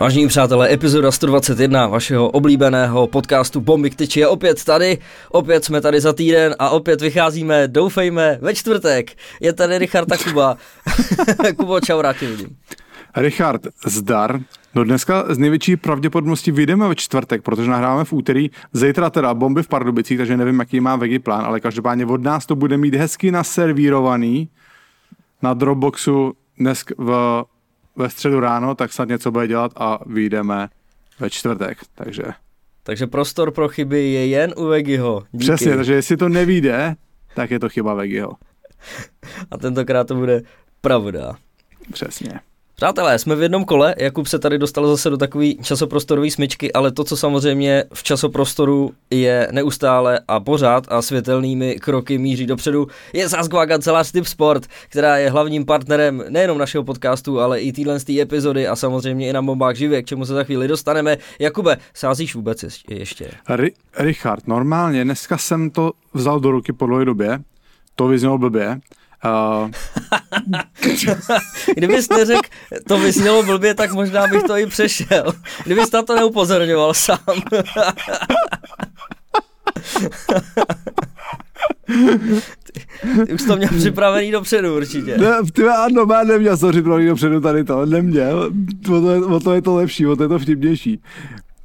Vážení přátelé, epizoda 121 vašeho oblíbeného podcastu Bomby Ktyči je opět tady, opět jsme tady za týden a opět vycházíme, doufejme, ve čtvrtek. Je tady Richard Kuba. Kubo, čau, rád tě vidím. Richard, zdar. No dneska z největší pravděpodobnosti vyjdeme ve čtvrtek, protože nahráváme v úterý. Zítra teda bomby v Pardubicích, takže nevím, jaký má Vegi plán, ale každopádně od nás to bude mít hezky naservírovaný na Dropboxu dnes v ve středu ráno, tak snad něco bude dělat a vyjdeme ve čtvrtek, takže... Takže prostor pro chyby je jen u Vegiho. Díky. Přesně, takže jestli to nevíde, tak je to chyba Vegiho. A tentokrát to bude pravda. Přesně. Přátelé, jsme v jednom kole, Jakub se tady dostal zase do takové časoprostorové smyčky, ale to, co samozřejmě v časoprostoru je neustále a pořád a světelnými kroky míří dopředu, je Sasquatch kancelář Tip Sport, která je hlavním partnerem nejenom našeho podcastu, ale i téhle epizody a samozřejmě i na bombách živě, k čemu se za chvíli dostaneme. Jakube, sázíš vůbec ještě? Ri- Richard, normálně dneska jsem to vzal do ruky po dlouhé době, to vyznělo blbě, Uh... Kdybys neřekl, to vysnělo blbě, tak možná bych to i přešel. Kdybys na to neupozorňoval sám. ty, ty už to měl připravený dopředu určitě. Ne, ty ano, má neměl to připravený dopředu tady to, neměl. O to, je, o to je to lepší, o to je to vtipnější.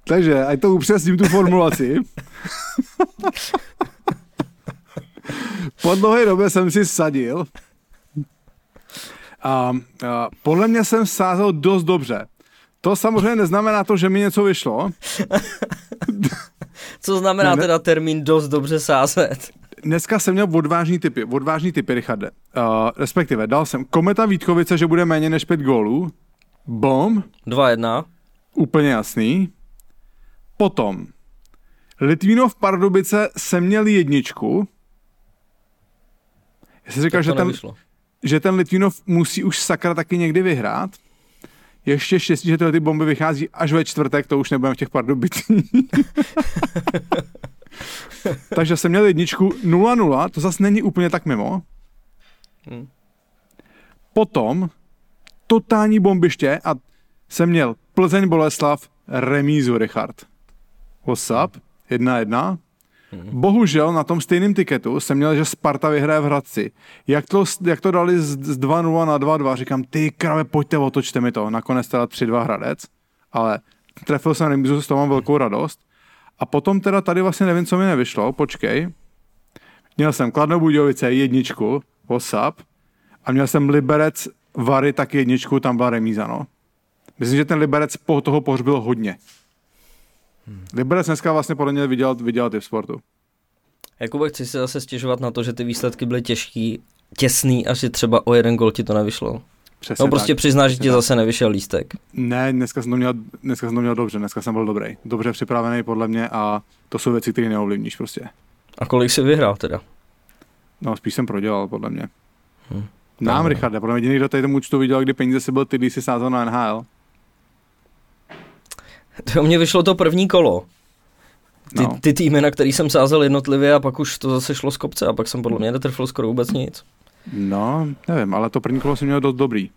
Takže, ať to upřesním tu formulaci. Po dlouhé době jsem si sadil a, a podle mě jsem sázel dost dobře. To samozřejmě neznamená to, že mi něco vyšlo. Co znamená ne, ne, teda termín dost dobře sázet? Dneska jsem měl odvážný typy, odvážný typy, Richarde. Uh, respektive dal jsem Kometa Vítkovice, že bude méně než pět gólů. Bom. 2-1. Úplně jasný. Potom Litvínov Pardubice jsem měl jedničku. Já jsem říkal, že ten, že ten Litvinov musí už sakra taky někdy vyhrát. Ještě štěstí, že tyhle ty bomby vychází až ve čtvrtek, to už nebudeme v těch Pardubicích. Takže jsem měl jedničku 0-0, to zase není úplně tak mimo. Hmm. Potom totální bombiště a jsem měl Plzeň Boleslav, remízu Richard. What's up? 1-1. Hmm. Bohužel na tom stejném tiketu jsem měl, že Sparta vyhraje v Hradci. Jak to, jak to dali z, z 2-0 na 2-2, říkám, ty krave, pojďte, otočte mi to. Nakonec teda 3-2 Hradec, ale trefil jsem remizu, z toho mám velkou radost. A potom teda tady vlastně nevím, co mi nevyšlo, počkej. Měl jsem Kladno Budějovice jedničku, WhatsApp, a měl jsem Liberec Vary tak jedničku, tam byla remíza, no. Myslím, že ten Liberec po toho pohřbil hodně. Hmm. Liberec dneska vlastně podle mě viděl ty v sportu. Jakoby chci se zase stěžovat na to, že ty výsledky byly těžký, těsný a že třeba o jeden gol ti to nevyšlo. Přesně no prostě přizná, že ti zase nevyšel lístek. Ne, dneska jsem, to měl, dneska jsem to měl dobře, dneska jsem byl dobrý. Dobře připravený podle mě a to jsou věci, které neovlivníš prostě. A kolik jsi vyhrál teda? No spíš jsem prodělal podle mě. Hmm. Nám, Richarde, podle mě jediný, kdo tady tomu účtu viděl, kdy peníze si byl ty, když jsi sázal na NHL. To mě vyšlo to první kolo. Ty, no. ty týmy, na který jsem sázel jednotlivě a pak už to zase šlo z kopce a pak jsem podle mě netrfil skoro vůbec nic. No, nevím, ale to první kolo jsem měl dost dobrý.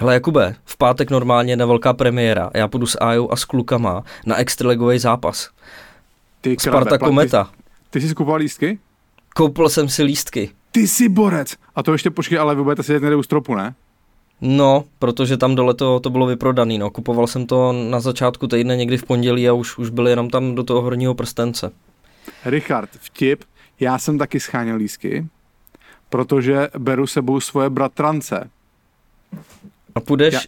Hele Jakube, v pátek normálně na velká premiéra. Já půjdu s Ajou a s klukama na extraligový zápas. Ty krave, Sparta Kometa. Ty, ty jsi skupoval lístky? Koupil jsem si lístky. Ty jsi borec. A to ještě počkej, ale vy budete sedět někde u stropu, ne? No, protože tam dole to, to bylo vyprodaný, no. Kupoval jsem to na začátku týdne někdy v pondělí a už, už byl jenom tam do toho horního prstence. Richard, vtip, já jsem taky scháněl lísky, protože beru sebou svoje bratrance. A půjdeš, já...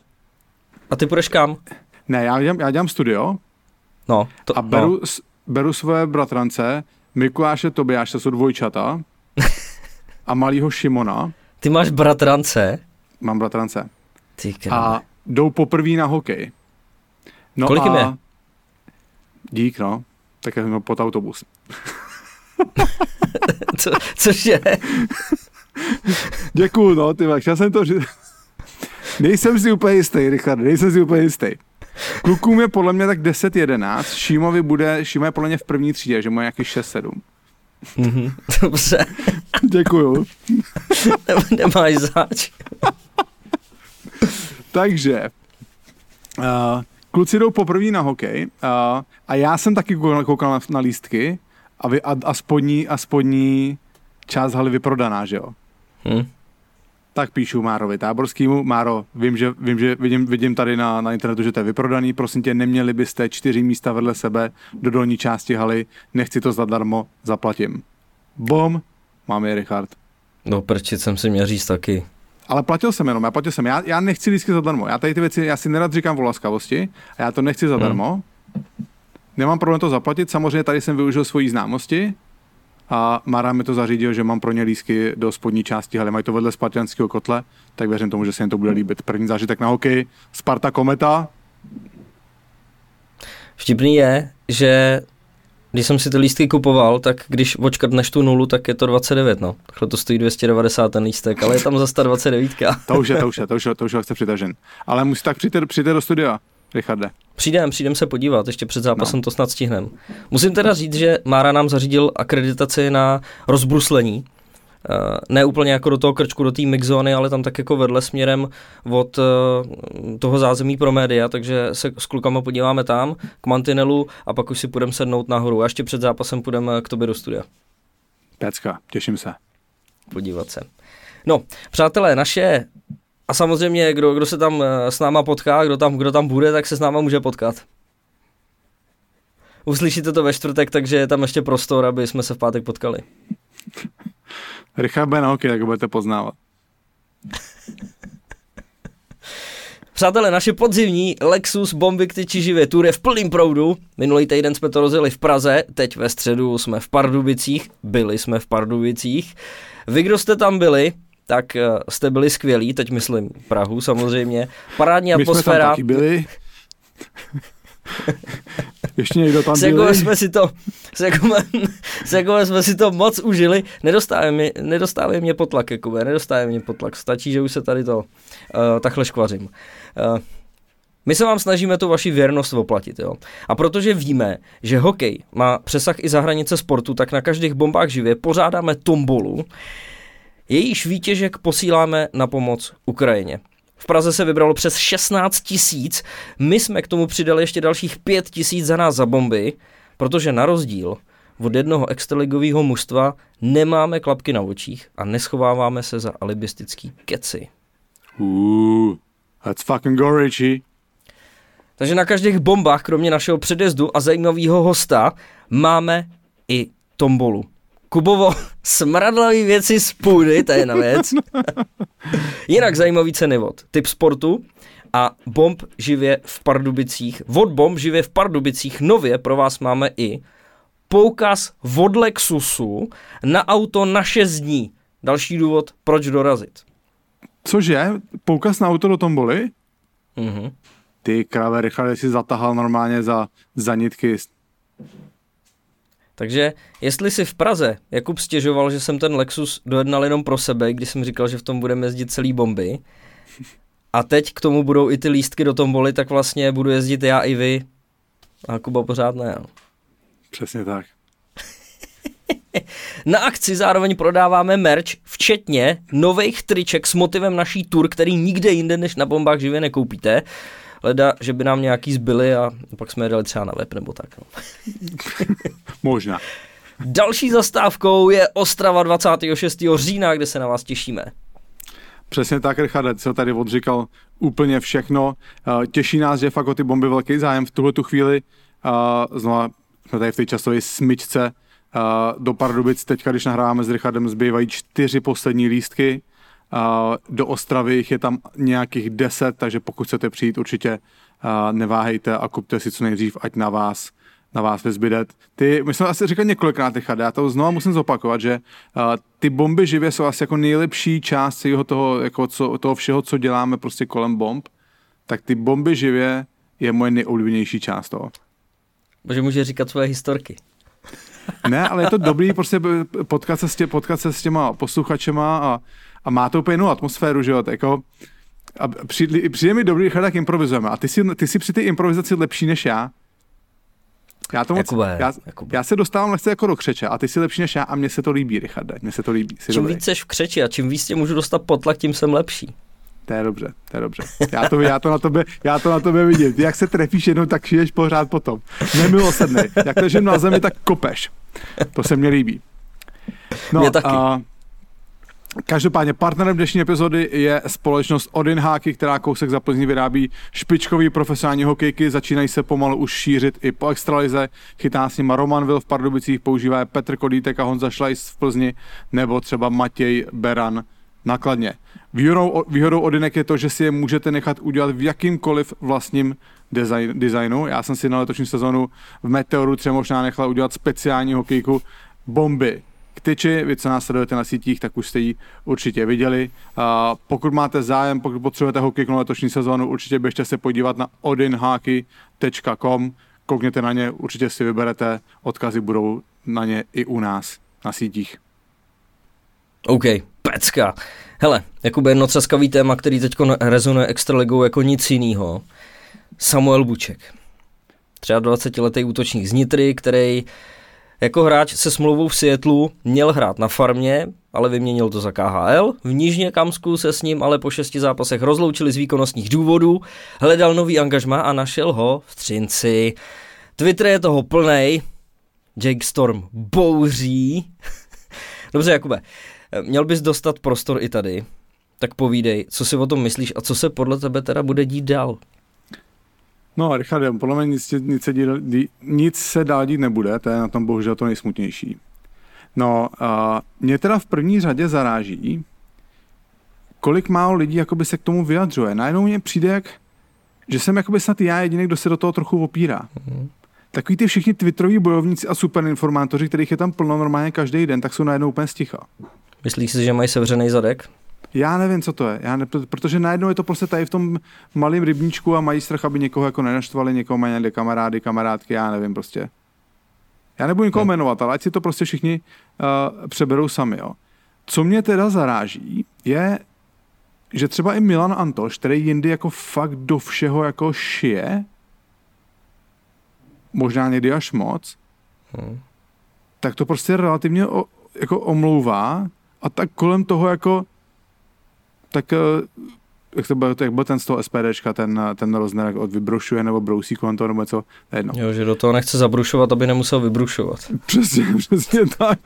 a ty půjdeš kam? Ne, já dělám, já dělám studio no, to, a beru, no. beru svoje bratrance, Mikuláše Tobiáše, jsou dvojčata, a malýho Šimona. Ty máš bratrance? Mám bratrance. Ty a jdou poprvé na hokej. No Kolik jim je? Dík, no. Tak jsem pod autobus. Co, cože? Děkuju, no, ty já jsem to říct. Nejsem si úplně jistý, Richard, nejsem si úplně jistý. Klukům je podle mě tak 10-11, Šímovi bude, Šímo je podle mě v první třídě, že má nějaký 6-7. Mm-hmm, dobře. Děkuju. Nemáš zač. Takže, uh, kluci jdou poprvé na hokej a, a já jsem taky koukal, koukal na, na lístky a, vy, a, a, spodní, a spodní část haly vyprodaná, že jo? Hmm. Tak píšu Márovi Táborskýmu, Máro, vím, že, vím, že vidím, vidím tady na, na internetu, že to je vyprodaný, prosím tě, neměli byste čtyři místa vedle sebe do dolní části haly, nechci to zadarmo, zaplatím. Bom, mám je Richard. No prčit jsem si měl říct taky. Ale platil jsem jenom, já platil jsem. Já, já nechci lístky zadarmo. Já tady ty věci, já si nerad říkám o laskavosti a já to nechci zadarmo. Hmm. Nemám problém to zaplatit, samozřejmě tady jsem využil svoji známosti a Mara mi to zařídil, že mám pro ně lísky do spodní části, ale mají to vedle spartianského kotle, tak věřím tomu, že se jim to bude líbit. První zážitek na hokej, Sparta Kometa. Vtipný je, že když jsem si ty lístky kupoval, tak když očkrtneš tu nulu, tak je to 29, no. Takhle to stojí 290 ten lístek, ale je tam za 129. to už je, to už je, to už je, to už je chce přitažen. Ale musí tak přijít, přijít do studia, Richarde. Přijdem, přijdem se podívat, ještě před zápasem no. to snad stihnem. Musím teda říct, že Mára nám zařídil akreditaci na rozbruslení, Eh, ne úplně jako do toho krčku, do té mixzóny, ale tam tak jako vedle směrem od eh, toho zázemí pro média, takže se s klukama podíváme tam, k mantinelu a pak už si půjdeme sednout nahoru. A ještě před zápasem půjdeme k tobě do studia. Pecka, těším se. Podívat se. No, přátelé, naše a samozřejmě, kdo, kdo se tam eh, s náma potká, kdo tam, kdo tam bude, tak se s náma může potkat. Uslyšíte to ve čtvrtek, takže je tam ještě prostor, aby jsme se v pátek potkali. Richard bude na hokej, tak ho budete poznávat. Přátelé, naše podzimní Lexus Bomby k tyči živě tour je v plným proudu. Minulý týden jsme to rozjeli v Praze, teď ve středu jsme v Pardubicích, byli jsme v Pardubicích. Vy, kdo jste tam byli, tak eh, jste byli skvělí, teď myslím Prahu samozřejmě. Parádní My atmosféra. Jsme tam taky byli. Ještě někdo tam byl. jsme si to, s Jakubem jsme si to moc užili. Nedostávají mě, mě potlak, Jakube, nedostávají mě potlak. Stačí, že už se tady to uh, takhle škvařím. Uh, my se vám snažíme tu vaši věrnost oplatit. Jo? A protože víme, že hokej má přesah i za hranice sportu, tak na každých bombách živě pořádáme tombolu, jejíž výtěžek posíláme na pomoc Ukrajině. V Praze se vybralo přes 16 tisíc, my jsme k tomu přidali ještě dalších 5 tisíc za nás za bomby, protože na rozdíl od jednoho extraligového mužstva nemáme klapky na očích a neschováváme se za alibistický keci. Uh, let's fucking go. Takže na každých bombách, kromě našeho předjezdu a zajímavého hosta, máme i tombolu. Kubovo, smradlavý věci z půdy, to je jedna věc. Jinak zajímavý cenivod. Typ sportu a bomb živě v Pardubicích. Od bomb živě v Pardubicích nově pro vás máme i poukaz od Lexusu na auto na 6 dní. Další důvod, proč dorazit. Cože? Poukaz na auto do tomboli? Mhm. Ty kráve, Richard, si zatahal normálně za, za nitky takže jestli si v Praze Jakub stěžoval, že jsem ten Lexus dojednal jenom pro sebe, když jsem říkal, že v tom budeme jezdit celý bomby, a teď k tomu budou i ty lístky do tomboli, tak vlastně budu jezdit já i vy. A Kuba pořád ne. Jo. Přesně tak. Na akci zároveň prodáváme merch, včetně nových triček s motivem naší tour, který nikde jinde než na bombách živě nekoupíte leda, že by nám nějaký zbyly a pak jsme je dali třeba na web nebo tak. No. Možná. Další zastávkou je Ostrava 26. října, kde se na vás těšíme. Přesně tak, Richard, co tady odříkal úplně všechno. Eh, těší nás, že fakt o ty bomby velký zájem v tuhle tu chvíli. Eh, znova jsme tady v té časové smyčce eh, do Pardubic. Teďka, když nahráváme s Richardem, zbývají čtyři poslední lístky do Ostravy jich je tam nějakých deset, takže pokud chcete přijít, určitě neváhejte a kupte si co nejdřív, ať na vás na vás vyzbyde. Ty, my jsme asi říkali několikrát, Richard, já to znovu musím zopakovat, že uh, ty bomby živě jsou asi jako nejlepší část celého toho, jako co, toho všeho, co děláme prostě kolem bomb, tak ty bomby živě je moje nejoblíbenější část toho. Bože, může říkat svoje historky. ne, ale je to dobrý prostě potkat se s, tě, potkat se s těma posluchačema a a má to úplně jinou atmosféru, že jo, jako a přijde, přijde mi dobrý, jak improvizujeme. A ty jsi, ty jsi při té improvizaci lepší než já. Já, to moc, Jakube, já, Jakube. já se dostávám lehce jako do křeče a ty jsi lepší než já a mně se to líbí, Richarde, mně se to líbí. Jsi čím dobrý. víc jsi v křeči a čím víc tě můžu dostat potlak, tím jsem lepší. To je dobře, to je dobře. Já to, já to, na, tebe, já to na tebe vidím. Ty jak se trefíš jednou, tak šiješ pořád potom. Nemilosrdnej. Jak ležím na zemi, tak kopeš. To se mně líbí. No, Mě taky. A, Každopádně partnerem dnešní epizody je společnost Odin Hockey, která kousek za Plzní vyrábí špičkový profesionální hokejky, začínají se pomalu už šířit i po extralize, chytá s nima Roman Vil v Pardubicích, používá je Petr Kodítek a Honza Šlajs v Plzni, nebo třeba Matěj Beran nakladně. Výhodou, výhodou Odinek je to, že si je můžete nechat udělat v jakýmkoliv vlastním design, designu. Já jsem si na letošní sezonu v Meteoru třeba možná nechal udělat speciální hokejku bomby tyči, vy co nás sledujete na sítích, tak už jste ji určitě viděli. Pokud máte zájem, pokud potřebujete hokej na letošní sezónu, určitě běžte se podívat na odinhockey.com, koukněte na ně, určitě si vyberete, odkazy budou na ně i u nás na sítích. OK, pecka. Hele, Jakube, jedno třaskavý téma, který teď rezonuje extraligou jako nic jiného. Samuel Buček. Třeba 20-letý útočník z Nitry, který jako hráč se smlouvou v Seattlu měl hrát na farmě, ale vyměnil to za KHL. V Nižně Kamsku se s ním ale po šesti zápasech rozloučili z výkonnostních důvodů, hledal nový angažma a našel ho v Třinci. Twitter je toho plnej, Jake Storm bouří. Dobře, Jakube, měl bys dostat prostor i tady, tak povídej, co si o tom myslíš a co se podle tebe teda bude dít dál. No, Richard, podle mě nic, nic, se, díl, nic se dál dít nebude, to je na tom bohužel to nejsmutnější. No, a mě teda v první řadě zaráží, kolik málo lidí jakoby se k tomu vyjadřuje. Najednou mě přijde, jak, že jsem jakoby snad já jediný, kdo se do toho trochu opírá. Mm-hmm. Takový ty všichni twitteroví bojovníci a superinformátoři, kterých je tam plno normálně každý den, tak jsou najednou úplně sticha. Myslíš si, že mají sevřený zadek? Já nevím, co to je, já ne, protože najednou je to prostě tady v tom malém rybníčku a mají strach, aby někoho jako nenaštvali, někoho mají někde kamarády, kamarádky, já nevím prostě. Já nebudu nikoho no. jmenovat, ale ať si to prostě všichni uh, přeberou sami, jo. Co mě teda zaráží, je, že třeba i Milan Antoš, který jindy jako fakt do všeho jako šije, možná někdy až moc, hmm. tak to prostě relativně o, jako omlouvá a tak kolem toho jako tak eh, jak, to byl, jak byl ten z toho SPDčka, ten, ten Rozner, jak od vybrušuje nebo brousí kolem toho, nebo něco, jedno. Jo, že do toho nechce zabrušovat, aby nemusel vybrušovat. Přesně, přesně tak.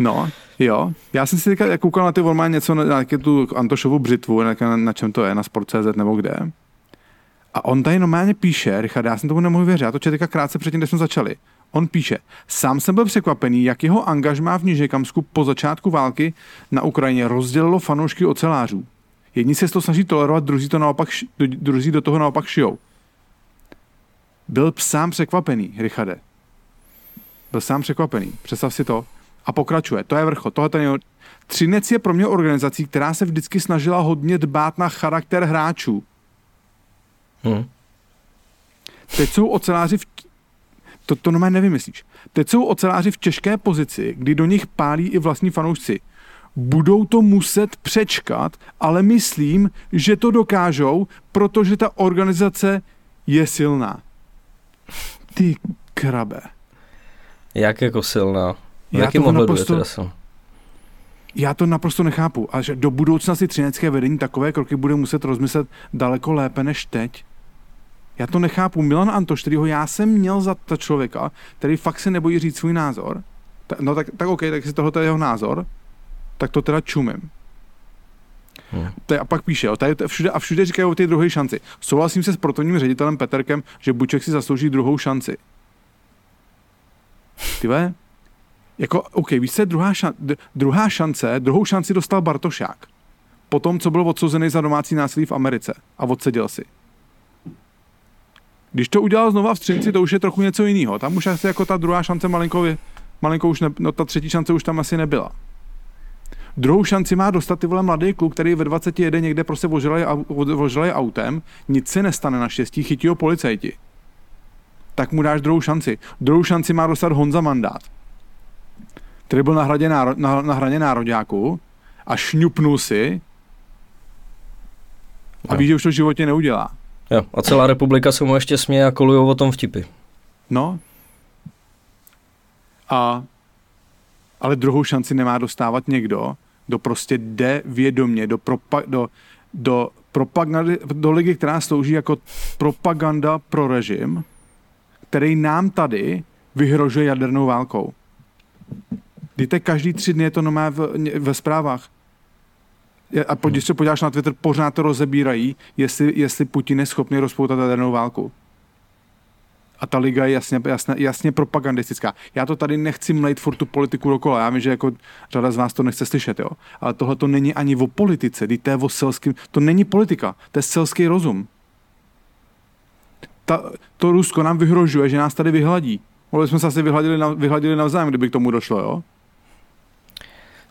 no, jo. Já jsem si teďka koukal na ty normálně něco, na, na tu Antošovu břitvu, na, na, na čem to je, na Sport.cz nebo kde. A on tady normálně píše, Richard, já jsem tomu nemohl věřit, já to četl krátce předtím, než jsme začali. On píše, sám jsem byl překvapený, jak jeho angažmá v Nižekamsku po začátku války na Ukrajině rozdělilo fanoušky ocelářů. Jedni se to snaží tolerovat, druzí, to naopak, druzí do toho naopak šijou. Byl sám překvapený, Richarde. Byl sám překvapený. Představ si to. A pokračuje. To je vrchol. Tohle ten Třinec je pro mě organizací, která se vždycky snažila hodně dbát na charakter hráčů. Hmm. Teď jsou oceláři v to, to normálně nevymyslíš. Teď jsou oceláři v těžké pozici, kdy do nich pálí i vlastní fanoušci. Budou to muset přečkat, ale myslím, že to dokážou, protože ta organizace je silná. Ty krabe. Jak jako silná? V jakém ohledu naprosto, je teda silná? Já to naprosto nechápu. A že do budoucna si třinecké vedení takové kroky bude muset rozmyslet daleko lépe než teď. Já to nechápu. Milan Antoš, kterýho já jsem měl za ta člověka, který fakt se nebojí říct svůj názor, ta, no tak, tak OK, tak jestli tohle je jeho názor, tak to teda čumím. Hmm. A pak píše, jo, tady všude, a všude říkají o té druhé šanci. Souhlasím se s protovním ředitelem Peterkem, že Buček si zaslouží druhou šanci. Ty jako, OK, víš se, druhá, ša, druhá šance, druhou šanci dostal Bartošák. Potom, co byl odsouzený za domácí násilí v Americe a odseděl si. Když to udělal znova v Třinci, to už je trochu něco jiného. Tam už asi jako ta druhá šance malinko, malinko už ne, no ta třetí šance už tam asi nebyla. Druhou šanci má dostat ty vole mladý kluk, který ve 20 jede někde prostě vožrali autem, nic se nestane naštěstí, chytí ho policajti. Tak mu dáš druhou šanci. Druhou šanci má dostat Honza Mandát, který byl na, hradě náro, na, na hraně nároďáku a šňupnul si a ví, že už to v životě neudělá. Jo, a celá republika se mu ještě směje a kolují o tom vtipy. No. A, ale druhou šanci nemá dostávat někdo, kdo prostě jde vědomě do, propa- do, do propagandy, do ligy, která slouží jako propaganda pro režim, který nám tady vyhrožuje jadernou válkou. Víte, každý tři dny je to nomé ve zprávách. A když se podíváš na Twitter, pořád to rozebírají, jestli, jestli Putin je schopný rozpoutat jadernou válku. A ta liga je jasně, jasně, jasně propagandistická. Já to tady nechci mlejt furt tu politiku dokola. Já vím, že jako řada z vás to nechce slyšet, jo. Ale tohle to není ani o politice, to je o selským, to není politika, to je selský rozum. Ta, to Rusko nám vyhrožuje, že nás tady vyhladí. Mohli jsme se asi vyhladili, na, vyhladili navzájem, kdyby k tomu došlo, jo?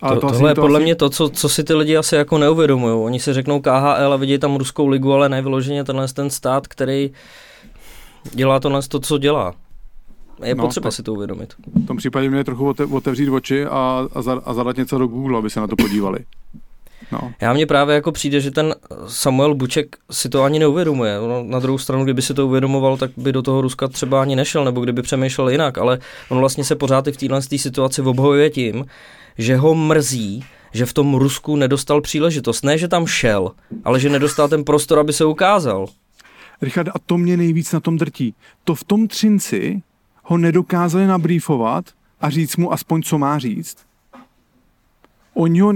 Ale to, to tohle je podle asi... mě to, co, co si ty lidi asi jako neuvědomují. Oni si řeknou KHL a vidí tam Ruskou ligu, ale nevyloženě tenhle ten stát, který dělá to nás to, co dělá. Je no, potřeba si to uvědomit. V tom případě mě trochu otevřít oči a, a, za, a zadat něco do Google, aby se na to podívali. No. Já mně právě jako přijde, že ten Samuel Buček si to ani neuvědomuje. No, na druhou stranu, kdyby si to uvědomoval, tak by do toho Ruska třeba ani nešel, nebo kdyby přemýšlel jinak, ale on vlastně se pořád i v téhle situaci obhojuje tím, že ho mrzí, že v tom Rusku nedostal příležitost. Ne, že tam šel, ale že nedostal ten prostor, aby se ukázal. Richard, a to mě nejvíc na tom drtí. To v tom Třinci ho nedokázali nabrýfovat a říct mu aspoň, co má říct. Oni ho,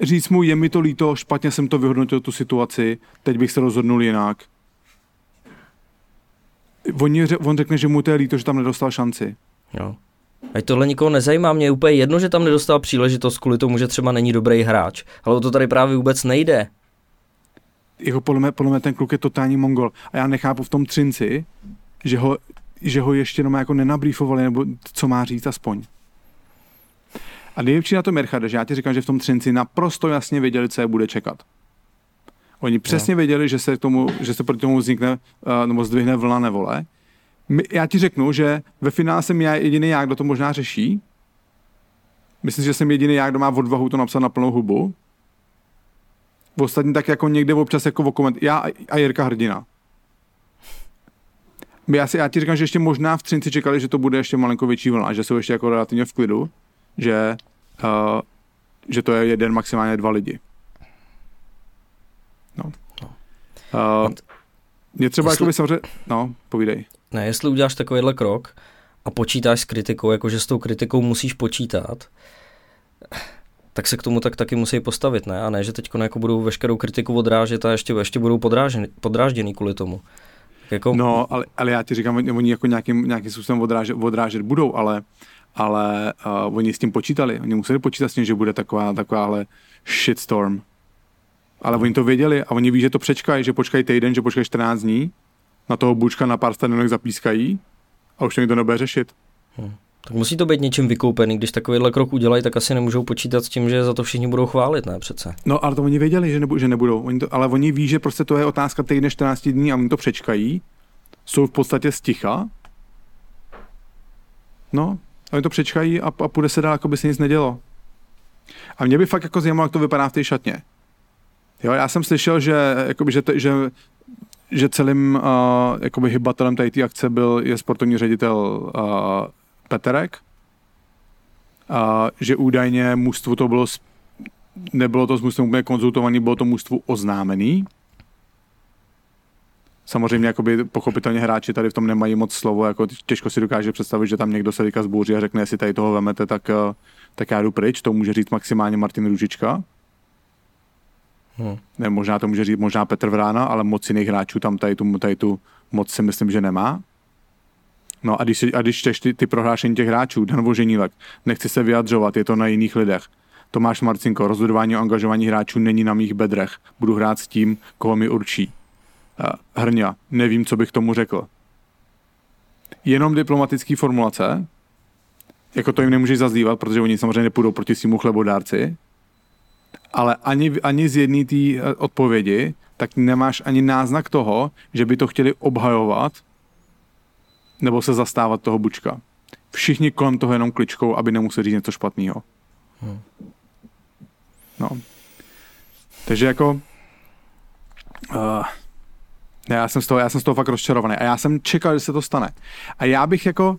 říct mu, je mi to líto, špatně jsem to vyhodnotil, tu situaci, teď bych se rozhodnul jinak. On, on řekne, že mu to je líto, že tam nedostal šanci. Jo. Ať tohle nikoho nezajímá, mě je úplně jedno, že tam nedostal příležitost kvůli tomu, že třeba není dobrý hráč. Ale o to tady právě vůbec nejde jako podle mě, podle mě ten kluk je totální mongol. A já nechápu v tom Třinci, že ho, že ho ještě jenom jako nenabrýfovali, nebo co má říct aspoň. A nejlepší na to Merchade, že já ti říkám, že v tom Třinci naprosto jasně věděli, co je bude čekat. Oni přesně no. věděli, že se, tomu, že se proti tomu vznikne uh, nebo zdvihne vlna nevole. My, já ti řeknu, že ve finále jsem já jediný já, kdo to možná řeší. Myslím, že jsem jediný já, kdo má odvahu to napsat na plnou hubu ostatní tak jako někde občas jako o koment. Já a Jirka Hrdina. Já, si, já ti říkám, že ještě možná v Třinci čekali, že to bude ještě malinko větší vlna, že jsou ještě jako relativně v klidu, že, uh, že to je jeden, maximálně dva lidi. No. Uh, mě třeba jestli... by samozřejmě... No, povídej. Ne, jestli uděláš takovýhle krok a počítáš s kritikou, jakože s tou kritikou musíš počítat, tak se k tomu tak taky musí postavit, ne? A ne, že teď jako budou veškerou kritiku odrážet a ještě, ještě budou podrážen, podrážděný kvůli tomu. Jako... No, ale, ale já ti říkám, oni jako nějakým, nějakým způsobem odrážet, odrážet budou, ale, ale uh, oni s tím počítali. Oni museli počítat s tím, že bude taková, takováhle shitstorm. Ale oni to věděli a oni ví, že to přečkají, že počkají týden, že počkají 14 dní, na toho bučka na pár stadionech zapískají a už to nikdo nebude řešit. Hmm. Tak musí to být něčím vykoupený, když takovýhle krok udělají, tak asi nemůžou počítat s tím, že za to všichni budou chválit, ne přece. No ale to oni věděli, že, nebu, že nebudou, oni to, ale oni ví, že prostě to je otázka týdne 14 dní a oni to přečkají, jsou v podstatě sticha, no, a oni to přečkají a, a půjde se dál, jako by se nic nedělo. A mě by fakt jako zajímalo, jak to vypadá v té šatně. Jo, já jsem slyšel, že, jakoby, že, že, že celým uh, jakoby hybatelem té akce byl je sportovní ředitel uh, Peterek, a že údajně mužstvu to bylo, nebylo to s mužstvem úplně konzultovaný, bylo to mužstvu oznámený. Samozřejmě jakoby pochopitelně hráči tady v tom nemají moc slovo, jako těžko si dokáže představit, že tam někdo se teďka zbouří a řekne, jestli tady toho vemete, tak, eh, tak já jdu pryč, to může říct maximálně Martin Růžička. Hmm. Ne, možná to může říct možná Petr Vrána, ale moc jiných hráčů tam tady tu, tady tu moc si myslím, že nemá. No a když, a když čteš ty, ty prohlášení těch hráčů, Dan Voženílek, nechci se vyjadřovat, je to na jiných lidech. Tomáš Marcinko, rozhodování o angažování hráčů není na mých bedrech. Budu hrát s tím, koho mi určí. Hrňa, nevím, co bych tomu řekl. Jenom diplomatický formulace, jako to jim nemůžeš zazdívat, protože oni samozřejmě nepůjdou proti svýmu chlebodárci, ale ani, ani z jedné té eh, odpovědi, tak nemáš ani náznak toho, že by to chtěli obhajovat nebo se zastávat toho bučka. Všichni kolem toho jenom kličkou, aby nemuseli říct něco špatného. Hmm. No. Takže jako uh, já jsem, z toho, já jsem z toho fakt rozčarovaný a já jsem čekal, že se to stane. A já bych jako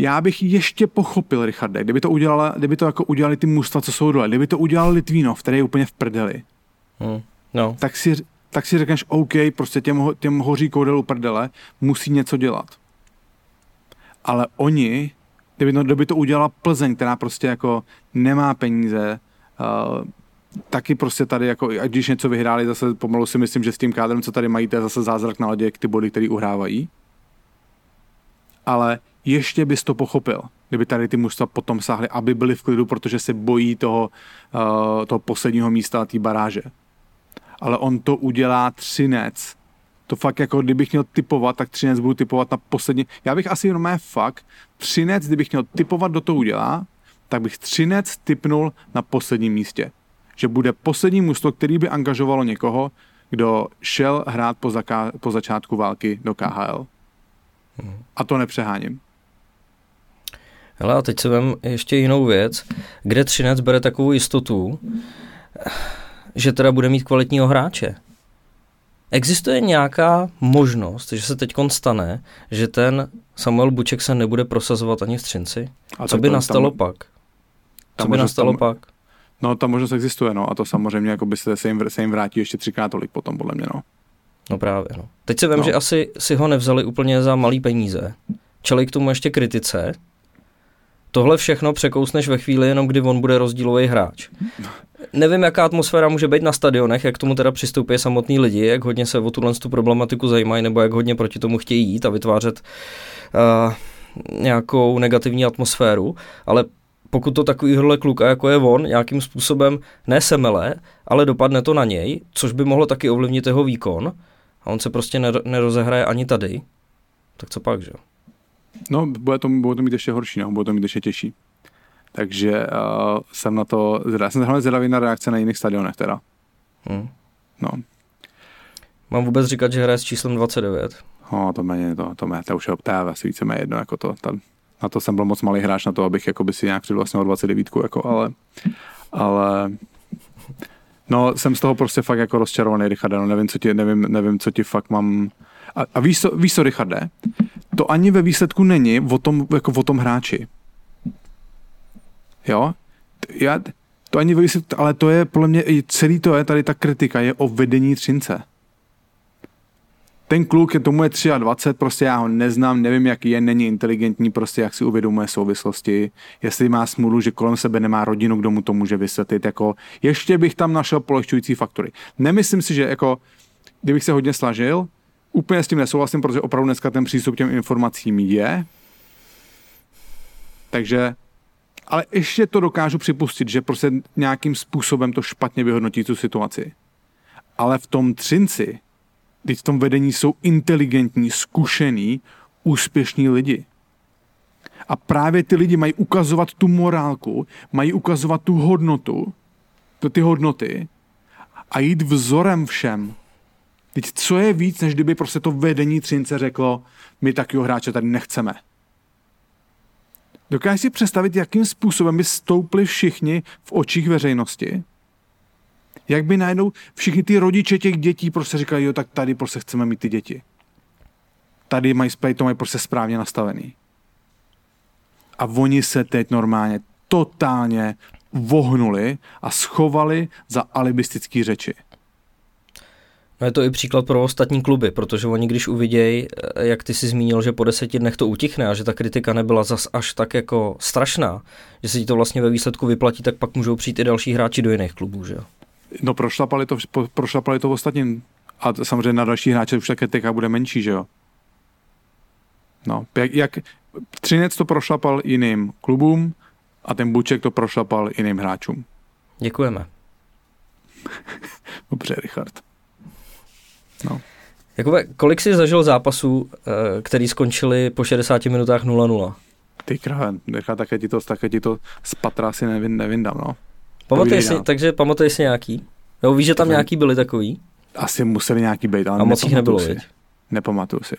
já bych ještě pochopil, Richarde, kdyby to, udělala, kdyby to jako udělali ty mužstva, co jsou dole, kdyby to udělal Litvínov, který je úplně v prdeli, hmm. no. tak, si, tak si řekneš, OK, prostě těm, těm hoří koudelů prdele musí něco dělat. Ale oni, kdyby to, kdyby to udělala Plzeň, která prostě jako nemá peníze, uh, taky prostě tady, jako, a když něco vyhráli, zase pomalu si myslím, že s tím kádrem, co tady mají, to je zase zázrak na ledě, ty body, který uhrávají. Ale ještě bys to pochopil, kdyby tady ty mužstva potom sáhly, aby byli v klidu, protože se bojí toho, uh, toho posledního místa té baráže. Ale on to udělá třinec. To fakt jako, kdybych měl typovat, tak třinec budu typovat na poslední. Já bych asi jenom fakt třinec, kdybych měl typovat, do toho udělá, tak bych třinec typnul na posledním místě. Že bude poslední mužstvo, který by angažovalo někoho, kdo šel hrát po, po začátku války do KHL. Hmm. A to nepřeháním. Hele, a teď se vem ještě jinou věc, kde Třinec bere takovou jistotu, že teda bude mít kvalitního hráče. Existuje nějaká možnost, že se teď stane, že ten Samuel Buček se nebude prosazovat ani v Třinci? A Co by to, nastalo tam, pak? Co by nastalo tam, pak? No, ta možnost existuje, no, a to samozřejmě jako by se, se, jim, se jim vrátí ještě třikrát tolik potom, podle mě, no. No právě, no. Teď se vím, no. že asi si ho nevzali úplně za malý peníze. Čeli k tomu ještě kritice, Tohle všechno překousneš ve chvíli, jenom kdy on bude rozdílový hráč. Nevím, jaká atmosféra může být na stadionech, jak tomu teda přistoupí samotní lidi, jak hodně se o tuhle tu problematiku zajímají, nebo jak hodně proti tomu chtějí jít a vytvářet uh, nějakou negativní atmosféru, ale pokud to takovýhle kluka, jako je on, nějakým způsobem nesemele, ale dopadne to na něj, což by mohlo taky ovlivnit jeho výkon, a on se prostě nerozehraje ani tady, tak co pak, že jo? No, bude to, bude to mít ještě horší, no, bude to mít ještě těžší. Takže uh, jsem na to, zvědavý. jsem hlavně zvědavý na reakce na jiných stadionech teda. Hmm. No. Mám vůbec říkat, že hraje s číslem 29? No, to méně, to, to, mě, to už je optáva, asi více jedno, jako to, ta, na to jsem byl moc malý hráč na to, abych jako by si nějak přivlastnil 29, jako, ale, ale no, jsem z toho prostě fakt jako rozčarovaný, Richarde, no, nevím, co ti, nevím, nevím, co ti fakt mám, a, a víš, co, víš co, Richarde? To ani ve výsledku není o tom, jako o tom hráči. Jo? Já, to ani ve výsledku, ale to je podle mě, celý to je, tady ta kritika je o vedení Třince. Ten kluk, je tomu je 23, prostě já ho neznám, nevím, jaký je, není inteligentní, prostě jak si uvědomuje souvislosti, jestli má smůlu, že kolem sebe nemá rodinu, kdo mu to může vysvětlit, jako ještě bych tam našel polehčující faktory. Nemyslím si, že jako, kdybych se hodně slažil, Úplně s tím nesouhlasím, protože opravdu dneska ten přístup k těm informacím je. Takže, ale ještě to dokážu připustit, že prostě nějakým způsobem to špatně vyhodnotí tu situaci. Ale v tom třinci, když v tom vedení jsou inteligentní, zkušený, úspěšní lidi. A právě ty lidi mají ukazovat tu morálku, mají ukazovat tu hodnotu, ty hodnoty a jít vzorem všem. Teď co je víc, než kdyby prostě to vedení Třince řeklo, my takového hráče tady nechceme. Dokážeš si představit, jakým způsobem by stoupli všichni v očích veřejnosti? Jak by najednou všichni ty rodiče těch dětí prostě říkali, jo, tak tady prostě chceme mít ty děti. Tady mají to mají prostě správně nastavený. A oni se teď normálně totálně vohnuli a schovali za alibistické řeči. No je to i příklad pro ostatní kluby, protože oni když uvidějí, eh, jak ty si zmínil, že po deseti dnech to utichne a že ta kritika nebyla zas až tak jako strašná, že se ti to vlastně ve výsledku vyplatí, tak pak můžou přijít i další hráči do jiných klubů, že jo? No prošlapali to, prošlapali to v ostatním. A samozřejmě na další hráče už ta kritika bude menší, že jo? No, jak, jak Třinec to prošlapal jiným klubům a ten Buček to prošlapal jiným hráčům. Děkujeme. Dobře, Richard. No. Jakoby, kolik jsi zažil zápasů, eh, který skončili po 60 minutách 0-0? Ty kráve, nechá také ti to, také ti to z patra si nevin, nevyndám, no. Pamatuješ si, takže pamatuješ si nějaký? Nebo víš, že tam to nějaký byli takový? Asi museli nějaký být, ale A moc jich nebylo, si. Nepamatuju si.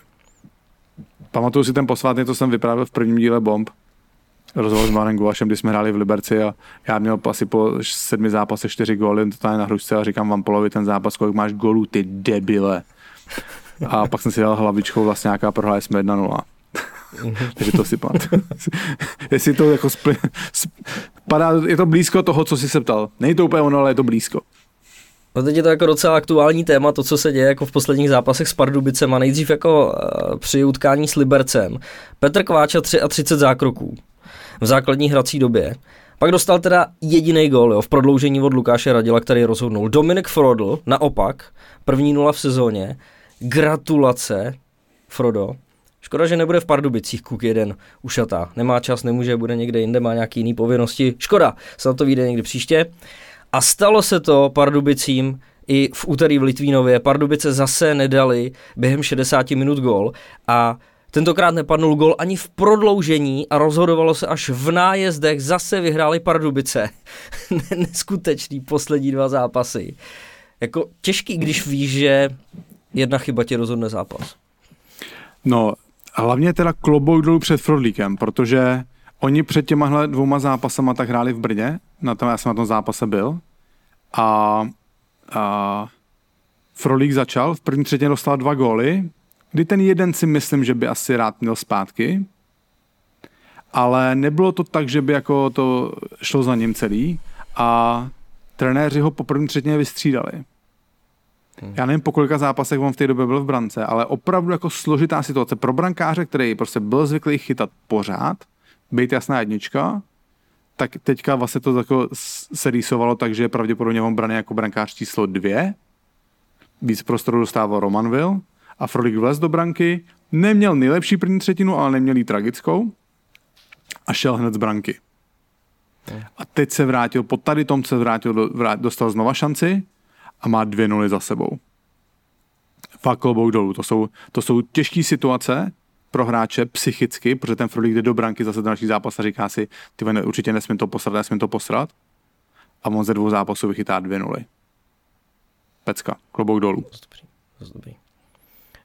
Pamatuju si ten posvátný, to jsem vyprávěl v prvním díle Bomb. Rozhovor s Marem Gulašem, kdy jsme hráli v Liberci a já měl asi po sedmi zápasech čtyři góly totálně na hrušce a říkám vám polovi ten zápas, kolik máš gólů, ty debile. A pak jsem si dal hlavičkou vlastně nějaká prohráli jsme 1-0. Takže to si pamatuju. Jestli to jako spli, spadá, je to blízko toho, co jsi se ptal. Není to úplně ono, ale je to blízko. No teď je to jako docela aktuální téma, to, co se děje jako v posledních zápasech s Pardubicem a nejdřív jako uh, při utkání s Libercem. Petr Kváča 33 zákroků v základní hrací době. Pak dostal teda jediný gól v prodloužení od Lukáše Radila, který rozhodnul. Dominik Frodl, naopak, první nula v sezóně. Gratulace, Frodo. Škoda, že nebude v Pardubicích, Kuk jeden ušatá. Nemá čas, nemůže, bude někde jinde, má nějaký jiný povinnosti. Škoda, se na to vyjde někdy příště. A stalo se to Pardubicím i v úterý v Litvínově. Pardubice zase nedali během 60 minut gol a Tentokrát nepadnul gol ani v prodloužení a rozhodovalo se až v nájezdech. Zase vyhráli Pardubice. Neskutečný poslední dva zápasy. Jako těžký, když víš, že jedna chyba ti rozhodne zápas. No, hlavně teda klobouk dolů před Frodlíkem, protože oni před těma dvouma zápasama tak hráli v Brně, na tom, já jsem na tom zápase byl, a, a Frolík začal, v první třetině dostal dva góly, kdy ten jeden si myslím, že by asi rád měl zpátky, ale nebylo to tak, že by jako to šlo za ním celý a trenéři ho po první třetině vystřídali. Hmm. Já nevím, po kolika zápasech on v té době byl v brance, ale opravdu jako složitá situace pro brankáře, který prostě byl zvyklý chytat pořád, být jasná jednička, tak teďka vlastně to jako se rýsovalo tak, že pravděpodobně on braný jako brankář číslo dvě. Víc prostoru dostával Romanville a Frolik vlez do branky, neměl nejlepší první třetinu, ale neměl jí tragickou a šel hned z branky. A teď se vrátil, po tady tom se vrátil, do, vrát, dostal znova šanci a má dvě nuly za sebou. Fakt klobouk dolů. To jsou, to jsou těžké situace pro hráče psychicky, protože ten Frolik jde do branky zase další zápas a říká si, ty určitě nesmím to posrat, nesmím to posrat. A on ze dvou zápasů vychytá dvě nuly. Pecka, klobouk dolů. Dobrý, dobrý.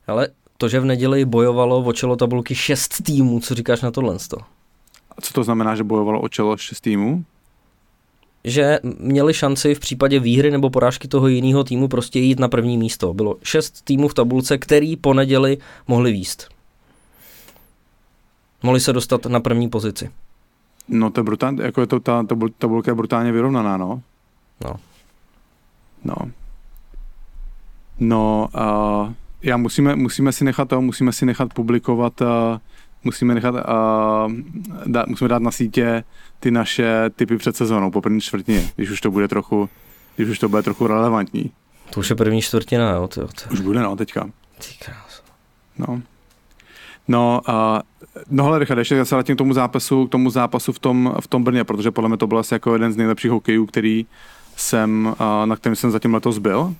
Ale to, že v neděli bojovalo o čelo tabulky šest týmů, co říkáš na tohle? A co to znamená, že bojovalo o čelo šest týmů? Že měli šanci v případě výhry nebo porážky toho jiného týmu prostě jít na první místo. Bylo šest týmů v tabulce, který po neděli mohli výst. Mohli se dostat na první pozici. No to je brutálně, jako je to, ta tabulka je brutálně vyrovnaná, no. No. No. No, uh, já musíme, musíme si nechat to, musíme si nechat publikovat, uh, musíme nechat, uh, dá, musíme dát na sítě ty naše typy před sezónou po první čtvrtině, když už to bude trochu, když už to bude trochu relevantní. To už je první čtvrtina, jo? Ty, ty. Už bude, no, teďka. Ty No. No, uh, no ale Richard, ještě se vrátím k tomu zápasu, k tomu zápasu v tom, v tom Brně, protože podle mě to byl asi jako jeden z nejlepších hokejů, který jsem, uh, na kterém jsem zatím letos byl.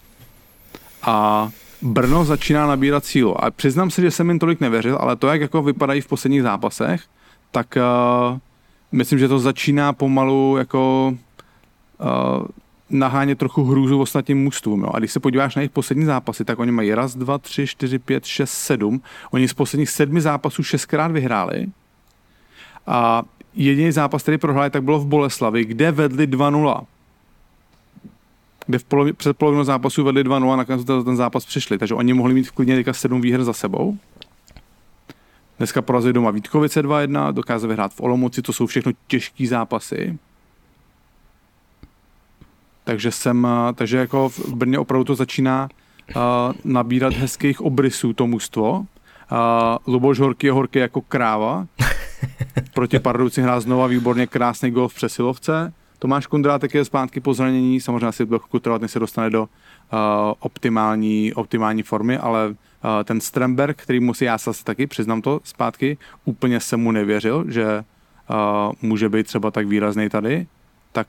A Brno začíná nabírat sílu. A přiznám se, že jsem jim tolik nevěřil, ale to, jak jako vypadají v posledních zápasech, tak uh, myslím, že to začíná pomalu jako nahánět trochu hrůzu ostatním mužstvům. A když se podíváš na jejich poslední zápasy, tak oni mají raz, dva, tři, čtyři, pět, šest, sedm. Oni z posledních sedmi zápasů šestkrát vyhráli. A jediný zápas, který prohráli, tak bylo v Boleslavi, kde vedli 2-0 kde v polovi, před polovinou zápasu vedli 2-0 a nakonec ten zápas přišli. Takže oni mohli mít klidně teďka 7 výher za sebou. Dneska porazili doma Vítkovice 2-1, dokázali vyhrát v Olomouci, to jsou všechno těžký zápasy. Takže jsem, takže jako v Brně opravdu to začíná uh, nabírat hezkých obrysů to mužstvo. Uh, Luboš Horký je horký jako kráva. Proti Pardubicím hrá znova výborně krásný gol v přesilovce. Tomáš Kundrátek je zpátky po zranění, samozřejmě asi bude trvat, než se dostane do uh, optimální, optimální formy, ale uh, ten Stremberg, který musí já se taky, přiznám to zpátky, úplně se mu nevěřil, že uh, může být třeba tak výrazný tady, tak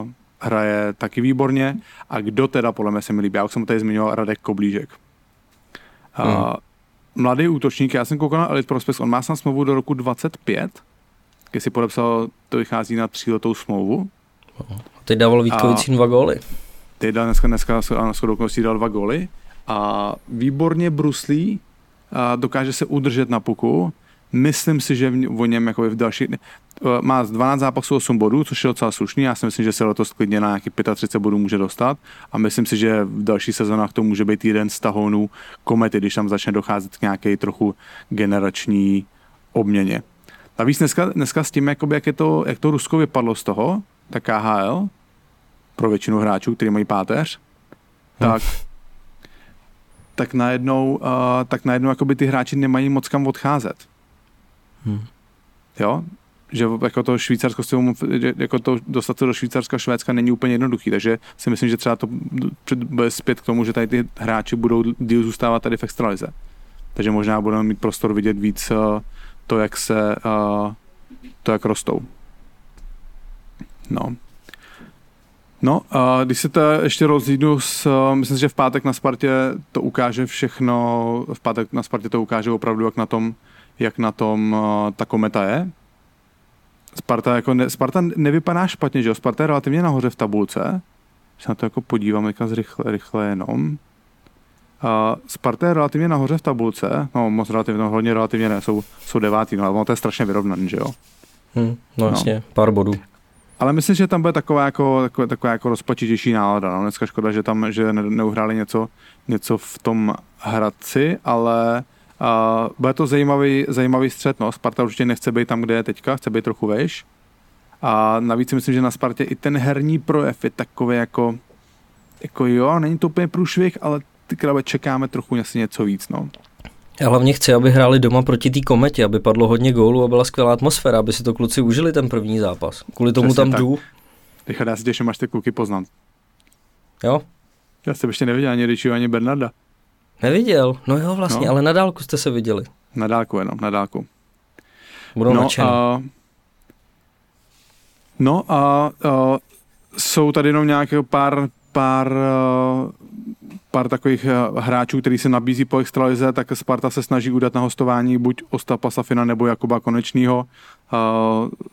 uh, hraje taky výborně. A kdo teda podle mě se mi líbí? Já už jsem tady zmiňoval Radek Koblížek. Hmm. Uh, mladý útočník, já jsem koukal na Elite Prospects, on má snad smlouvu do roku 25, když si podepsal, to vychází na tříletou smlouvu. No. Teď dával Vítkovicín dva góly. Teď dal dneska, dneska na shodou dal dva góly a výborně bruslí, a dokáže se udržet na puku. Myslím si, že v, o něm jako v další, eh, má 12 zápasů 8 bodů, což je docela slušný. Já si myslím, že se letos klidně na nějaký 35 bodů může dostat a myslím si, že v další sezónách to může být jeden z tahonů komety, když tam začne docházet k nějaké trochu generační obměně. Navíc dneska, dneska s tím, jakoby, jak, je to, jak to Rusko vypadlo z toho, tak KHL, pro většinu hráčů, kteří mají páteř, hmm. tak, tak najednou, uh, tak najednou jakoby ty hráči nemají moc kam odcházet. Hmm. Jo? Že jako to Švýcarsko, jako to dostat se do Švýcarska, Švédska není úplně jednoduchý, takže si myslím, že třeba to bude zpět k tomu, že tady ty hráči budou díl zůstávat tady v extralize. Takže možná budeme mít prostor vidět víc uh, to, jak se, uh, to, jak rostou. No. No, a když se to ještě rozjídu, s, myslím, že v pátek na Spartě to ukáže všechno, v pátek na Spartě to ukáže opravdu, jak na tom, jak na tom uh, ta kometa je. Sparta, jako ne, Sparta nevypadá špatně, že jo? Sparta je relativně nahoře v tabulce. Se na to jako podívám teďka rychle, rychle jenom. Uh, Sparta je relativně nahoře v tabulce, no moc relativně, no, hodně relativně ne, jsou, jsou devátý, no ale to je strašně vyrovnaný, že jo? Hmm, no, no jasně, pár bodů. Ale myslím, že tam bude taková jako, taková, taková jako rozpačitější nálada. No. Dneska škoda, že tam že neuhráli něco, něco v tom Hradci, ale uh, bude to zajímavý, zajímavý střed. No. Sparta určitě nechce být tam, kde je teďka, chce být trochu vejš. A navíc si myslím, že na Spartě i ten herní projev je takový jako, jako jo, není to úplně průšvih, ale ty krabe čekáme trochu asi něco víc. No. Já hlavně chci, aby hráli doma proti té kometě, aby padlo hodně gólů a byla skvělá atmosféra, aby si to kluci užili ten první zápas. Kvůli tomu Přesně tam tak. jdu. Richard, já si těším, až ty kluky poznám. Jo? Já jsem ještě neviděl ani Richiho, ani Bernarda. Neviděl? No jo, vlastně, no. ale na dálku jste se viděli. Na dálku jenom, na dálku. Budou no, A, no a, a jsou tady jenom nějaké pár, pár pár takových hráčů, který se nabízí po extralize, tak Sparta se snaží udat na hostování buď Ostapa Safina nebo Jakuba Konečního.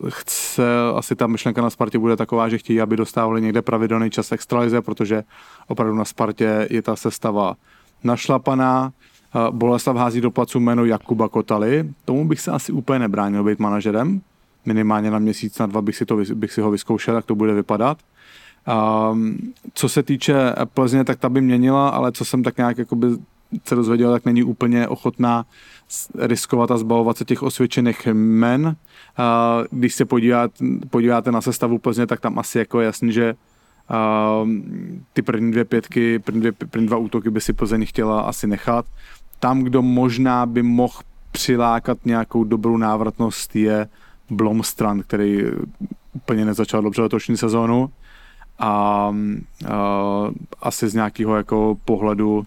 Chce, asi ta myšlenka na Spartě bude taková, že chtějí, aby dostávali někde pravidelný čas extralize, protože opravdu na Spartě je ta sestava našlapaná. Boleslav hází do placu jméno Jakuba Kotaly. Tomu bych se asi úplně nebránil být manažerem. Minimálně na měsíc, na dva bych si, to, bych si ho vyzkoušel, jak to bude vypadat. Um, co se týče Plzně, tak ta by měnila, ale co jsem tak nějak jakoby se dozvěděl, tak není úplně ochotná riskovat a zbavovat se těch osvědčených men. Uh, když se podívat, podíváte na sestavu Plzně, tak tam asi jako je jasný, že uh, ty první dvě pětky, první, dvě, první dva útoky by si Plzeň chtěla asi nechat. Tam, kdo možná by mohl přilákat nějakou dobrou návratnost, je Blomstrand, který úplně nezačal dobře letošní sezónu a, a asi z nějakého jako pohledu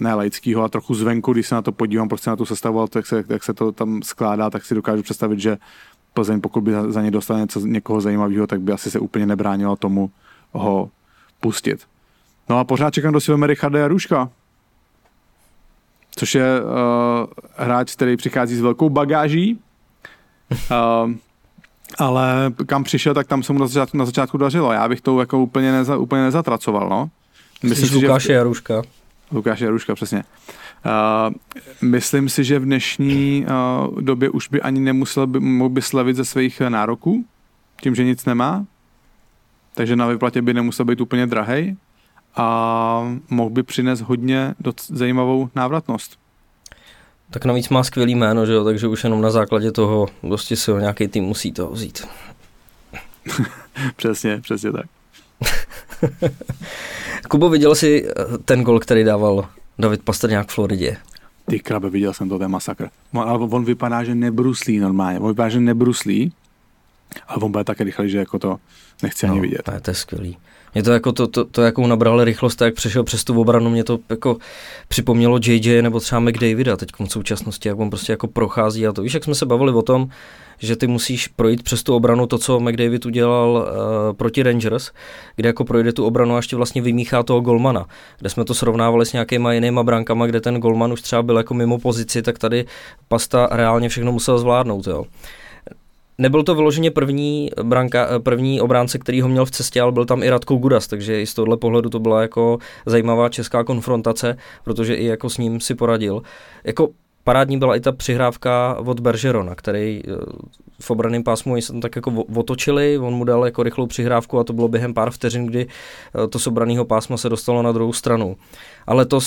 ne laického a trochu zvenku, když se na to podívám, prostě na tu sestavu, tak se, jak se to tam skládá, tak si dokážu představit, že Plzeň, pokud by za ně dostal něco, někoho zajímavého, tak by asi se úplně nebránilo tomu ho pustit. No a pořád čekám, do si veme Richarda Jaruška, což je uh, hráč, který přichází s velkou bagáží. Uh, ale kam přišel, tak tam se mu na začátku, na začátku dařilo. Já bych to jako úplně, neza, úplně nezatracoval, no. Myslím si, Lukáš že... Jaruška. Lukáš Jaruška, přesně. Uh, myslím si, že v dnešní uh, době už by ani nemusel by, mohl by slavit ze svých nároků, tím, že nic nemá, takže na vyplatě by nemusel být úplně drahej a mohl by přinést hodně doc- zajímavou návratnost. Tak navíc má skvělý jméno, že jo, takže už jenom na základě toho prostě si ho nějaký tým musí toho vzít. přesně, přesně tak. Kubo, viděl jsi eh, ten gol, který dával David Pastrňák v Floridě? Ty krabe, viděl jsem to, ten masakr. On, ale on vypadá, že nebruslí normálně. On vypadá, že nebruslí, ale on bude také rychlý, že jako to nechci no, ani vidět. To je skvělý. Mě to jako to, to, to jakou nabral rychlost, jak přešel přes tu obranu, mě to jako připomnělo JJ nebo třeba McDavida teď v současnosti, jak on prostě jako prochází a to víš, jak jsme se bavili o tom, že ty musíš projít přes tu obranu to, co McDavid udělal uh, proti Rangers, kde jako projde tu obranu a ještě vlastně vymíchá toho golmana, kde jsme to srovnávali s nějakýma jinýma brankama, kde ten golman už třeba byl jako mimo pozici, tak tady Pasta reálně všechno musel zvládnout, jo. Nebyl to vyloženě první, branka, první obránce, který ho měl v cestě, ale byl tam i Radko Gudas, takže i z tohohle pohledu to byla jako zajímavá česká konfrontace, protože i jako s ním si poradil. Jako parádní byla i ta přihrávka od Bergerona, který eh, v obraném pásmu se tam tak jako otočili, on mu dal jako rychlou přihrávku a to bylo během pár vteřin, kdy eh, to z obraného pásma se dostalo na druhou stranu. Ale to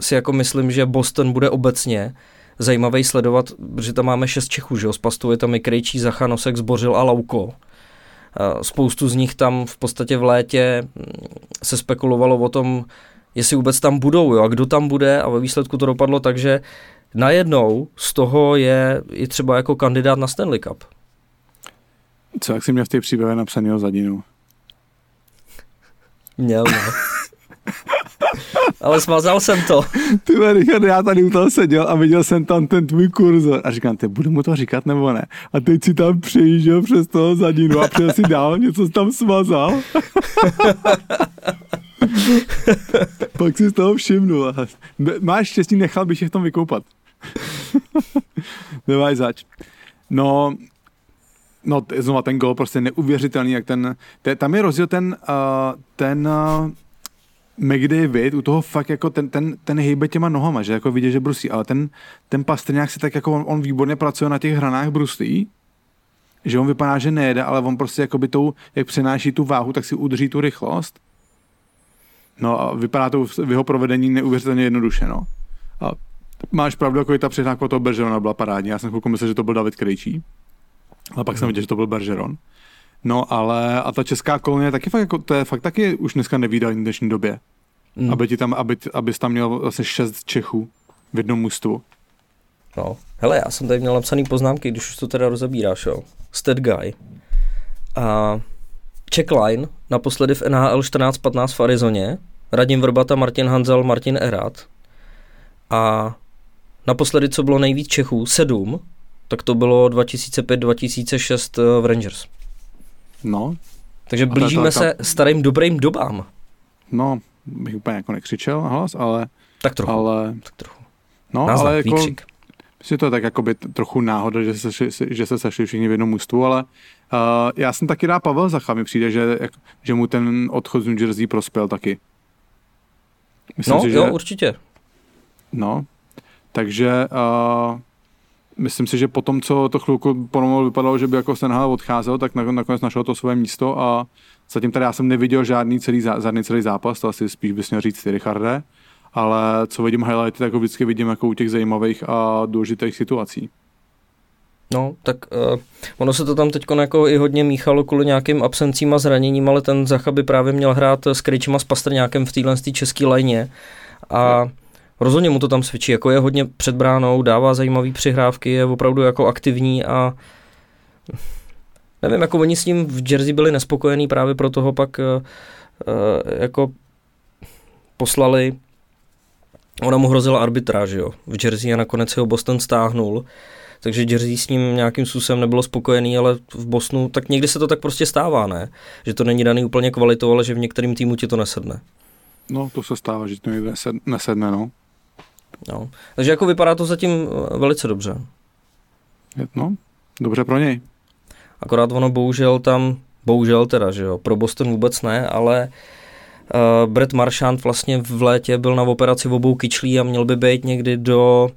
si jako myslím, že Boston bude obecně zajímavý sledovat, protože tam máme šest Čechů, že jo, z Pastu je tam i Krejčí, Zachanosek, Zbořil a Lauko. Spoustu z nich tam v podstatě v létě mm, se spekulovalo o tom, jestli vůbec tam budou jo, a kdo tam bude a ve výsledku to dopadlo tak, že najednou z toho je, je třeba jako kandidát na Stanley Cup. Co, jak jsi měl v té příběhu napsaný o zadinu? Měl, no. Ale smazal jsem to. Ty Richard, já tady u toho seděl a viděl jsem tam ten tvůj kurzor a říkám, ty budu mu to říkat nebo ne? A teď si tam přejížděl přes toho zadinu a přijel si dál, něco jsi tam smazal. Pak si z toho všimnul. Máš štěstí, nechal bych je v tom vykoupat. Nemáš zač. No, no znovu ten gol prostě neuvěřitelný, jak ten, te, tam je rozdíl ten, uh, ten uh, McDavid, u toho fakt jako ten, ten, ten hejbe těma nohama, že jako vidí, že brusí, ale ten, ten Pastrňák si tak jako on, on výborně pracuje na těch hranách bruslí, že on vypadá, že nejede, ale on prostě jako by tou, jak přenáší tu váhu, tak si udrží tu rychlost. No a vypadá to v jeho provedení neuvěřitelně jednoduše, no. A máš pravdu, jako i ta přihrávka toho Bergerona byla parádní. Já jsem chvilku myslel, že to byl David Krejčí. A pak jsem viděl, že to byl Bergeron. No ale a ta česká kolonie taky fakt jako, to je fakt taky už dneska nevídaný v dnešní době. Mm. Aby ti tam, aby, abys tam měl zase šest Čechů v jednom mužstvu. No, hele, já jsem tady měl napsaný poznámky, když už to teda rozebíráš, jo. Stat guy. A checkline naposledy v NHL 14-15 v Arizoně, Radim Vrbata, Martin Hanzel, Martin Erat. A naposledy, co bylo nejvíc Čechů, sedm, tak to bylo 2005-2006 eh, v Rangers. No. Takže blížíme ta, ta, ta... se starým dobrým dobám. No, bych úplně jako nekřičel na hlas, ale... Tak trochu. Ale, tak trochu. No, Náznak, ale jako... Výkřik. Myslím, to je tak jako by trochu náhoda, že se, že se sešli všichni v jednom mužstvu, ale uh, já jsem taky rád Pavel Zacha, mi přijde, že, jak, že mu ten odchod z New Jersey prospěl taky. Myslím no, si, že... jo, určitě. No, takže uh, myslím si, že po tom, co to chvilku pomalu vypadalo, že by jako Stenhal odcházel, tak nakonec našel to své místo a zatím tady já jsem neviděl žádný celý, žádný celý zápas, to asi spíš bys měl říct ty, Richarde, ale co vidím highlighty, tak ho vždycky vidím jako u těch zajímavých a důležitých situací. No, tak uh, ono se to tam teď jako i hodně míchalo kvůli nějakým absencím a zraněním, ale ten Zacha by právě měl hrát s Kryčem a s Pastrňákem v téhle české lajně a rozhodně mu to tam svědčí, jako je hodně před bránou, dává zajímavé přihrávky, je opravdu jako aktivní a nevím, jako oni s ním v Jersey byli nespokojení, právě pro toho pak uh, jako poslali ona mu hrozila arbitráž, jo, v Jersey a nakonec ho Boston stáhnul, takže Jersey s ním nějakým způsobem nebylo spokojený, ale v Bosnu, tak někdy se to tak prostě stává, ne? Že to není daný úplně kvalitou, ale že v některém týmu ti to nesedne. No, to se stává, že to nesedne, no. No, takže jako vypadá to zatím eh, velice dobře. No, dobře pro něj. Akorát ono bohužel tam, bohužel teda, že jo, pro Boston vůbec ne, ale uh, Brett Marchand vlastně v létě byl na operaci v obou kyčlí a měl by být někdy do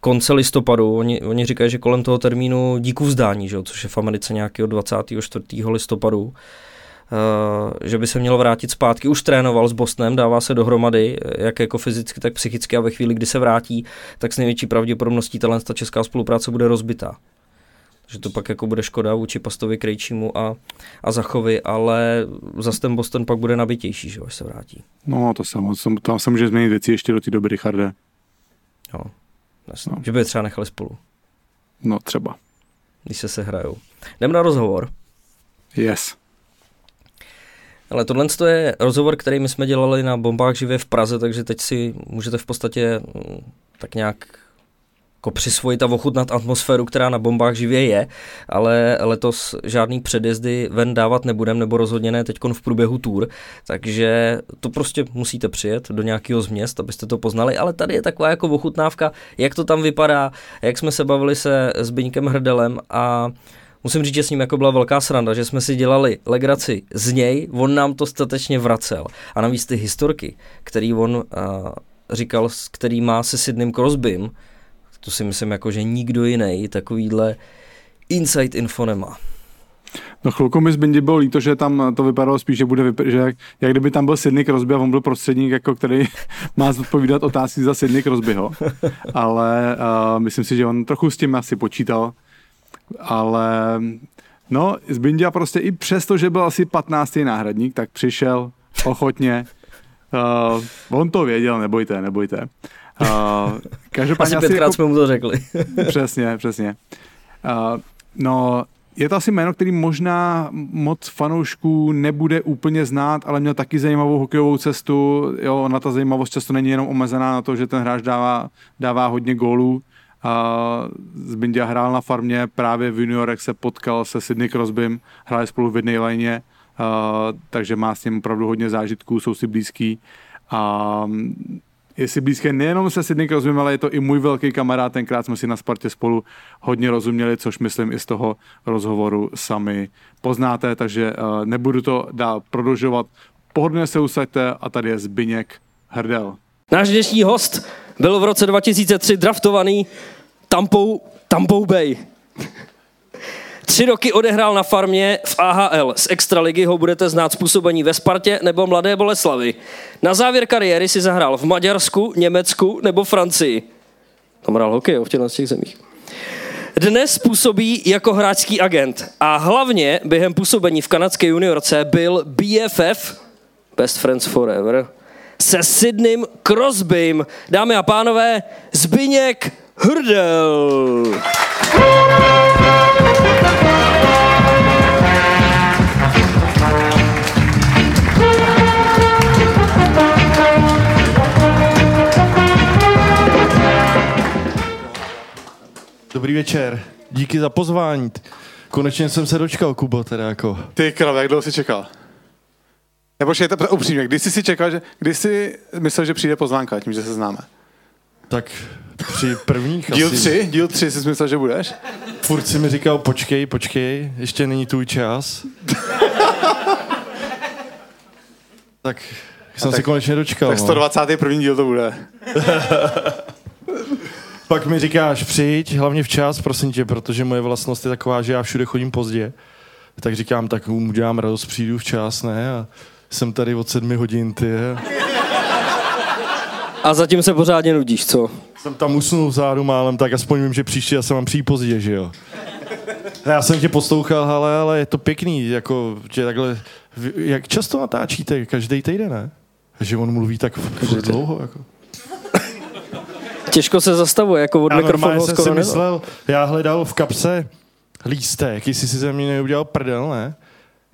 konce listopadu. Oni, oni říkají, že kolem toho termínu díku vzdání, že jo, což je v Americe nějakého 24. listopadu, Uh, že by se měl vrátit zpátky. Už trénoval s Bostonem, dává se dohromady, jak jako fyzicky, tak psychicky a ve chvíli, kdy se vrátí, tak s největší pravděpodobností talent ta česká spolupráce bude rozbitá. Že to pak jako bude škoda vůči Pastovi Krejčímu a, a Zachovi, ale zase ten Boston pak bude nabitější, že až se vrátí. No to samo, tam se může změnit věci ještě do té doby, Richarde. Jo, jasně. No. Že by je třeba nechali spolu. No třeba. Když se sehrajou. Jdem na rozhovor. Yes. Ale tohle je rozhovor, který my jsme dělali na Bombách živě v Praze, takže teď si můžete v podstatě mm, tak nějak jako přisvojit a ochutnat atmosféru, která na bombách živě je, ale letos žádný předjezdy ven dávat nebudem, nebo rozhodně ne teď v průběhu tour, takže to prostě musíte přijet do nějakého z měst, abyste to poznali, ale tady je taková jako ochutnávka, jak to tam vypadá, jak jsme se bavili se s Byňkem Hrdelem a musím říct, že s ním jako byla velká sranda, že jsme si dělali legraci z něj, on nám to statečně vracel. A navíc ty historky, který on uh, říkal, který má se Sidným Crosbym, to si myslím jako, že nikdo jiný takovýhle insight info nemá. No chvilku mi z Bindi bylo líto, že tam to vypadalo spíš, že bude vyp- že jak, jak, kdyby tam byl Sidney Crosby a on byl prostředník, jako který má zodpovídat otázky za Sidney Crosbyho. Ale uh, myslím si, že on trochu s tím asi počítal. Ale no, z Bindia prostě i přesto, že byl asi 15. náhradník, tak přišel ochotně. Uh, on to věděl, nebojte, nebojte. Uh, každopádně asi pětkrát jako, jsme mu to řekli. přesně, přesně. Uh, no, je to asi jméno, který možná moc fanoušků nebude úplně znát, ale měl taky zajímavou hokejovou cestu. Jo, ona ta zajímavost často není jenom omezená na to, že ten hráč dává, dává hodně gólů. Zbindia hrál na farmě, právě v juniorech se potkal se Sidney Crosbym, hráli spolu v jedné lajně, takže má s ním opravdu hodně zážitků, jsou si blízký. A je si blízké nejenom se Sidney Crosbym, ale je to i můj velký kamarád. Tenkrát jsme si na Spartě spolu hodně rozuměli, což myslím i z toho rozhovoru sami poznáte, takže nebudu to dál prodlužovat. Pohodlně se usaďte a tady je Zbyněk Hrdel. Náš dnešní host byl v roce 2003 draftovaný Tampou, Tampou Bay. Tři roky odehrál na farmě v AHL. Z extraligy ho budete znát způsobení ve Spartě nebo Mladé Boleslavy. Na závěr kariéry si zahrál v Maďarsku, Německu nebo Francii. Tam hrál hokej v těchto těch zemích. Dnes působí jako hráčský agent a hlavně během působení v kanadské juniorce byl BFF, Best Friends Forever, se Sydneym Crosbym. Dámy a pánové, Zbyněk Hrdel. Dobrý večer. Díky za pozvání. Konečně jsem se dočkal, Kubo, teda jako. Ty krav, jak dlouho jsi čekal? Nebo je to upřímně, když jsi si čekal, že, když jsi myslel, že přijde pozvánka tím, že se známe? Tak při prvních Díl tři? Díl tři jsi myslel, že budeš? Furt si mi říkal, počkej, počkej, ještě není tvůj čas. tak jsem tak, se konečně dočkal. Tak 121. No. díl to bude. Pak mi říkáš, přijď, hlavně včas, prosím tě, protože moje vlastnost je taková, že já všude chodím pozdě. Tak říkám, tak mu dělám radost, přijdu včas, ne? A jsem tady od sedmi hodin, ty. A zatím se pořádně nudíš, co? Jsem tam usnul vzadu málem, tak aspoň vím, že příště já se mám přijít pozdě, že jo? Já jsem tě poslouchal, ale, ale je to pěkný, jako, že takhle, jak často natáčíte? Každý týden, ne? Že on mluví tak furt dlouho, jako. Těžko se zastavuje, jako od mikrofonu jsem si myslel, já hledal v kapse lístek, jestli si ze mě neudělal prdel, ne?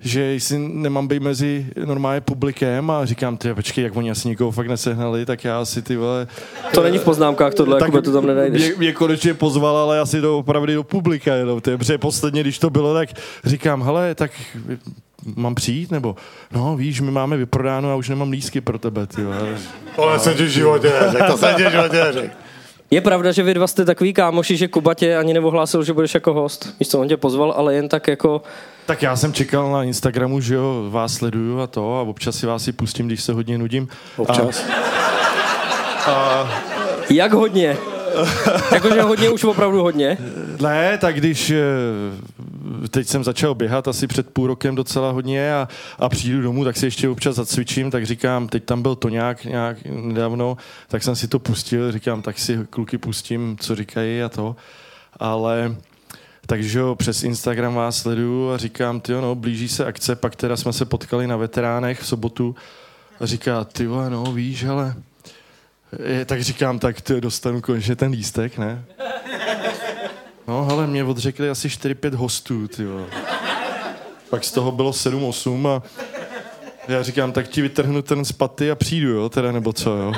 Že jestli nemám být mezi normálně publikem a říkám, ty počkej, jak oni asi nikoho fakt nesehnali, tak já asi ty vole... To není v poznámkách tohle, tak to tam nenajdeš. Mě, mě, konečně pozval, ale asi to opravdu do publika jenom, ty, protože posledně, když to bylo, tak říkám, hele, tak mám přijít, nebo no víš, my máme vyprodáno a už nemám lísky pro tebe, ty To jsem ti v životě to jsem ti v životě. Je pravda, že vy dva jste takový kámoši, že Kuba tě ani neohlásil, že budeš jako host. Víš co, on tě pozval, ale jen tak jako... Tak já jsem čekal na Instagramu, že jo, vás sleduju a to a občas si vás si pustím, když se hodně nudím. Občas. A, a... Jak hodně? Jakože hodně, už opravdu hodně? Ne, tak když eh, teď jsem začal běhat asi před půl rokem docela hodně a, a přijdu domů, tak si ještě občas zacvičím, tak říkám, teď tam byl to nějak, nějak nedávno, tak jsem si to pustil, říkám, tak si kluky pustím, co říkají a to. Ale takže jo, přes Instagram vás sleduju a říkám, ty no, blíží se akce, pak teda jsme se potkali na veteránech v sobotu a říká, ty no, víš, ale je, tak říkám, tak ty dostanu konečně ten lístek, ne? No, ale mě odřekli asi 4-5 hostů, ty Pak z toho bylo 7-8 a já říkám, tak ti vytrhnu ten z paty a přijdu, jo, teda, nebo co, jo.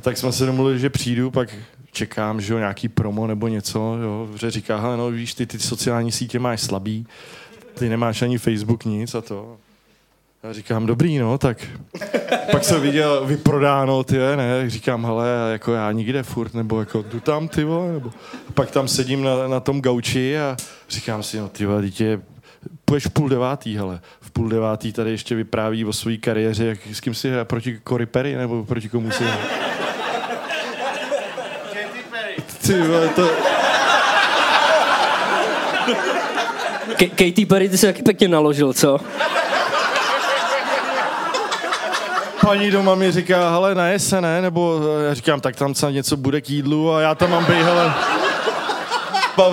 Tak jsme se domluvili, že přijdu, pak čekám, že jo, nějaký promo nebo něco, jo, že říká, hele, no víš, ty ty sociální sítě máš slabý, ty nemáš ani Facebook, nic a to. Já říkám, dobrý, no, tak pak jsem viděl vyprodáno, ty ne, říkám, hele, jako já nikde furt, nebo jako jdu tam, ty vole, nebo pak tam sedím na, na tom gauči a říkám si, no, ty vole, dítě, půjdeš v půl devátý, hele. V půl devátý tady ještě vypráví o své kariéře, jak, s kým si proti Cory Perry, nebo proti komu si Ty vole, to... K- Katy Perry, ty si taky pěkně naložil, co? Paní doma mi říká, hele, naje se, ne? Nebo já říkám, tak tam snad něco bude k jídlu a já tam mám bej, hele,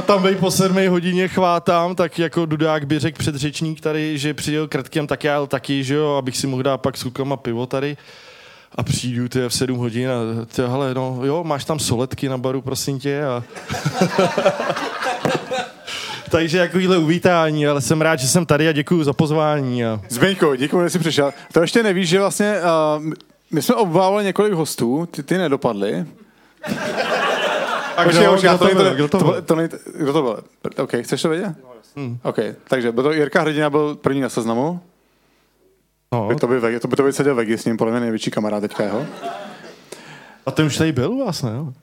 tam bej po sedmi hodině chvátám, tak jako Dudák by řekl předřečník tady, že přijel krtkem, tak já taky, že jo, abych si mohl dát pak s klukama pivo tady. A přijdu ty v 7 hodin a ty, hele, no jo, máš tam soletky na baru, prosím tě. A... Takže jakoýhle uvítání, ale jsem rád, že jsem tady a děkuji za pozvání. A... Zbeňko, děkuji, že jsi přišel. To ještě nevíš, že vlastně uh, my jsme obvávali několik hostů, ty, ty nedopadly. A Počkej, kdo, počkej, kdo, to to nejde- byl? Kdo to byl? to nejde- Kdo to byl? OK, chceš to vědět? Hmm. OK, takže byl to Jirka Hrdina byl první na seznamu. No, To by, to by to by seděl Vegi s ním, podle mě největší kamarád teďka jeho. a ten už tady byl ne? jo?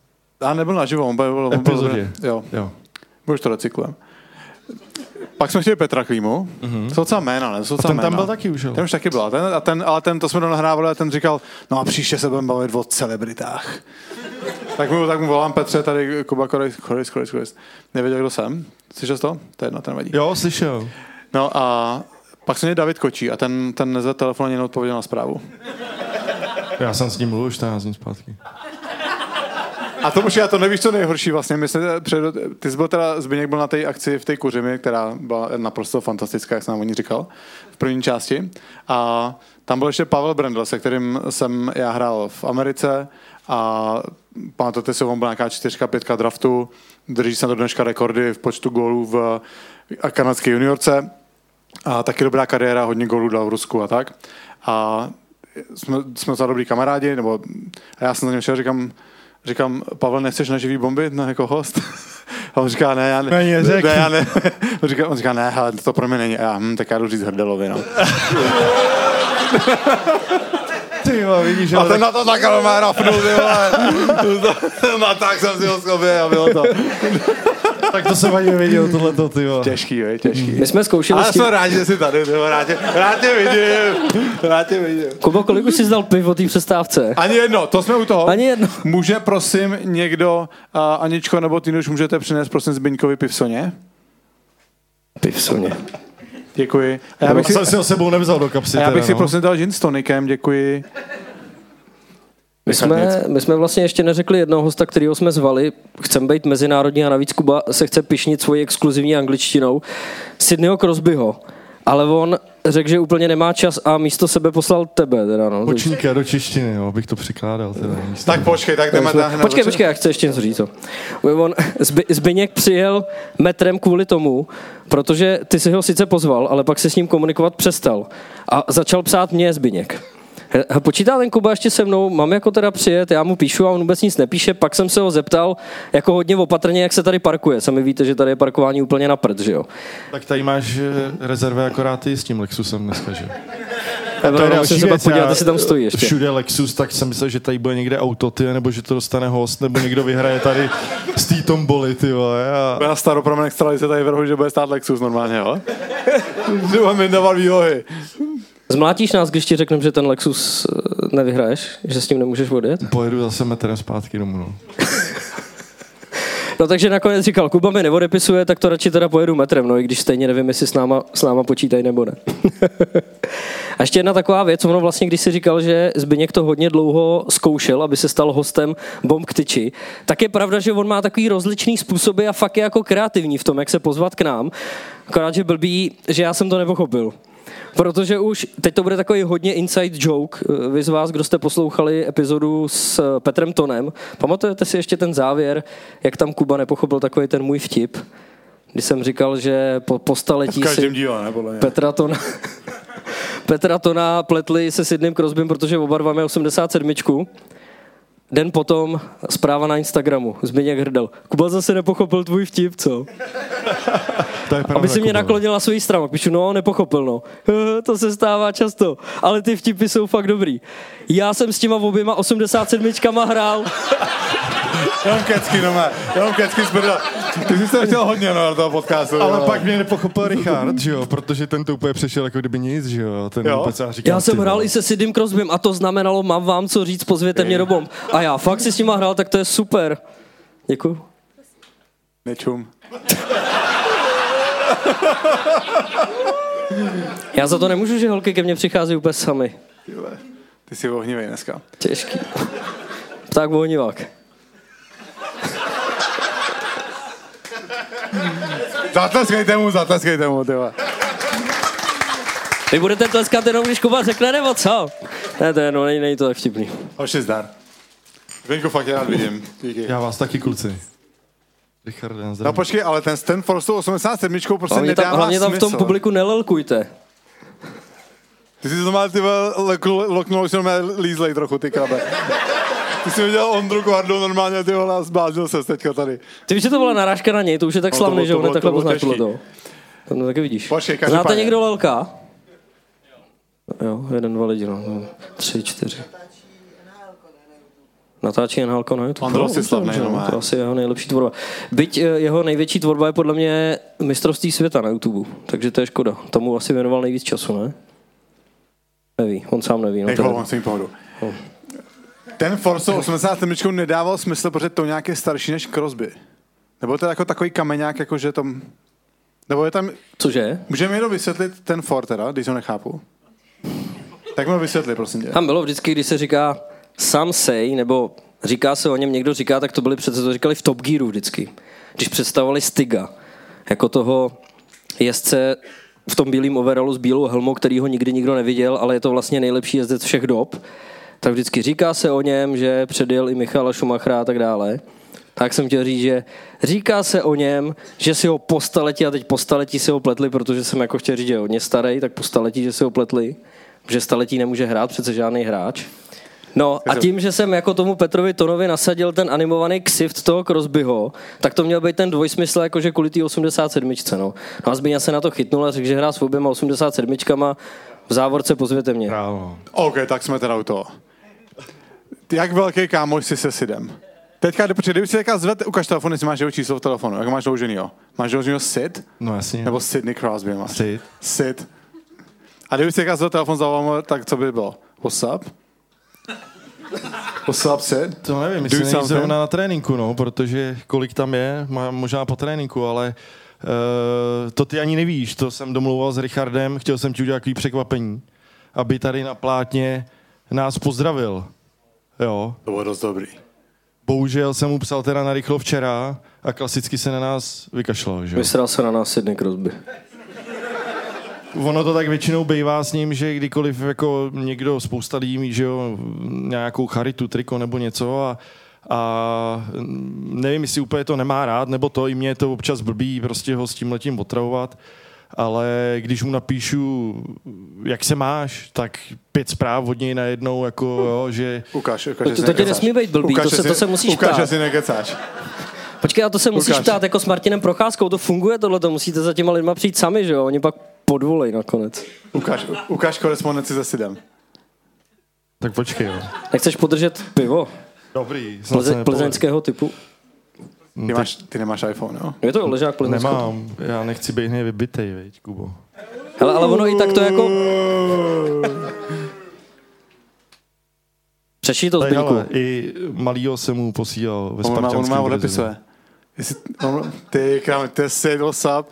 A nebyl naživo, on byl, on byl, Epizodě. jo, Jo. my už to recyklujeme. Pak jsme chtěli Petra Klímu, mm-hmm. to jsou docela jména, ne? To jsou A ten tam jména. byl taky už, jo? Ten už taky byl, a ten, a ten, ale ten, to jsme nahrávali a ten říkal, no a příště se budeme bavit o celebritách. tak, mu, tak mu volám Petře, tady Kuba Korejs, Korejs, Korejs, Korejs. Nevěděl, kdo jsem. Slyšel jsi to? To je jedno, ten vadí. Jo, slyšel. No a pak se mě David Kočí a ten, ten nezvedl telefon ani neodpověděl na zprávu. Já jsem s ním mluvil 14 dní zpátky. A to už já to nevíš, co nejhorší vlastně. My jsme, před, ty jsi byl teda, Zbyněk byl na té akci v té kuřimi, která byla naprosto fantastická, jak jsem nám o ní říkal, v první části. A tam byl ještě Pavel Brendel, se kterým jsem já hrál v Americe a pamatujete si, on byl nějaká čtyřka, pětka draftu, drží se do dneška rekordy v počtu gólů v kanadské juniorce a taky dobrá kariéra, hodně gólů dal v Rusku a tak. A jsme, jsme za dobrý kamarádi, nebo já jsem za něm šel, říkám, říkám, Pavel, nechceš na živý bomby no, jako host? A on říká, ne, já ne, Ani ne, neřekl. já ne. On říká, on říká, ne, hele, to pro mě není. A já, hm, tak já jdu říct Hrdelovi, no. Ty jo, vidíš, A ten na to takhle má rafnul, ty vole. No tak jsem si ho zkoubil a bylo to. Tak to jsem ani nevěděl, tohleto, ty jo. Těžký, vej, těžký. My jsme zkoušeli Ale s tím... jsem rád, že jsi tady, ty rád tě, rád tě vidím. Rád tě vidím. Kubo, kolik už jsi zdal pivo té přestávce? Ani jedno, to jsme u toho. Ani jedno. Může prosím někdo, uh, Aničko nebo ty už můžete přinést prosím Zbyňkovi pivsoně? Pivsoně. Děkuji. A já Já bych si, jsem si ho sebou nevzal do kapsy. a já bych teda, si no. prosím dal gin s tonikem, děkuji. My jsme, my jsme vlastně ještě neřekli jednoho hosta, kterého jsme zvali. Chceme být mezinárodní a navíc Kuba se chce pišnit svojí exkluzivní angličtinou. Sydneyho Crosbyho. Ale on řekl, že úplně nemá čas a místo sebe poslal tebe. Teda, no. Počníka do češtiny, jo, abych to přikládal. Teda, místo. Tak počkej, tak jdeme tak. Počkej, počkej, já chci ještě něco říct. co. On, Zby, Zbyněk přijel metrem kvůli tomu, protože ty si ho sice pozval, ale pak se s ním komunikovat přestal. A začal psát mě Zbyněk. He- Počítá ten Kuba ještě se mnou, mám jako teda přijet, já mu píšu a on vůbec nic nepíše, pak jsem se ho zeptal jako hodně opatrně, jak se tady parkuje. Sami víte, že tady je parkování úplně na prd, že jo? Tak tady máš eh, rezervy akorát ty s tím Lexusem dneska, že? To je musím se pak podívat, já- jestli tam stojí ještě. Všude Lexus, tak jsem myslel, že tady bude někde auto, ty, nebo že to dostane host, nebo někdo vyhraje tady z té tomboly, ty vole. A... Na staropromen extralize tady vrhu, že bude stát Lexus normálně, jo? že mám výlohy. Zmlátíš nás, když ti řekneme, že ten Lexus eh, nevyhraješ, že s tím nemůžeš odjet? Pojedu zase metrem zpátky domů, no. No takže nakonec říkal, Kuba mi neodepisuje, tak to radši teda pojedu metrem, no i když stejně nevím, jestli s náma, s náma počítají nebo ne. A ještě jedna taková věc, ono vlastně, když si říkal, že Zbyněk to hodně dlouho zkoušel, aby se stal hostem Bomb tyči, tak je pravda, že on má takový rozličný způsoby a fakt je jako kreativní v tom, jak se pozvat k nám. Akorát, že blbý, že já jsem to nepochopil. Protože už, teď to bude takový hodně inside joke, vy z vás, kdo jste poslouchali epizodu s Petrem Tonem, pamatujete si ještě ten závěr, jak tam Kuba nepochopil takový ten můj vtip, kdy jsem říkal, že po, po staletí si díle, ne. Petra Tona, Petra Tona pletli se Sidným Crosbym, protože oba dva mají 87. Den potom zpráva na Instagramu, Zbigněk Hrdel. Kuba zase nepochopil tvůj vtip, co? To je pravda, Aby si mě naklonil na svůj stranu. Píšu, no, nepochopil, no. To se stává často, ale ty vtipy jsou fakt dobrý. Já jsem s těma oběma 87 hrál. Jenom kecky, no má. Jenom kecky. Ty jsi to chtěl hodně, no, do toho podcastu. Ale jo. pak mě nepochopil Richard, že jo, protože ten to úplně přešel jako kdyby nic, že jo. Ten Jo. vůbec já říkám, Já jsem hrál i se Sidym Crosbym a to znamenalo, mám vám co říct, pozvěte mě do bomb. A já fakt si s nima hrál, tak to je super. Děkuju. Nečum. Já za to nemůžu, že holky ke mně přichází úplně sami. Ty jsi ohnivý dneska. Těžký. Tak ohnivák. Zatleskejte mu, zatleskejte mu, tyhle. Vy budete tleskat jenom, když Kuba řekne, nebo co? Ne, to je, no, není, není to tak vtipný. Hoši zdar. Zbyňku, fakt rád vidím. Díky. Já vás taky, kluci. Richard, No zdravím. počkej, ale ten Stanford s tou 87 prostě Hlavně tam, nedává hlavně tam v tom smysl. publiku nelelkujte. Ty jsi to mal ty vole, loknul, že jsme lízlej trochu, ty krabe. Ty jsi viděl Ondru Kvardu normálně, ty vole, a zbláznil se teďka tady. Ty víš, že to byla narážka na něj, to už je tak No, to slavný, že to on je takhle to poznáš podle toho. No taky vidíš. Počkej, Znáte někdo Lelka? Jo, jeden, dva lidi, no. no. Tři, čtyři. Natáčí NHL na YouTube. Ondro No, si dobře, no. To asi jeho nejlepší tvorba. Byť eh, jeho největší tvorba je podle mě mistrovství světa na YouTube, takže to je škoda. Tomu asi věnoval nejvíc času, ne? Neví, on sám neví. No, Nech to ho, on si pohodu. Ten Force 87 nedával smysl, protože to nějak je starší než Crosby. Nebo to je jako takový kameňák, jako že tam... Nebo je tam... Cože? Můžeme jenom vysvětlit ten Ford teda, když ho nechápu? Tak mi ho vysvětli, prosím tě. Tam bylo vždycky, když se říká some say, nebo říká se o něm, někdo říká, tak to byli přece, to říkali v Top Gearu vždycky. Když představovali Stiga, jako toho jezdce v tom bílém overallu s bílou helmou, který ho nikdy nikdo neviděl, ale je to vlastně nejlepší jezdec všech dob, tak vždycky říká se o něm, že předjel i Michala Schumachera a tak dále. Tak jsem chtěl říct, že říká se o něm, že si ho po staletí, a teď po staletí si ho pletli, protože jsem jako chtěl říct, že je hodně starý, tak po staletí, že si ho pletli, že staletí nemůže hrát, přece žádný hráč. No a tím, že jsem jako tomu Petrovi Tonovi nasadil ten animovaný ksift toho Crosbyho, tak to měl být ten dvojsmysl, jakože kvůli té 87. No. no a Zbyňa se na to chytnul a řekl, že hrá s oběma 87. V závorce pozvěte mě. Právo. OK, tak jsme teda u toho. Jak velký kámoš jsi se Sidem? Teďka, protože kdyby si teďka zvedl, ukaž telefon, jestli máš jeho číslo v telefonu, jak máš dlouženýho. Máš dlouženýho Sid? No jasně. Nebo Sidney Crosby máš? Sid. Sid. A kdyby si teďka zvedl telefon za tak co by bylo? What's up? What's up, Sid? To nevím, jestli není something. zrovna na tréninku, no, protože kolik tam je, má, možná po tréninku, ale uh, to ty ani nevíš, to jsem domlouval s Richardem, chtěl jsem ti udělat takový překvapení, aby tady na plátně nás pozdravil. Jo, To bylo dost dobrý. bohužel jsem mu psal teda na rychlo včera a klasicky se na nás vykašlal, že jo. Vysral se na nás Sidney Crosby. Ono to tak většinou bývá s ním, že kdykoliv jako někdo, spousta lidí mít, že jo, nějakou charitu, triko nebo něco a, a nevím, jestli úplně to nemá rád, nebo to, i mě je to občas blbý prostě ho s tím letím otravovat, ale když mu napíšu, jak se máš, tak pět zpráv od něj najednou, jako jo, že Ukaž, ukaž, To- to tě nesmí být blbý, to Ukaž, se- to se musíš Ukaž, ptát. jestli nekecáš. Počkej, a to se musíš Lukáš. ptát jako s Martinem Procházkou, to funguje tohle, to musíte za těma lidma přijít sami, že jo? Oni pak podvolej nakonec. Ukaž, ukaž korespondenci se Sidem. tak počkej, jo. Nechceš podržet pivo? Dobrý, Plze, plzeňského typu? Ty, máš, ty nemáš iPhone, jo? Je to ležák plzeňského Nemám, já nechci být hned vybitej, veď, Kubo. Hele, ale ono i tak to jako... Přeší to hele, i malýho jsem mu posílal ve On má, on má odepisuje. Jestli, on, ty krám, to je up?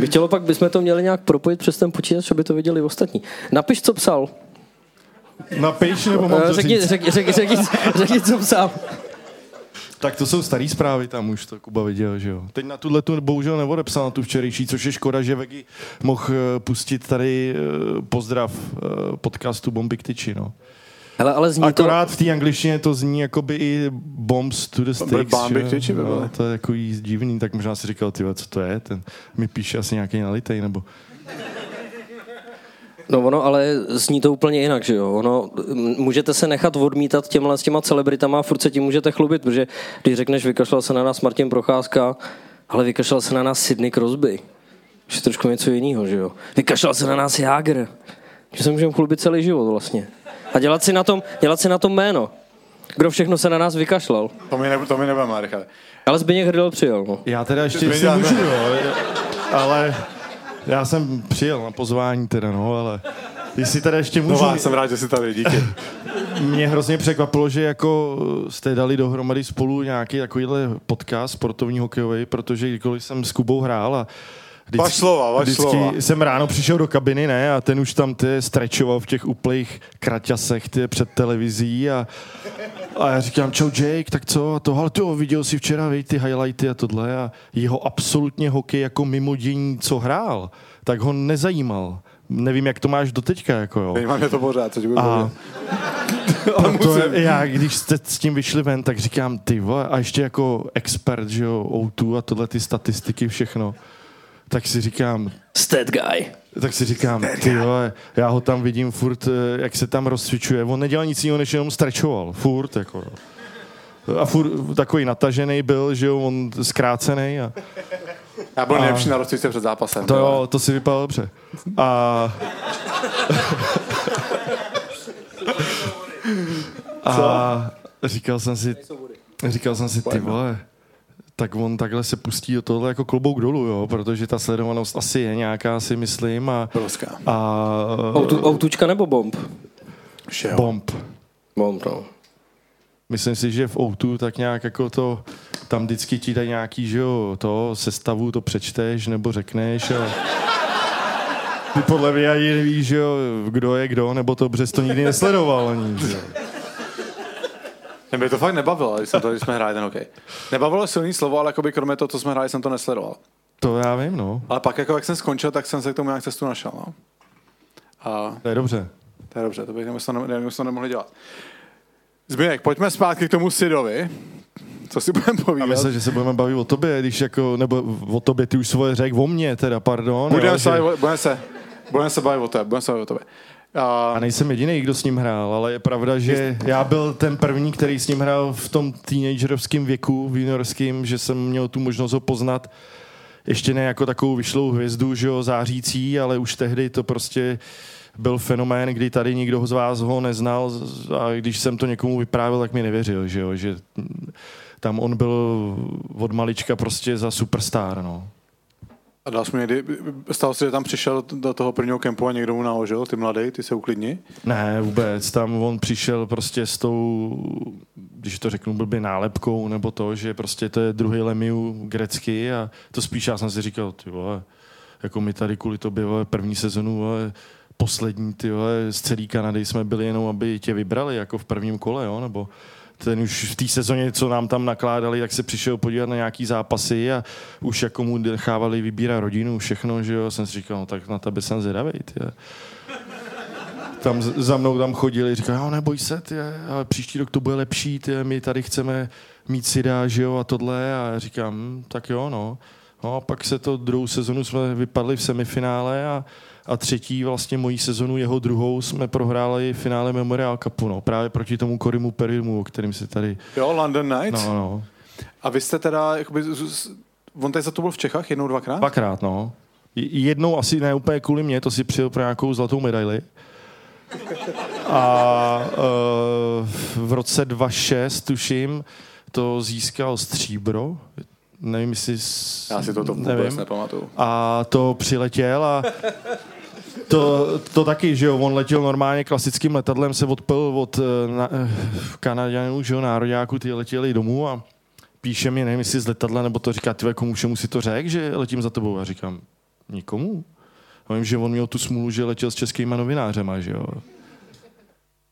Bych chtělo pak, bychom to měli nějak propojit přes ten počítač, aby to viděli ostatní. Napiš, co psal. Napiš, nebo mám to Řekni, říct? řekni, řekni, řekni, řekni, co psal. Tak to jsou staré zprávy, tam už to Kuba viděl, že jo. Teď na tuhle tu bohužel neodepsal na tu včerejší, což je škoda, že Vegy mohl eh, pustit tady eh, pozdrav eh, podcastu Bomby k tyči, no. Hele, ale zní to... Akorát v té angličtině to zní jakoby i Bombs to the Sticks, Bomby že? k tyči by no, to je jako divný, tak možná si říkal, ty co to je, ten mi píše asi nějaký nalitej, nebo... No ono, ale zní to úplně jinak, že jo. Ono, můžete se nechat odmítat těmhle s těma celebritama a furt se tím můžete chlubit, protože když řekneš, vykašlal se na nás Martin Procházka, ale vykašlal se na nás Sidney Crosby. Už je trošku něco jiného, že jo. Vykašlal se na nás Jágr. Že se můžeme chlubit celý život vlastně. A dělat si na tom, dělat si na tom jméno. Kdo všechno se na nás vykašlal. To mi, ne, to mi nebudeme, Richard. Ale Zbigněk Hrdel přijel, no. Já teda ještě, jestli věděl, můžu, jo, ale já jsem přijel na pozvání teda, no, ale jestli teda ještě můžu... No, já jsem rád, že jsi tady, díky. mě hrozně překvapilo, že jako jste dali dohromady spolu nějaký takovýhle podcast sportovní hokejový, protože kdykoliv jsem s Kubou hrál a Vždycky, vaš slova, vaš vždycky slova. jsem ráno přišel do kabiny, ne, a ten už tam ty strečoval v těch úplných kraťasech ty před televizí a, a já říkám, čau Jake, tak co, a to, ale ty viděl si včera, vej, ty highlighty a tohle a jeho absolutně hokej jako mimo dění, co hrál, tak ho nezajímal. Nevím, jak to máš doteďka, jako jo. Mě to pořád, co ti A proto já, když jste s tím vyšli ven, tak říkám, ty vole, a ještě jako expert, že jo, O2 a tohle ty statistiky, všechno tak si říkám... Stat guy. Tak si říkám, ty vole, já ho tam vidím furt, eh, jak se tam rozcvičuje. On nedělal nic jiného, než jenom strečoval. Furt, jako. A furt takový natažený byl, že jo, on zkrácený. A, já byl nejlepší na rozcvičce před zápasem. To jo, to si vypadalo dobře. A... a říkal jsem si, říkal jsem si, ty vole, tak on takhle se pustí do tohle jako klobouk dolů, jo, protože ta sledovanost asi je nějaká, si myslím. A, a, Outu, outučka nebo bomb? Všeho. Bomb. Bomb, no. Myslím si, že v Outu tak nějak jako to, tam vždycky ti dají nějaký, že jo, to sestavu, to přečteš nebo řekneš a ty podle mě ani nevíš, že jo, kdo je kdo, nebo to přes to nikdy nesledoval ani, že jo. Mě to fakt nebavilo, když, jsem to, když jsme hráli ten hokej. Nebavilo silný slovo, ale jakoby kromě toho, co jsme hráli, jsem to nesledoval. To já vím, no. Ale pak, jako jak jsem skončil, tak jsem se k tomu nějak cestu našel, no. A... To je dobře. To je dobře, to bych to, ne, to nemohli dělat. Zběnek, pojďme zpátky k tomu Sidovi. Co si budeme povídat? A myslím, že se budeme bavit o tobě, když jako, nebo o tobě, ty už svoje řek o mně, teda, pardon. Budeme se, že... budeme se, budeme se bavit o tobě, budeme se bavit o tobě. A... a nejsem jediný, kdo s ním hrál, ale je pravda, že já byl ten první, který s ním hrál v tom teenagerovském věku, v juniorském, že jsem měl tu možnost ho poznat ještě ne jako takovou vyšlou hvězdu, že jo, zářící, ale už tehdy to prostě byl fenomén, kdy tady nikdo z vás ho neznal a když jsem to někomu vyprávěl, tak mi nevěřil, že jo, že tam on byl od malička prostě za superstar, no. A dal jsi mi někdy, stalo se, že tam přišel do toho prvního kempu a někdo mu naložil, ty mladý, ty se uklidni? Ne, vůbec, tam on přišel prostě s tou, když to řeknu blbě, nálepkou, nebo to, že prostě to je druhý Lemiu grecky a to spíš já jsem si říkal, ty vole, jako my tady kvůli tobě, vole, první sezonu, vole, poslední, ty vole, z celé Kanady jsme byli jenom, aby tě vybrali, jako v prvním kole, jo, nebo ten už v té sezóně, co nám tam nakládali, tak se přišel podívat na nějaký zápasy a už jako mu nechávali vybírat rodinu, všechno, že jo, jsem si říkal, no, tak na tebe jsem zvědavý, Tam za mnou tam chodili, říkali, no neboj se, tě, ale příští rok to bude lepší, tě, my tady chceme mít Sida, že jo, a tohle. A říkám, hm, tak jo, no. No a pak se to druhou sezonu jsme vypadli v semifinále a a třetí vlastně mojí sezonu, jeho druhou, jsme prohráli finále Memorial Cupu, no, právě proti tomu Korimu Perimu, o kterým se tady... Jo, London Knights? No, no. A vy jste teda, jakoby, on tady za to byl v Čechách jednou, dvakrát? Dvakrát, no. Jednou asi ne úplně kvůli mě, to si přijel pro nějakou zlatou medaili. A uh, v roce 2006, tuším, to získal stříbro, nevím, jestli... Já si to, to vůbec nepamatuju. A to přiletěl a to, to taky, že jo, on letěl normálně klasickým letadlem, se odpil od eh, na, eh, Kanaděnů, že jo, nároďáků, ty letěli domů a píše mi, nevím, jestli z letadla, nebo to říká, ty komu všemu si to řek, že letím za tebou. A říkám, nikomu. A vím, že on měl tu smůlu, že letěl s českýma novinářema, že jo.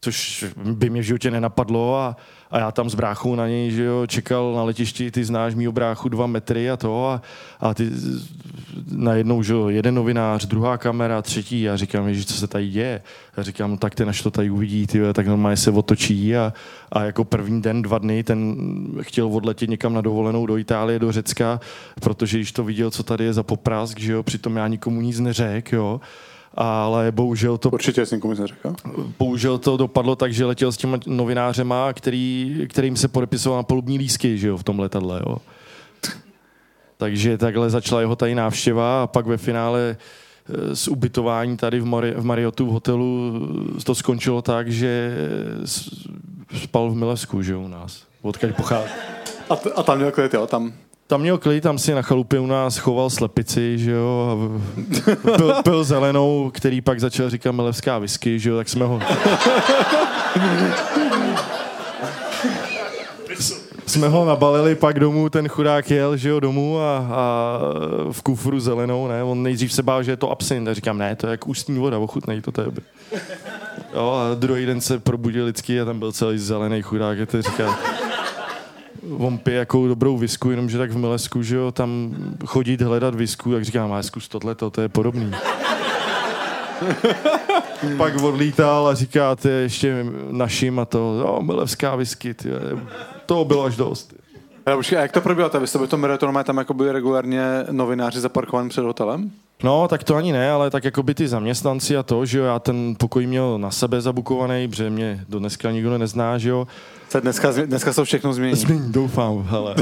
Což by mě v životě nenapadlo a a já tam s bráchou na něj, že jo, čekal na letišti, ty znáš mýho bráchu dva metry a to a, a ty najednou, že jo, jeden novinář, druhá kamera, třetí a říkám, že co se tady děje? A říkám, no tak ten, až to tady uvidí, ty, tak normálně se otočí a, a jako první den, dva dny, ten chtěl odletět někam na dovolenou do Itálie, do Řecka, protože když to viděl, co tady je za poprask, že jo, přitom já nikomu nic neřekl, jo, ale bohužel to... Určitě jsem komu neřekl. Bohužel to dopadlo tak, že letěl s těma novinářema, který, kterým se podepisoval na polubní lísky, že jo, v tom letadle, jo. Takže takhle začala jeho tady návštěva a pak ve finále z eh, ubytování tady v, Mari- v Mariotu v hotelu to skončilo tak, že spal v Milesku, že u nás. Odkud pochází. A, t- a tam měl klid, jo? Tam tam měl klid, tam si na chalupě u nás choval slepici, že jo, a pil, pil zelenou, který pak začal říkat milevská whisky, že jo, tak jsme ho... jsme ho nabalili pak domů, ten chudák jel, že jo, domů a, a v kufru zelenou, ne, on nejdřív se bál, že je to absint, a říkám, ne, to je jak ústní voda, ochutnej to, je Jo, a druhý den se probudil lidský a tam byl celý zelený chudák, a to říká, on pije jako dobrou visku, jenomže tak v Milesku, že jo, tam chodit hledat visku, tak říkám, má zkus tohle, to je podobný. Pak odlítal a říká, ty ještě našim a to, jo, milevská whisky, ty, to bylo až dost. Ale počkej, a jak to probíháte? Vy jste by to maraton tam jako byli regulárně novináři zaparkovaní před hotelem? No, tak to ani ne, ale tak jako by ty zaměstnanci a to, že jo, já ten pokoj měl na sebe zabukovaný, protože mě do dneska nikdo nezná, že jo. Se dneska, dneska se všechno změní. Změní, doufám, hele.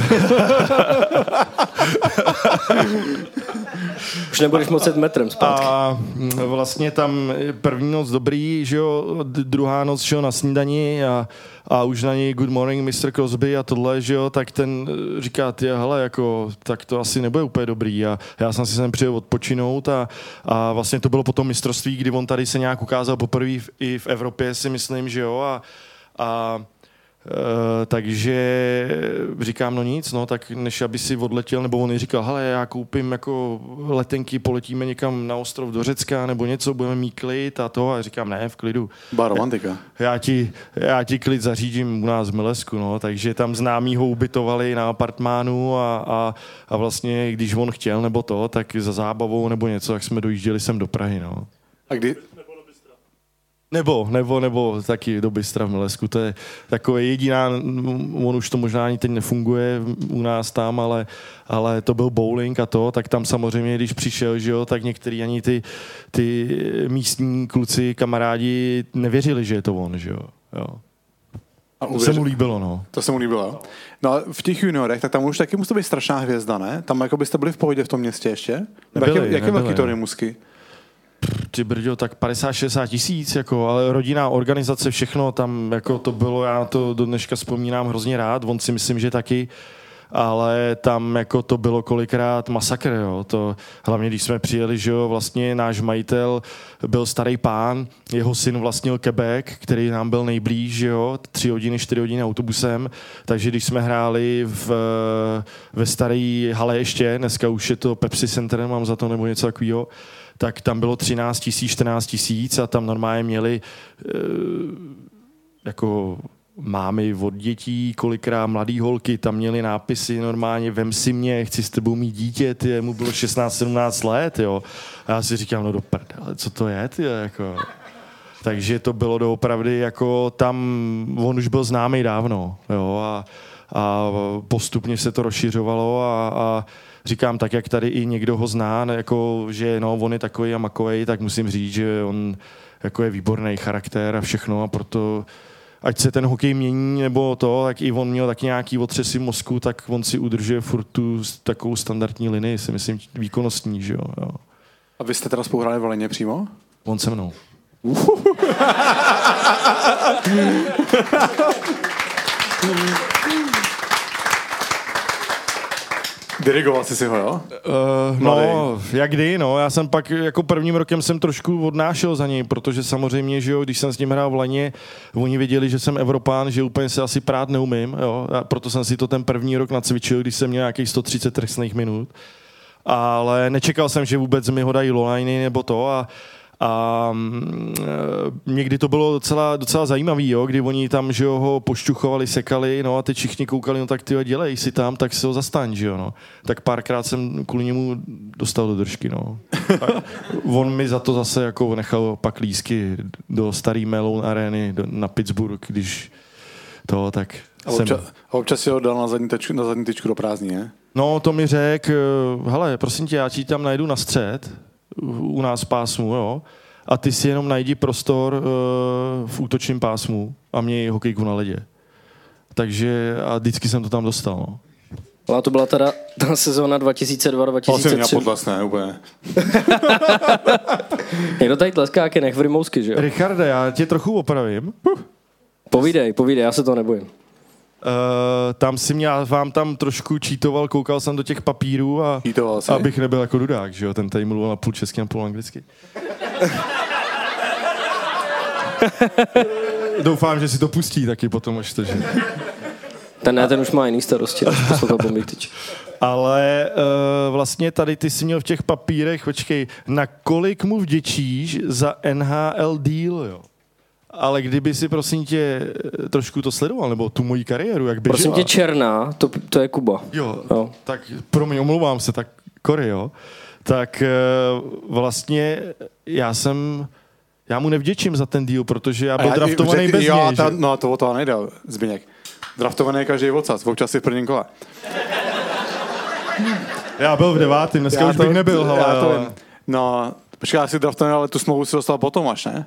Už nebudeš moc jít metrem zpátky. A vlastně tam první noc dobrý, že jo, druhá noc šel na snídani a, a už na něj Good Morning Mr. Crosby a tohle, že jo, tak ten říká, ty hele, jako, tak to asi nebude úplně dobrý a já jsem si sem přijel odpočinout a, a vlastně to bylo potom mistrovství, kdy on tady se nějak ukázal poprvé i v Evropě, si myslím, že jo, a, a Uh, takže říkám, no nic, no, tak než aby si odletěl, nebo on říkal, hele, já koupím jako letenky, poletíme někam na ostrov do Řecka, nebo něco, budeme mít klid a to, a říkám, ne, v klidu. Ba romantika. Já ti, já ti klid zařídím u nás v Milesku, no, takže tam známí ho ubytovali na apartmánu a, a, a vlastně, když on chtěl nebo to, tak za zábavou nebo něco, tak jsme dojížděli sem do Prahy, no. A kdy, nebo, nebo, nebo taky do Bystra v Milesku. To je takové jediná, on už to možná ani teď nefunguje u nás tam, ale, ale to byl bowling a to, tak tam samozřejmě, když přišel, že jo, tak některý ani ty, ty místní kluci, kamarádi nevěřili, že je to on, že jo. jo. A to se mu líbilo, no. To se mu líbilo. No a v těch juniorech, tak tam už taky musí být strašná hvězda, ne? Tam jako byste byli v pohodě v tom městě ještě? Nebyli, jak, jak je velký to musky? Ty brďo, tak 50-60 tisíc, jako, ale rodinná organizace, všechno tam, jako to bylo, já to do dneška vzpomínám hrozně rád, on si myslím, že taky, ale tam jako to bylo kolikrát masakr, jo. To, hlavně když jsme přijeli, že jo, vlastně náš majitel byl starý pán, jeho syn vlastnil Quebec, který nám byl nejblíž, jo, tři hodiny, čtyři hodiny autobusem, takže když jsme hráli v, ve staré hale ještě, dneska už je to Pepsi Center, mám za to, nebo něco takového, tak tam bylo 13 tisíc, 14 tisíc a tam normálně měli e, jako mámy od dětí, kolikrát mladý holky, tam měli nápisy normálně, vem si mě, chci s tebou mít dítě, ty, mu bylo 16-17 let, jo. A já si říkám, no do prdele, co to je, ty, jako. Takže to bylo doopravdy jako tam, on už byl známý dávno, jo, a, a postupně se to rozšiřovalo a, a říkám, tak jak tady i někdo ho zná, jako, že no, on je takový a makovej, tak musím říct, že on jako je výborný charakter a všechno a proto ať se ten hokej mění nebo to, tak i on měl tak nějaký otřesy mozku, tak on si udržuje furt tu takovou standardní linii, si myslím, výkonnostní, že jo. jo. A vy jste teda spolu hráli v Leně přímo? On se mnou. Dirigoval jsi si ho, jo? Uh, no, jak kdy, no. Já jsem pak, jako prvním rokem jsem trošku odnášel za něj, protože samozřejmě, že jo, když jsem s ním hrál v Leně, oni věděli, že jsem Evropán, že úplně se asi prát neumím, jo. A proto jsem si to ten první rok nacvičil, když jsem měl nějakých 130 trestných minut. Ale nečekal jsem, že vůbec mi ho dají loliny nebo to a a mm, e, někdy to bylo docela, docela zajímavý, jo, kdy oni tam že jo, ho pošťuchovali, sekali, no a teď všichni koukali, no tak ty dělej si tam, tak se ho zastaň, že jo, no. Tak párkrát jsem kvůli němu dostal do držky, no. A on mi za to zase jako nechal pak lísky do starý Melon arény na Pittsburgh, když to, tak a občas, jsem... občas si ho dal na zadní, tečku, na zadní tečku do prázdní, ne? No, to mi řekl, hele, prosím tě, já ti tam najdu na střed, u nás pásmu, jo, a ty si jenom najdi prostor uh, v útočním pásmu a měj hokejku na ledě. Takže a vždycky jsem to tam dostal, no. Ale to byla teda ta sezóna 2002-2003. na podlas, ne, úplně. Někdo tady tleská, jak je nech v Rimousky, že jo? Richarde, já tě trochu opravím. Povídej, povídej, já se to nebojím. Tam si mě, vám tam trošku čítoval, koukal jsem do těch papírů a abych nebyl jako dudák, že jo, ten tady mluvil na půl česky, na půl anglicky. Doufám, že si to pustí taky potom, až to, že... Ten ne, ten už má jiný starosti, než. Ale uh, vlastně tady ty jsi měl v těch papírech, počkej, na kolik mu vděčíš za NHL deal, jo? Ale kdyby si, prosím tě, trošku to sledoval, nebo tu moji kariéru, jak běžela. Prosím tě, Černá, to, to je Kuba. Jo, jo, tak pro mě omlouvám se, tak Kory, jo. Tak uh, vlastně já jsem, já mu nevděčím za ten deal, protože já byl já, draftovaný bez jo, něj. Ta, no to o toho nejde, Zbyněk. Draftovaný je každý odsaz, občas si v prvním kole. Já byl v devátém, dneska já už to, bych nebyl. Já hele, to ale... No, počkej, já si draftovaný, ale tu smlouvu si dostal potom až, ne?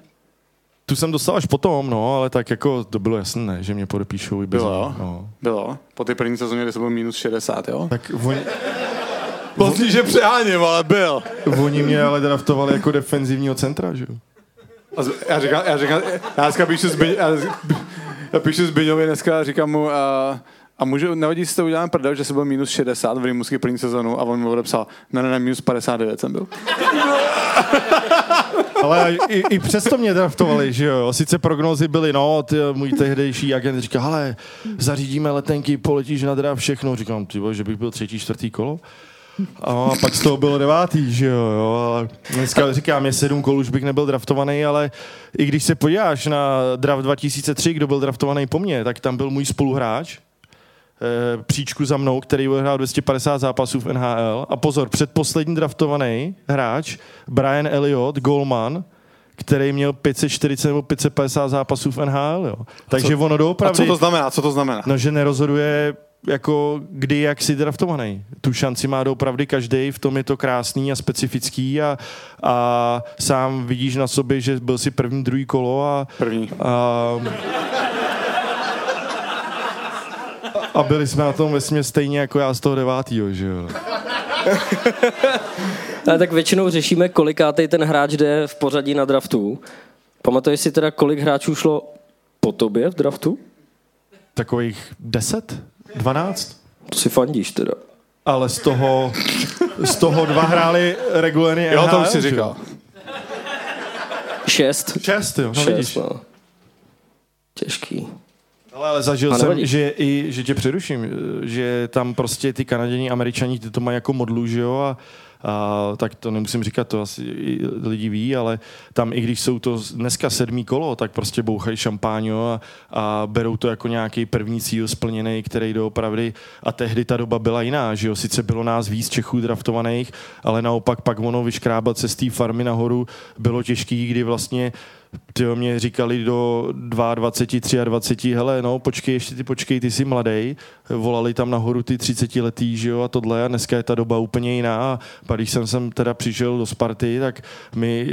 Tu jsem dostal až potom, no, ale tak jako to bylo jasné, že mě podepíšou i bez Bylo, no. bylo. Po té první sezóně, kdy jsem byl minus 60, jo? Tak oni... Později, že přeháním, ale byl. Oni mě ale draftovali jako defenzivního centra, že jo? Já říkám, já říkám, já dneska píšu Zbyň, já, já píšu Zbyňovi dneska a říkám mu, a, a můžu, nevadí si to udělám prdel, že jsem byl minus 60 v Rimusky první sezonu a on mi odepsal, ne, ne, ne, minus 59 jsem byl. Ale i, i přesto mě draftovali, že jo. Sice prognózy byly, no, ty, můj tehdejší agent říká, ale zařídíme letenky, poletíš na draft, všechno. Říkám, ty že bych byl třetí, čtvrtý kolo. A pak z toho bylo devátý, že jo, jo. A dneska říkám, je sedm kol, už bych nebyl draftovaný, ale i když se podíváš na draft 2003, kdo byl draftovaný po mně, tak tam byl můj spoluhráč, příčku za mnou, který hrál 250 zápasů v NHL. A pozor, předposlední draftovaný hráč, Brian Elliott, Goldman, který měl 540 nebo 550 zápasů v NHL. Jo. Takže co, ono doopravdy... A co to znamená? Co to znamená? No, že nerozhoduje jako kdy, jak si draftovaný. Tu šanci má doopravdy každý, v tom je to krásný a specifický a, a sám vidíš na sobě, že byl si první, druhý kolo a... První. A, a byli jsme na tom vesmě stejně jako já z toho devátýho, že jo. Ale tak většinou řešíme, kolikátej ten hráč jde v pořadí na draftu. Pamatuješ si teda, kolik hráčů šlo po tobě v draftu? Takových deset? 12? To si fandíš teda. Ale z toho, z toho dva hráli regulérně Jo, to už si říkal. Šest. Šest, jo. No Šest, vidíš. no. Těžký. Ale, ale zažil jsem, že, i, že tě přeruším, že tam prostě ty Kanaděni, Američani, ty to mají jako modlu, že jo, a a, tak to nemusím říkat, to asi lidi ví, ale tam i když jsou to dneska sedmý kolo, tak prostě bouchají šampáňo a, a berou to jako nějaký první cíl splněný, který doopravdy, a tehdy ta doba byla jiná, že jo, sice bylo nás víc Čechů draftovaných, ale naopak pak ono vyškrábat se z té farmy nahoru bylo těžký, kdy vlastně ty mě říkali do 22, 23, hele, no, počkej, ještě ty počkej, ty jsi mladý. Volali tam nahoru ty 30 letý, že jo, a tohle, a dneska je ta doba úplně jiná. A pak, když jsem sem teda přišel do Sparty, tak mi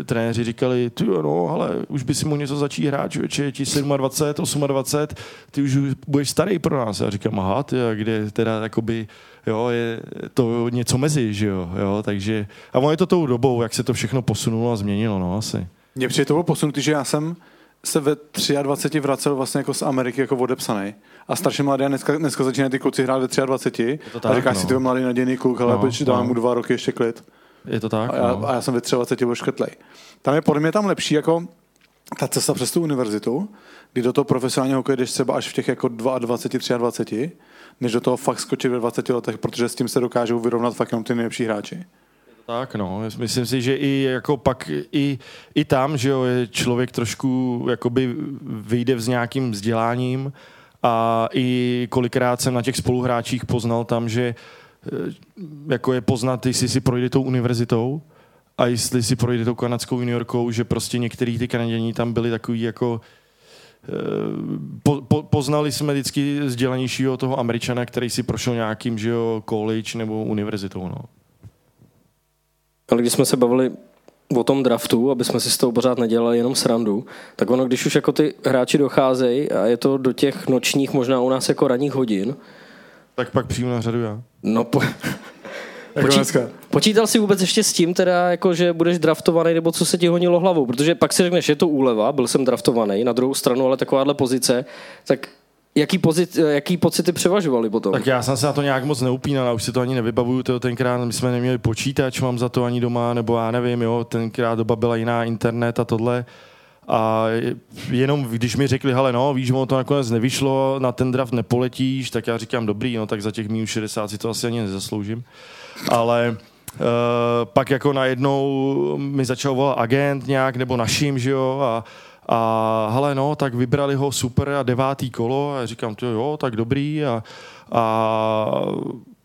e, trenéři říkali, ty no, ale už by si mohl něco začít hrát, člověče, ti 27, 28, ty už budeš starý pro nás. A říkám, aha, ty, a kde teda jakoby jo, je to něco mezi, že jo, jo, takže, a ono je to tou dobou, jak se to všechno posunulo a změnilo, no, asi. Mně přijde to bylo posunutý, že já jsem se ve 23 vracel vlastně jako z Ameriky jako odepsaný. A strašně mladý a dneska, dneska začínají ty kluci hrát ve 23 tak, a říkáš no. si, ty mladý nadějný kluk, ale no, dám no. mu dva roky ještě klid. Je to tak, a já, no. a já jsem ve 23 byl škrtlej. Tam je podle mě tam lepší jako ta cesta přes tu univerzitu, kdy do toho profesionálního hokeje jdeš třeba až v těch jako 22, 23, než do toho fakt skočit ve 20 letech, protože s tím se dokážou vyrovnat fakt jenom ty nejlepší hráči. Tak no, myslím si, že i jako pak i, i tam, že jo, je člověk trošku jakoby vyjde s nějakým vzděláním a i kolikrát jsem na těch spoluhráčích poznal tam, že eh, jako je poznat, jestli si projde tou univerzitou a jestli si projde tou kanadskou juniorkou, že prostě některý ty kanadění tam byli takový jako eh, po, po, poznali jsme vždycky vzdělanějšího toho američana, který si prošel nějakým, že jo, college nebo univerzitou, no. Ale když jsme se bavili o tom draftu, aby jsme si z toho pořád nedělali jenom srandu, tak ono, když už jako ty hráči docházejí a je to do těch nočních, možná u nás jako ranních hodin, tak pak přijmu na řadu já. No, po... Počít, počítal jsi vůbec ještě s tím, teda, jako, že budeš draftovaný, nebo co se ti honilo hlavou? Protože pak si řekneš, je to úleva, byl jsem draftovaný, na druhou stranu, ale takováhle pozice, tak Jaký, pozit, jaký pocity převažovaly potom? Tak já jsem se na to nějak moc neupínal, už si to ani nevybavuju, to tenkrát my jsme neměli počítač, mám za to ani doma, nebo já nevím, jo, tenkrát doba byla jiná, internet a tohle. A jenom když mi řekli, hele no, víš, ono to nakonec nevyšlo, na ten draft nepoletíš, tak já říkám, dobrý, no tak za těch minus 60 si to asi ani nezasloužím. Ale Uh, pak jako najednou mi začal volat agent nějak, nebo naším, že jo, a, a hele no, tak vybrali ho super a devátý kolo a říkám, to jo, tak dobrý. A, a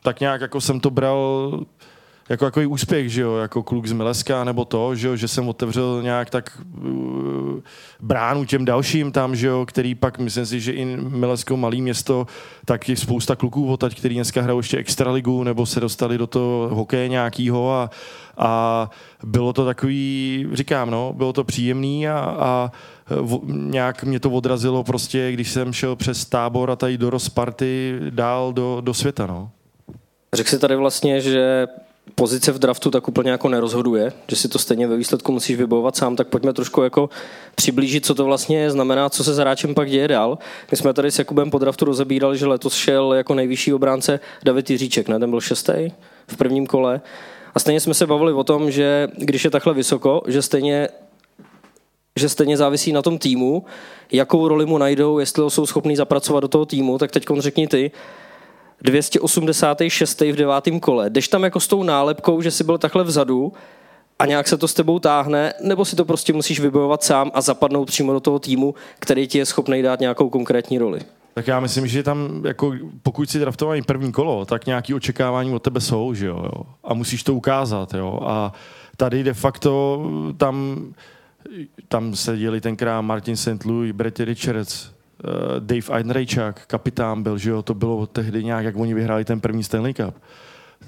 tak nějak jako jsem to bral jako jako úspěch, že jo, jako kluk z Mileska, nebo to, že jo, že jsem otevřel nějak tak uh, bránu těm dalším tam, že jo, který pak, myslím si, že i Milesko malý město, tak je spousta kluků odtaď, který dneska hrajou ještě extraligu, nebo se dostali do toho hokeje nějakýho a, a bylo to takový, říkám, no, bylo to příjemný a, a nějak mě to odrazilo prostě, když jsem šel přes tábor a tady do Rozparty dál do, do světa, no. Řekl si tady vlastně, že pozice v draftu tak úplně jako nerozhoduje, že si to stejně ve výsledku musíš vybojovat sám, tak pojďme trošku jako přiblížit, co to vlastně znamená, co se s hráčem pak děje dál. My jsme tady s Jakubem po draftu rozebírali, že letos šel jako nejvyšší obránce David Jiříček, ne? Ten byl šestý v prvním kole. A stejně jsme se bavili o tom, že když je takhle vysoko, že stejně že stejně závisí na tom týmu, jakou roli mu najdou, jestli ho jsou schopní zapracovat do toho týmu, tak teď řekni ty, 286. v devátém kole. Jdeš tam jako s tou nálepkou, že jsi byl takhle vzadu a nějak se to s tebou táhne, nebo si to prostě musíš vybojovat sám a zapadnout přímo do toho týmu, který ti je schopný dát nějakou konkrétní roli? Tak já myslím, že tam, jako, pokud si draftovaný první kolo, tak nějaké očekávání od tebe jsou, že jo, jo, A musíš to ukázat, jo. A tady de facto tam, tam seděli tenkrát Martin St. Louis, Brett Richards, Dave Einreichák, kapitán byl, že jo, to bylo tehdy nějak, jak oni vyhráli ten první Stanley Cup.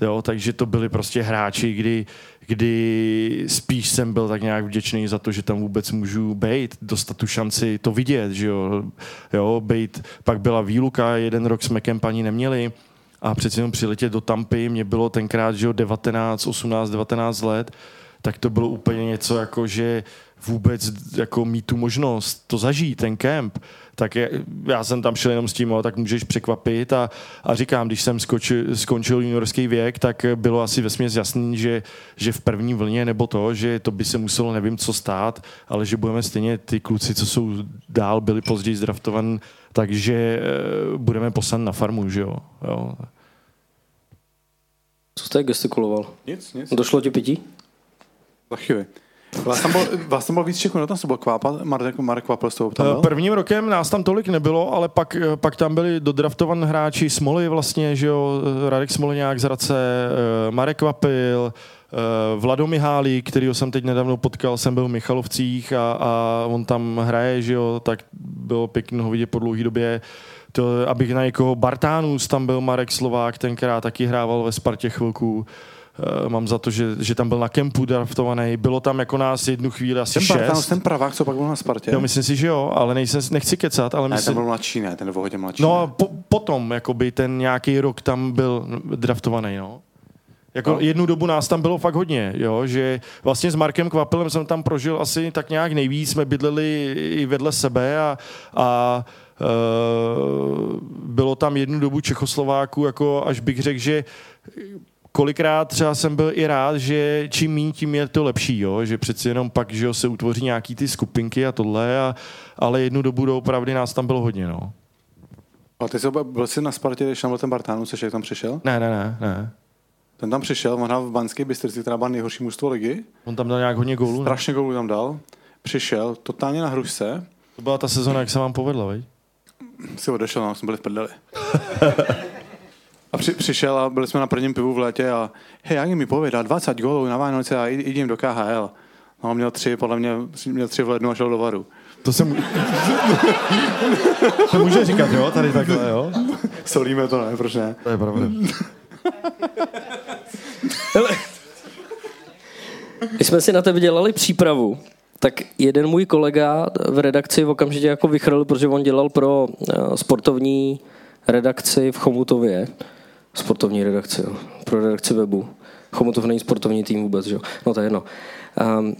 Jo, takže to byli prostě hráči, kdy, kdy spíš jsem byl tak nějak vděčný za to, že tam vůbec můžu být, dostat tu šanci to vidět, že jo, jo být, pak byla výluka, jeden rok jsme kampaní neměli a přeci jenom přiletět do Tampy, mě bylo tenkrát, že jo, 19, 18, 19 let, tak to bylo úplně něco jako, že vůbec jako mít tu možnost to zažít, ten kemp, tak je, já jsem tam šel jenom s tím, tak můžeš překvapit a, a říkám, když jsem skočil, skončil juniorský věk, tak bylo asi vesměs jasný, že, že v první vlně nebo to, že to by se muselo nevím co stát, ale že budeme stejně ty kluci, co jsou dál, byli později zdraftovaní, takže e, budeme poslat na farmu, že jo. jo. Co jste gestikuloval? Nic, nic. Došlo ti pití? Za chvíli. Vás tam, byl, vás tam byl víc Čechů, no tam se byl Kvápa, Marek, Marek Kvapel s tam byl? Prvním rokem nás tam tolik nebylo, ale pak, pak tam byli dodraftovaní hráči Smoly vlastně, že jo, Radek Smoleňák z Hradce, eh, Marek Kvapil, eh, Vlado Mihálí, kterýho jsem teď nedávno potkal, jsem byl v Michalovcích a, a on tam hraje, že jo, tak bylo pěkný ho vidět po dlouhé době. To, abych na někoho Bartánus, tam byl Marek Slovák, tenkrát taky hrával ve Spartě chvilku. Uh, mám za to, že, že tam byl na kempu draftovaný. Bylo tam jako nás jednu chvíli asi ten šest. Ten, ten pravák, co pak byl na Spartě? Jo, myslím si, že jo, ale nejsem, nechci kecat. Ale ne, myslím... ten byl mladší, ne, ten byl hodně mladší. No a po, potom, jakoby ten nějaký rok tam byl draftovaný, no. Jako no. jednu dobu nás tam bylo fakt hodně, jo, že vlastně s Markem Kvapilem jsem tam prožil asi tak nějak nejvíc, jsme bydleli i vedle sebe a, a uh, bylo tam jednu dobu Čechoslováků, jako až bych řekl, že kolikrát třeba jsem byl i rád, že čím méně, tím je to lepší, jo? že přeci jenom pak že jo, se utvoří nějaký ty skupinky a tohle, a, ale jednu dobu opravdu nás tam bylo hodně. No. A ty jsi byl jsi na Spartě, když tam byl ten Bartánu, což jak tam přišel? Ne, ne, ne, ne. Ten tam přišel, on hrál v Banské Bystrici, která byla nejhorší mužstvo ligy. On tam dal nějak hodně gólů. Strašně gólů tam dal. Přišel, totálně na hrušce. To byla ta sezona, jak se vám povedla, veď? Si odešel, no, jsme byli v prdeli. A při, přišel a byli jsme na prvním pivu v létě a hej, jak mi povědá, 20 gólů na Vánoce a jdím do KHL. No, měl tři, podle mě měl tři v lednu a šel do varu. To jsem... to může říkat, jo, tady takhle, jo? Solíme to, ne, proč ne? To je pravda. Když jsme si na tebe dělali přípravu, tak jeden můj kolega v redakci okamžitě jako vychrl, protože on dělal pro eh, sportovní redakci v Chomutově sportovní redakci, jo. pro redakci webu. Chomutov není sportovní tým vůbec, že? No to je jedno. Um,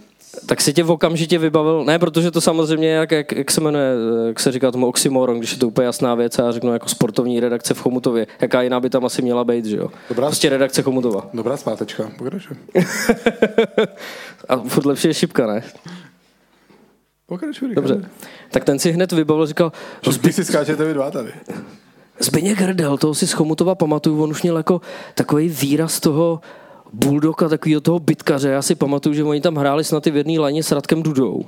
tak si tě v okamžitě vybavil, ne, protože to samozřejmě, jak, jak, jak se jmenuje, jak se říká tomu oxymoron, když je to úplně jasná věc a já řeknu jako sportovní redakce v Chomutově, jaká jiná by tam asi měla být, že jo? Dobrá. Prostě redakce Chomutova. Dobrá zpátečka, pokračuj. a furt lepší je šipka, ne? Pokračuj. Dobře. Tak ten si hned vybavil, říkal... Zby... si skáčete vy dva tady. Zbyněk Hrdel, toho si z Chomutova pamatuju, on už měl jako takový výraz toho, buldoka, takového toho bitkaře. Já si pamatuju, že oni tam hráli snad i v jedné laně s Radkem Dudou.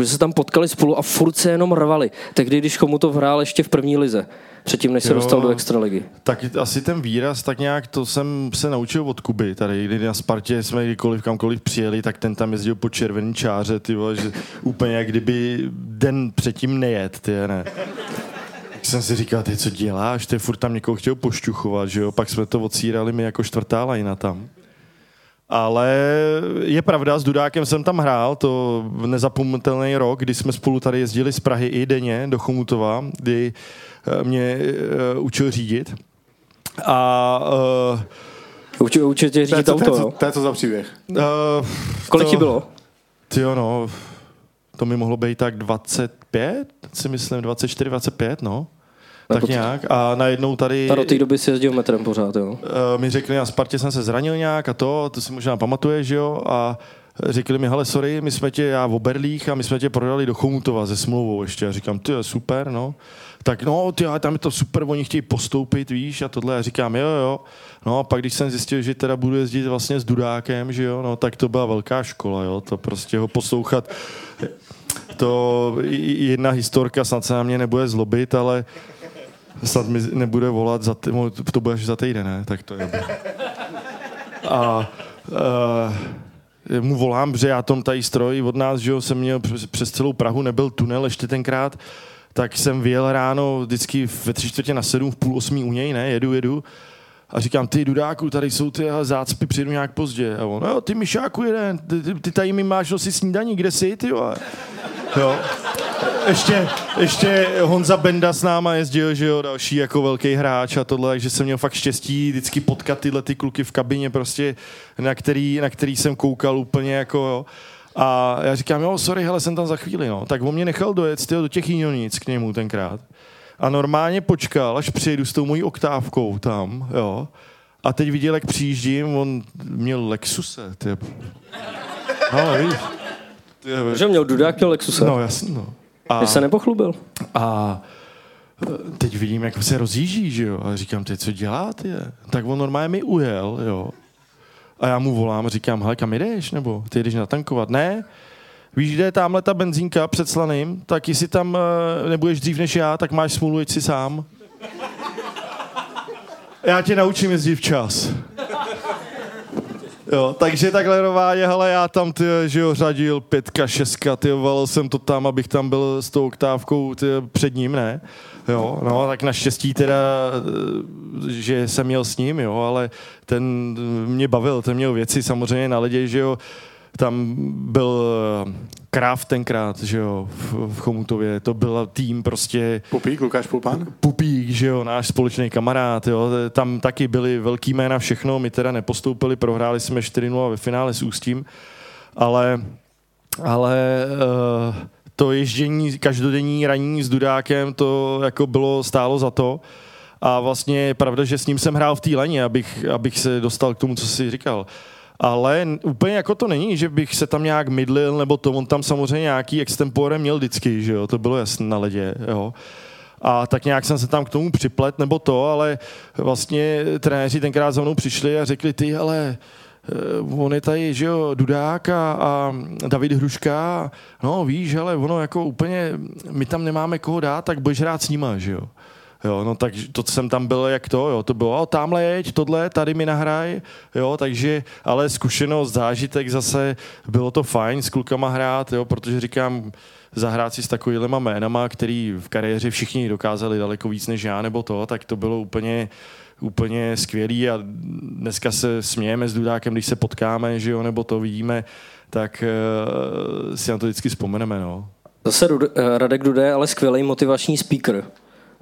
Že se tam potkali spolu a furt se jenom rvali. Tehdy, když komu to hrál ještě v první lize, předtím, než se jo, dostal do extraligy. Tak asi ten výraz, tak nějak to jsem se naučil od Kuby tady, kdy na Spartě jsme kdykoliv kamkoliv přijeli, tak ten tam jezdil po červený čáře, ty vole, že úplně jak kdyby den předtím nejet, ty ne. Jsem si říkal, ty co děláš, ty furt tam někoho chtěl pošťuchovat, že jo, pak jsme to odsírali my jako čtvrtá lajna tam. Ale je pravda, s Dudákem jsem tam hrál, to nezapomenutelný rok, kdy jsme spolu tady jezdili z Prahy i denně do Chomutova, kdy eh, mě uh, učil řídit. A uh, Učil, učil tě řídit auto? To je co za příběh? Uh, Kolik to, ti bylo? Ty no, to mi mohlo být tak 25, si myslím, 24, 25, no. Tak pod... nějak. A najednou tady... A do té doby si jezdil metrem pořád, jo? Uh, mi řekli, na Spartě jsem se zranil nějak a to, to si možná pamatuješ, že jo? A řekli mi, hele, sorry, my jsme tě, já v Oberlích a my jsme tě prodali do Chomutova se smlouvou ještě. A říkám, ty super, no. Tak no, ty, tam je to super, oni chtějí postoupit, víš, a tohle. A říkám, jo, jo. No a pak, když jsem zjistil, že teda budu jezdit vlastně s Dudákem, že jo, no, tak to byla velká škola, jo, to prostě ho poslouchat. To jedna historka snad se na mě nebude zlobit, ale snad mi nebude volat, za ty, to bude až za týden, ne? Tak to je. A uh, mu volám, že já tom tady stroj od nás, že jo, jsem měl přes celou Prahu, nebyl tunel ještě tenkrát, tak jsem vyjel ráno vždycky ve tři čtvrtě na sedm, v půl osmí u něj, ne, jedu, jedu. A říkám, ty Dudáku, tady jsou ty zácpy, přijdu nějak pozdě. A on, no, ty Mišáku jeden, ty, ty tady mi máš nosit snídaní, kde jsi, ty jo? Jo ještě, ještě Honza Benda s náma jezdil, že jo, další jako velký hráč a tohle, takže jsem měl fakt štěstí vždycky potkat tyhle ty kluky v kabině prostě, na který, na který jsem koukal úplně jako, jo. A já říkám, jo, sorry, hele, jsem tam za chvíli, no. Tak on mě nechal dojet tyjo, do těch Jíňonic k němu tenkrát. A normálně počkal, až přijedu s tou mojí oktávkou tam, jo. A teď viděl, jak přijíždím, on měl Lexuse, ty. No, víš. Že měl Dudák, měl Lexuse. No, jasně, no. A, se nepochlubil. A e, teď vidím, jak se rozjíždí, že jo. A říkám, ty co děláte? Tak on normálně mi ujel, jo. A já mu volám a říkám, hele, kam jdeš? Nebo ty jdeš natankovat? Ne, víš, kde je tamhle ta benzínka před Slaným, tak jestli tam e, nebudeš dřív než já, tak máš smůlu, si sám. Já tě naučím jezdit včas. Jo, takže takhle normálně, hele, já tam ty, že jo, řadil pětka, šestka, ty, jsem to tam, abych tam byl s tou oktávkou ty, před ním, ne? Jo, no, tak naštěstí teda, že jsem měl s ním, jo, ale ten mě bavil, ten měl věci samozřejmě na ledě, že jo, tam byl eh, Kraft tenkrát, že jo, v, v Chomutově, to byl tým prostě... Pupík, Lukáš Pulpán? Pupík, že jo, náš společný kamarád, jo, tam taky byly velký jména všechno, my teda nepostoupili, prohráli jsme 4-0 ve finále s Ústím, ale, ale uh, to ježdění, každodenní raní s Dudákem, to jako bylo stálo za to. A vlastně je pravda, že s ním jsem hrál v té laně, abych, abych se dostal k tomu, co jsi říkal ale úplně jako to není, že bych se tam nějak mydlil, nebo to, on tam samozřejmě nějaký extempore měl vždycky, že jo, to bylo jasné na ledě, jo. A tak nějak jsem se tam k tomu připlet, nebo to, ale vlastně trenéři tenkrát za mnou přišli a řekli, ty, ale eh, on je tady, že jo, Dudák a, a David Hruška, no víš, ale ono jako úplně, my tam nemáme koho dát, tak budeš hrát s nima, že jo. Jo, no tak to jsem tam byl jak to, jo, to bylo, tamhle jeď, tohle, tady mi nahraj, jo, takže, ale zkušenost, zážitek zase, bylo to fajn s klukama hrát, jo, protože říkám, zahrát si s takovýhlema jménama, který v kariéře všichni dokázali daleko víc než já nebo to, tak to bylo úplně, úplně skvělý a dneska se smějeme s Dudákem, když se potkáme, že jo, nebo to vidíme, tak uh, si na to vždycky vzpomeneme, no. Zase Radek Dudé, ale skvělý motivační speaker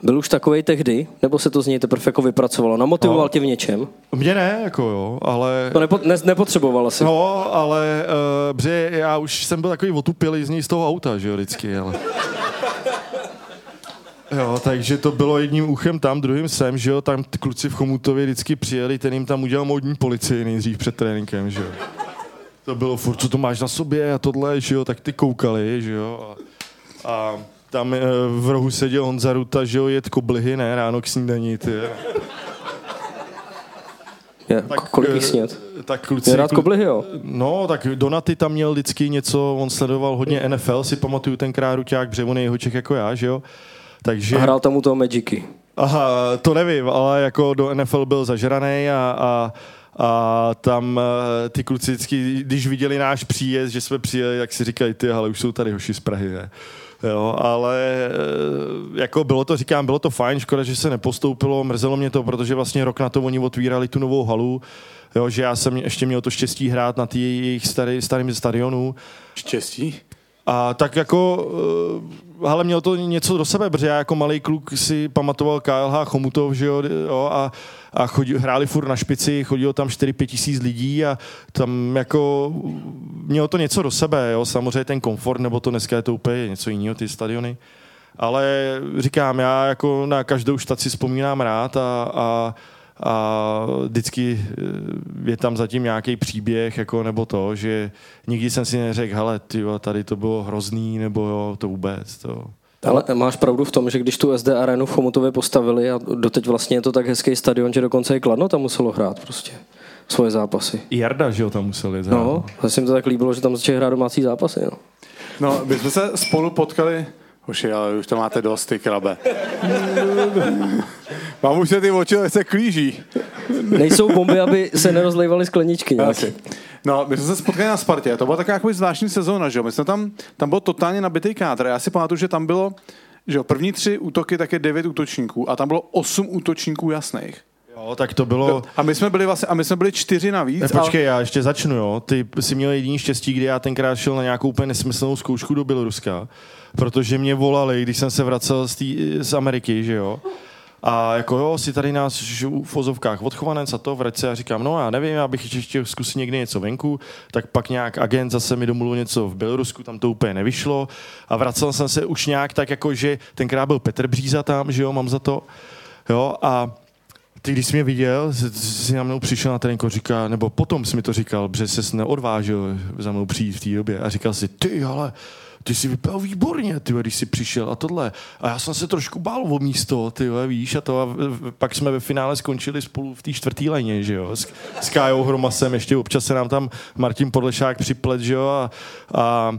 Byl už takovej tehdy, nebo se to z něj teprve jako vypracovalo? Namotivoval no. tě v něčem? Mě ne, jako jo, ale... To nepo, ne, nepotřeboval asi. No, ale uh, bře, já už jsem byl takový otupilý z něj z toho auta, že jo, vždycky, ale... Jo, takže to bylo jedním uchem tam, druhým sem, že jo, tam ty kluci v Chomutově vždycky přijeli, ten jim tam udělal modní policii nejdřív před tréninkem, že jo. To bylo furt, co to máš na sobě a tohle, že jo, tak ty koukali, že jo. A, a tam e, v rohu seděl Honza Ruta, že jo, jet koblihy, ne, ráno k snídaní, ty. Je, tak, kolik jich snět? Tak kluci, je rád koblihy, jo? No, tak Donaty tam měl vždycky něco, on sledoval hodně NFL, si pamatuju ten Ruťák, je jeho Čech jako já, že jo. Takže... A hrál tam u toho Magicy. Aha, to nevím, ale jako do NFL byl zažraný a, a a tam uh, ty kluci vždycky, když viděli náš příjezd, že jsme přijeli, jak si říkají, ty, ale už jsou tady hoši z Prahy, ne? Jo, ale uh, jako bylo to, říkám, bylo to fajn, škoda, že se nepostoupilo, mrzelo mě to, protože vlastně rok na to oni otvírali tu novou halu, jo, že já jsem ještě měl to štěstí hrát na ty jejich starý, starým stadionu. Štěstí? A tak jako, uh, ale měl to něco do sebe, protože já jako malý kluk si pamatoval KLH Chomutov, že jo, jo a, a chodí, hráli furt na špici, chodilo tam 4-5 tisíc lidí a tam jako mělo to něco do sebe, jo, samozřejmě ten komfort, nebo to dneska je to úplně něco jiného, ty stadiony. Ale říkám, já jako na každou štaci vzpomínám rád a, a a vždycky eh, je tam zatím nějaký příběh, jako, nebo to, že nikdy jsem si neřekl, hele, tyjo, tady to bylo hrozný, nebo jo, to vůbec. To. Ale máš pravdu v tom, že když tu SD arenu v Chomutově postavili a doteď vlastně je to tak hezký stadion, že dokonce i Kladno tam muselo hrát prostě svoje zápasy. I Jarda, že jo, tam museli hrát. No, se mi to tak líbilo, že tam začali hrát domácí zápasy. No. no, my jsme se spolu potkali Hoši, ale už to máte dost, ty krabe. Mám už se ty oči, se klíží. Nejsou bomby, aby se nerozlejvaly skleničky. Okay. No, my jsme se spotkali na Spartě, to byla taková jako zvláštní sezóna, že jo? My jsme tam, tam byl totálně nabitý kádr. Já si pamatuju, že tam bylo, že jo, první tři útoky, také devět útočníků a tam bylo osm útočníků jasných. Jo, tak to bylo... A my jsme byli vlastně, a my jsme byli čtyři navíc. Ne, počkej, ale... já ještě začnu, jo. Ty jsi měl jediný štěstí, kdy já tenkrát šel na nějakou úplně nesmyslnou zkoušku do Běloruska, protože mě volali, když jsem se vracel z, tý, z Ameriky, že jo. A jako jo, si tady nás v fozovkách odchovanec a to, vrať se a říkám, no já nevím, já bych ještě zkusil někdy něco venku, tak pak nějak agent zase mi domluvil něco v Bělorusku, tam to úplně nevyšlo. A vracel jsem se už nějak tak jako, že tenkrát byl Petr Bříza tam, že jo, mám za to, jo, a ty, když jsi mě viděl, jsi na mnou přišel na tréninku, říká, nebo potom jsi mi to říkal, protože jsi neodvážil za mnou přijít v té době a říkal si, ty, ale ty jsi vypadal výborně, ty, když jsi přišel a tohle. A já jsem se trošku bál o místo, ty, víš, a to a pak jsme ve finále skončili spolu v té čtvrtý léně, že jo, s, s Kájou Hromasem, ještě občas se nám tam Martin Podlešák připlet, že jo, a, a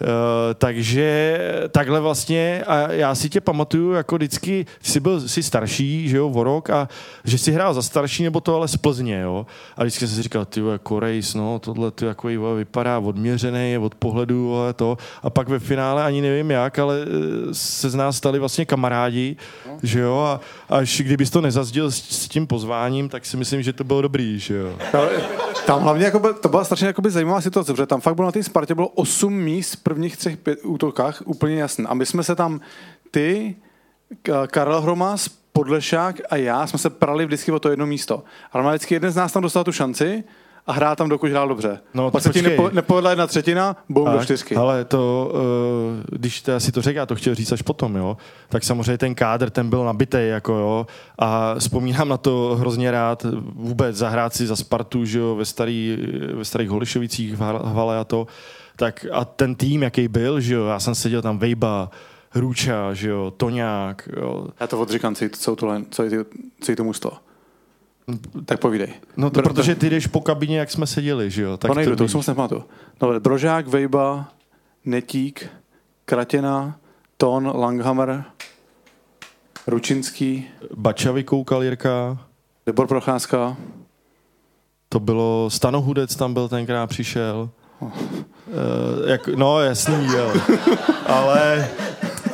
Uh, takže takhle vlastně, a já si tě pamatuju, jako vždycky, jsi byl jsi starší, že jo, o rok, a že jsi hrál za starší, nebo to ale z Plzně, jo. A vždycky jsem si říkal, ty Korejs, no, tohle ty jako vypadá odměřený, od pohledu, ale to. A pak ve finále ani nevím jak, ale eh, se z nás stali vlastně kamarádi, no. že jo, a až kdybys to nezazděl s, s tím pozváním, tak si myslím, že to bylo dobrý, že jo. Tam hlavně jako, to byla strašně jako zajímavá situace, protože tam fakt bylo na té Spartě bylo 8 míst v prvních třech pět útokách úplně jasné. A my jsme se tam, ty, Karel Hromas, Podlešák a já jsme se prali vždycky o to jedno místo. Ale vždycky jeden z nás tam dostal tu šanci a hrál tam, dokud hrál dobře. No, Pak se ti nepo, nepovedla jedna třetina, bum do čtyřky. Ale to, uh, když to, asi to řekl, já to chtěl říct až potom, jo, tak samozřejmě ten kádr, ten byl nabitý, jako jo, a vzpomínám na to hrozně rád, vůbec zahrát si za Spartu, že jo, ve, starý, ve starých Holišovicích v Havale a to, tak a ten tým, jaký byl, že jo, já jsem seděl tam Vejba, Hruča, že jo, Toňák, jo. Já to odříkám, co je to, co je to, co je to mužstvo. Tak povídej. No to protože ty jdeš po kabině, jak jsme seděli, že jo? Tak to nejdu, to už jsem se nepamatuju. No, Brožák, Vejba, Netík, Kratěna, Ton, Langhammer, Ručinský. Bačavy koukal Jirka. Libor Procházka. To bylo, Stanohudec tam byl tenkrát přišel. Oh. Uh, jak, no jasný, jo. Ale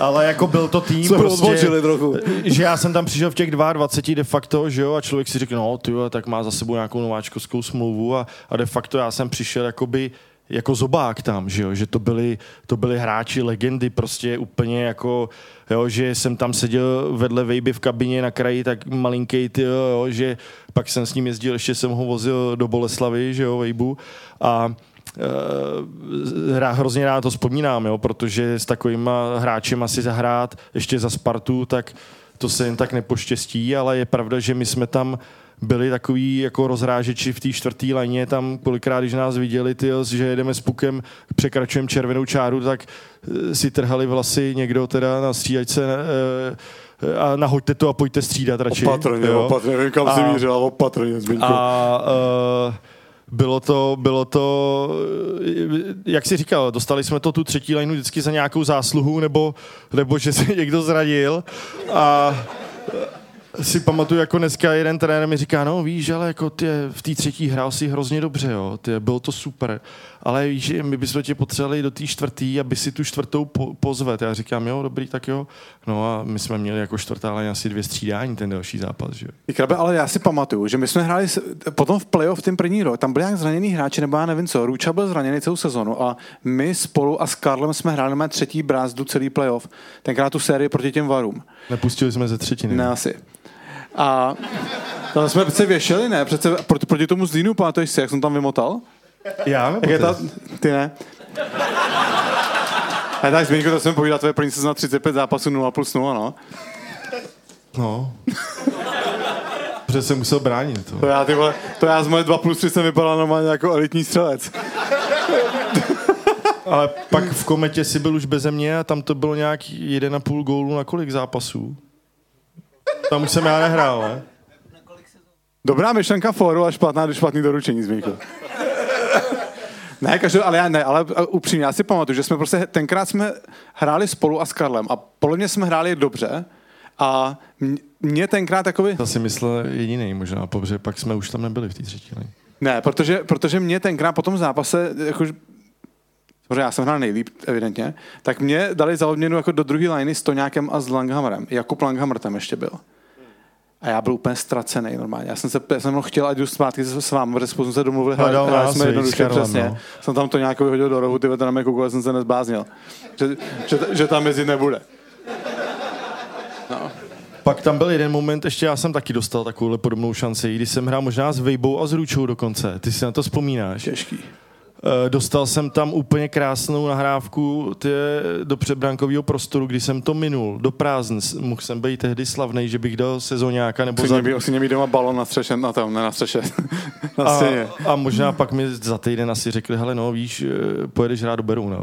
ale jako byl to tým Jsme prostě, trochu. že já jsem tam přišel v těch 22 de facto, že jo, a člověk si řekl, no ty tak má za sebou nějakou nováčkovskou smlouvu a, a de facto já jsem přišel jakoby jako zobák tam, že, jo? že to, byli, to byli hráči, legendy, prostě úplně jako, jo, že jsem tam seděl vedle Vejby v kabině na kraji, tak malinký, ty, jo, že pak jsem s ním jezdil, ještě jsem ho vozil do Boleslavy, že jo, Vejbu, a uh, hrozně rád to vzpomínám, jo, protože s takovýma hráčem asi zahrát ještě za Spartu, tak to se jen tak nepoštěstí, ale je pravda, že my jsme tam byli takový jako rozrážeči v té čtvrté lajně, tam kolikrát, když nás viděli, ty, že jedeme s pukem, překračujeme červenou čáru, tak eh, si trhali vlasy někdo teda na střídačce eh, a nahoďte to a pojďte střídat radši. Opatrně, jo. opatrně, nevím kam a, si mířil, ale opatrně, Zbyňku. A uh, bylo to, bylo to, jak si říkal, dostali jsme to tu třetí lineu vždycky za nějakou zásluhu, nebo, nebo že se někdo zradil. A si pamatuju, jako dneska jeden trenér mi říká, no víš, ale jako ty v té třetí hrál si hrozně dobře, jo, ty, bylo to super, ale víš, my bychom tě potřebovali do té čtvrtý, aby si tu čtvrtou po, pozvet. Já říkám, jo, dobrý, tak jo. No a my jsme měli jako čtvrtá, ale asi dvě střídání ten další zápas, že jo. Krabe, ale já si pamatuju, že my jsme hráli potom v playoff ten první rok, tam byli jak zraněný hráči, nebo já nevím co, Růča byl zraněný celou sezonu a my spolu a s Karlem jsme hráli na třetí brázdu celý playoff. Tenkrát tu sérii proti těm varům. Nepustili jsme ze třetiny. Ne, asi. A tam jsme přece věšeli, ne? Přece proti, proti tomu Zlínu, pamatuješ si, jak jsem tam vymotal? Já? Jak je ta, ty ne? A tak Zbyňku, to jsem povídal, tvoje první na 35 zápasů 0 plus 0, no. No. Protože jsem musel bránit. To, to já, ty vole, to já z moje 2 plus 3 jsem vypadal normálně jako elitní střelec. Ale pak v kometě si byl už beze mě a tam to bylo nějak 1,5 gólu na kolik zápasů? Tam už jsem já nehrál, ne? Dobrá myšlenka fóru a špatná do špatný doručení, Zbyňku. Ne, každý, ale já ne, ale upřímně, já si pamatuju, že jsme prostě, tenkrát jsme hráli spolu a s Karlem a podle mě jsme hráli dobře a mě tenkrát takový... To si myslel jediný možná, protože pak jsme už tam nebyli v té třetí Ne, protože, protože mě tenkrát po tom zápase, jako, protože já jsem hrál nejlíp, evidentně, tak mě dali za odměnu jako do druhé liney s Toňákem a s Langhammerem. Jakub Langhammer tam ještě byl. A já byl úplně ztracený normálně. Já jsem se já jsem chtěl, ať jdu zpátky s vámi, protože jsme se domluvili, hledal hledali jsme jednoduše přesně. No. Jsem tam to nějak vyhodil do rohu, ty na mě koukal, jsem se nezbáznil. Že, že, že tam mezi nebude. No. Pak tam byl jeden moment, ještě já jsem taky dostal takovouhle podobnou šanci, když jsem hrál možná s Vejbou a s Ručou dokonce. Ty si na to vzpomínáš? Těžký. Eh, dostal jsem tam úplně krásnou nahrávku tě, do předbrankového prostoru, kdy jsem to minul, do prázdn. Mohl jsem být tehdy slavný, že bych dal sezóňáka nebo za... Měl, si doma balon na střeše, na tom, ne na střeše, na a, a, možná pak mi za týden asi řekli, hele no víš, eh, pojedeš hrát do Berouna.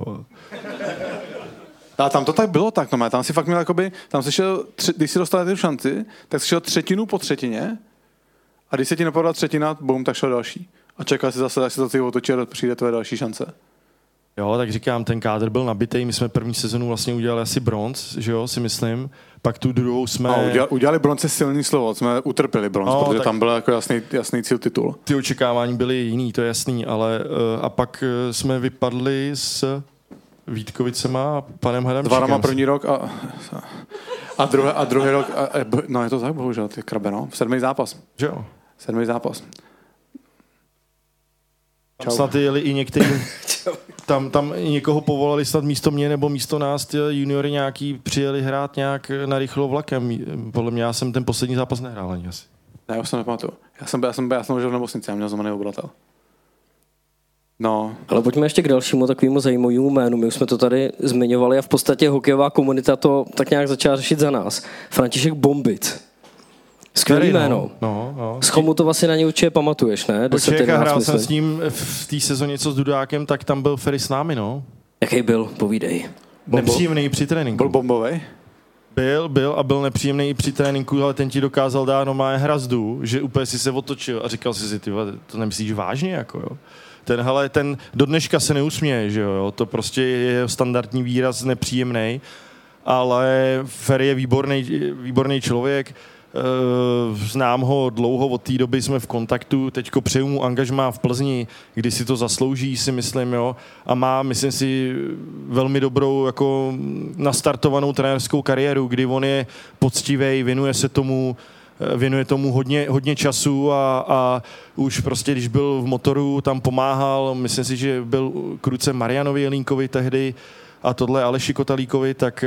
A tam to tak bylo tak, no, tam si fakt měl jakoby, tam si šel, tři, když si dostal tu šanci, tak si šel třetinu po třetině a když se ti nepovedla třetina, boom, tak šel další a čeká si zase, až se to ty otočí a přijde tvoje další šance. Jo, tak říkám, ten kádr byl nabitý, my jsme první sezonu vlastně udělali asi bronz, že jo, si myslím. Pak tu druhou jsme... A udělali, udělali bronz je silný slovo, jsme utrpěli bronz, no, protože tam byl jako jasný, jasný cíl titul. Ty očekávání byly jiný, to je jasný, ale uh, a pak uh, jsme vypadli s Vítkovicema a panem Hadamčíkem. Dvarama první rok a, a, druhý, a druhý rok, a, no je to tak bohužel, ty krabe, no, sedmý zápas. Že jo? Sedmý zápas. Čau. Snad jeli i některý, tam, tam někoho povolali snad místo mě nebo místo nás, ty juniory nějaký přijeli hrát nějak na rychlo vlakem. Podle mě já jsem ten poslední zápas nehrál ani asi. Ne, já už jsem nepamatuju. Já jsem, já jsem, já jsem žil v nemocnici, já měl zlomený obratel. No. Ale pojďme ještě k dalšímu takovému zajímavému jménu. My už jsme to tady zmiňovali a v podstatě hokejová komunita to tak nějak začala řešit za nás. František Bombic. Skvělý no, jméno. No, no. Z Chomu to vlastně na něj určitě pamatuješ, ne? Jak hrál jsem s ním v té sezóně co s Dudákem, tak tam byl Ferry s námi, no. Jaký byl? Povídej. Bombo. Nepříjemný při tréninku. Byl bombový? Byl, byl a byl nepříjemný i při tréninku, ale ten ti dokázal dát normálně hrazdu, že úplně si se otočil a říkal si si, ty to nemyslíš vážně, jako jo. Ten, hele, ten do dneška se neusměje, že jo, to prostě je standardní výraz nepříjemný, ale Ferry je výborný, výborný člověk, znám ho dlouho, od té doby jsme v kontaktu, teďko přeju mu angažmá v Plzni, kdy si to zaslouží, si myslím, jo, a má, myslím si, velmi dobrou jako nastartovanou trenérskou kariéru, kdy on je poctivý, věnuje se tomu, věnuje tomu hodně, hodně času a, a už prostě, když byl v motoru, tam pomáhal, myslím si, že byl kruce Marianovi Jelínkovi tehdy a tohle Aleši Kotalíkovi, tak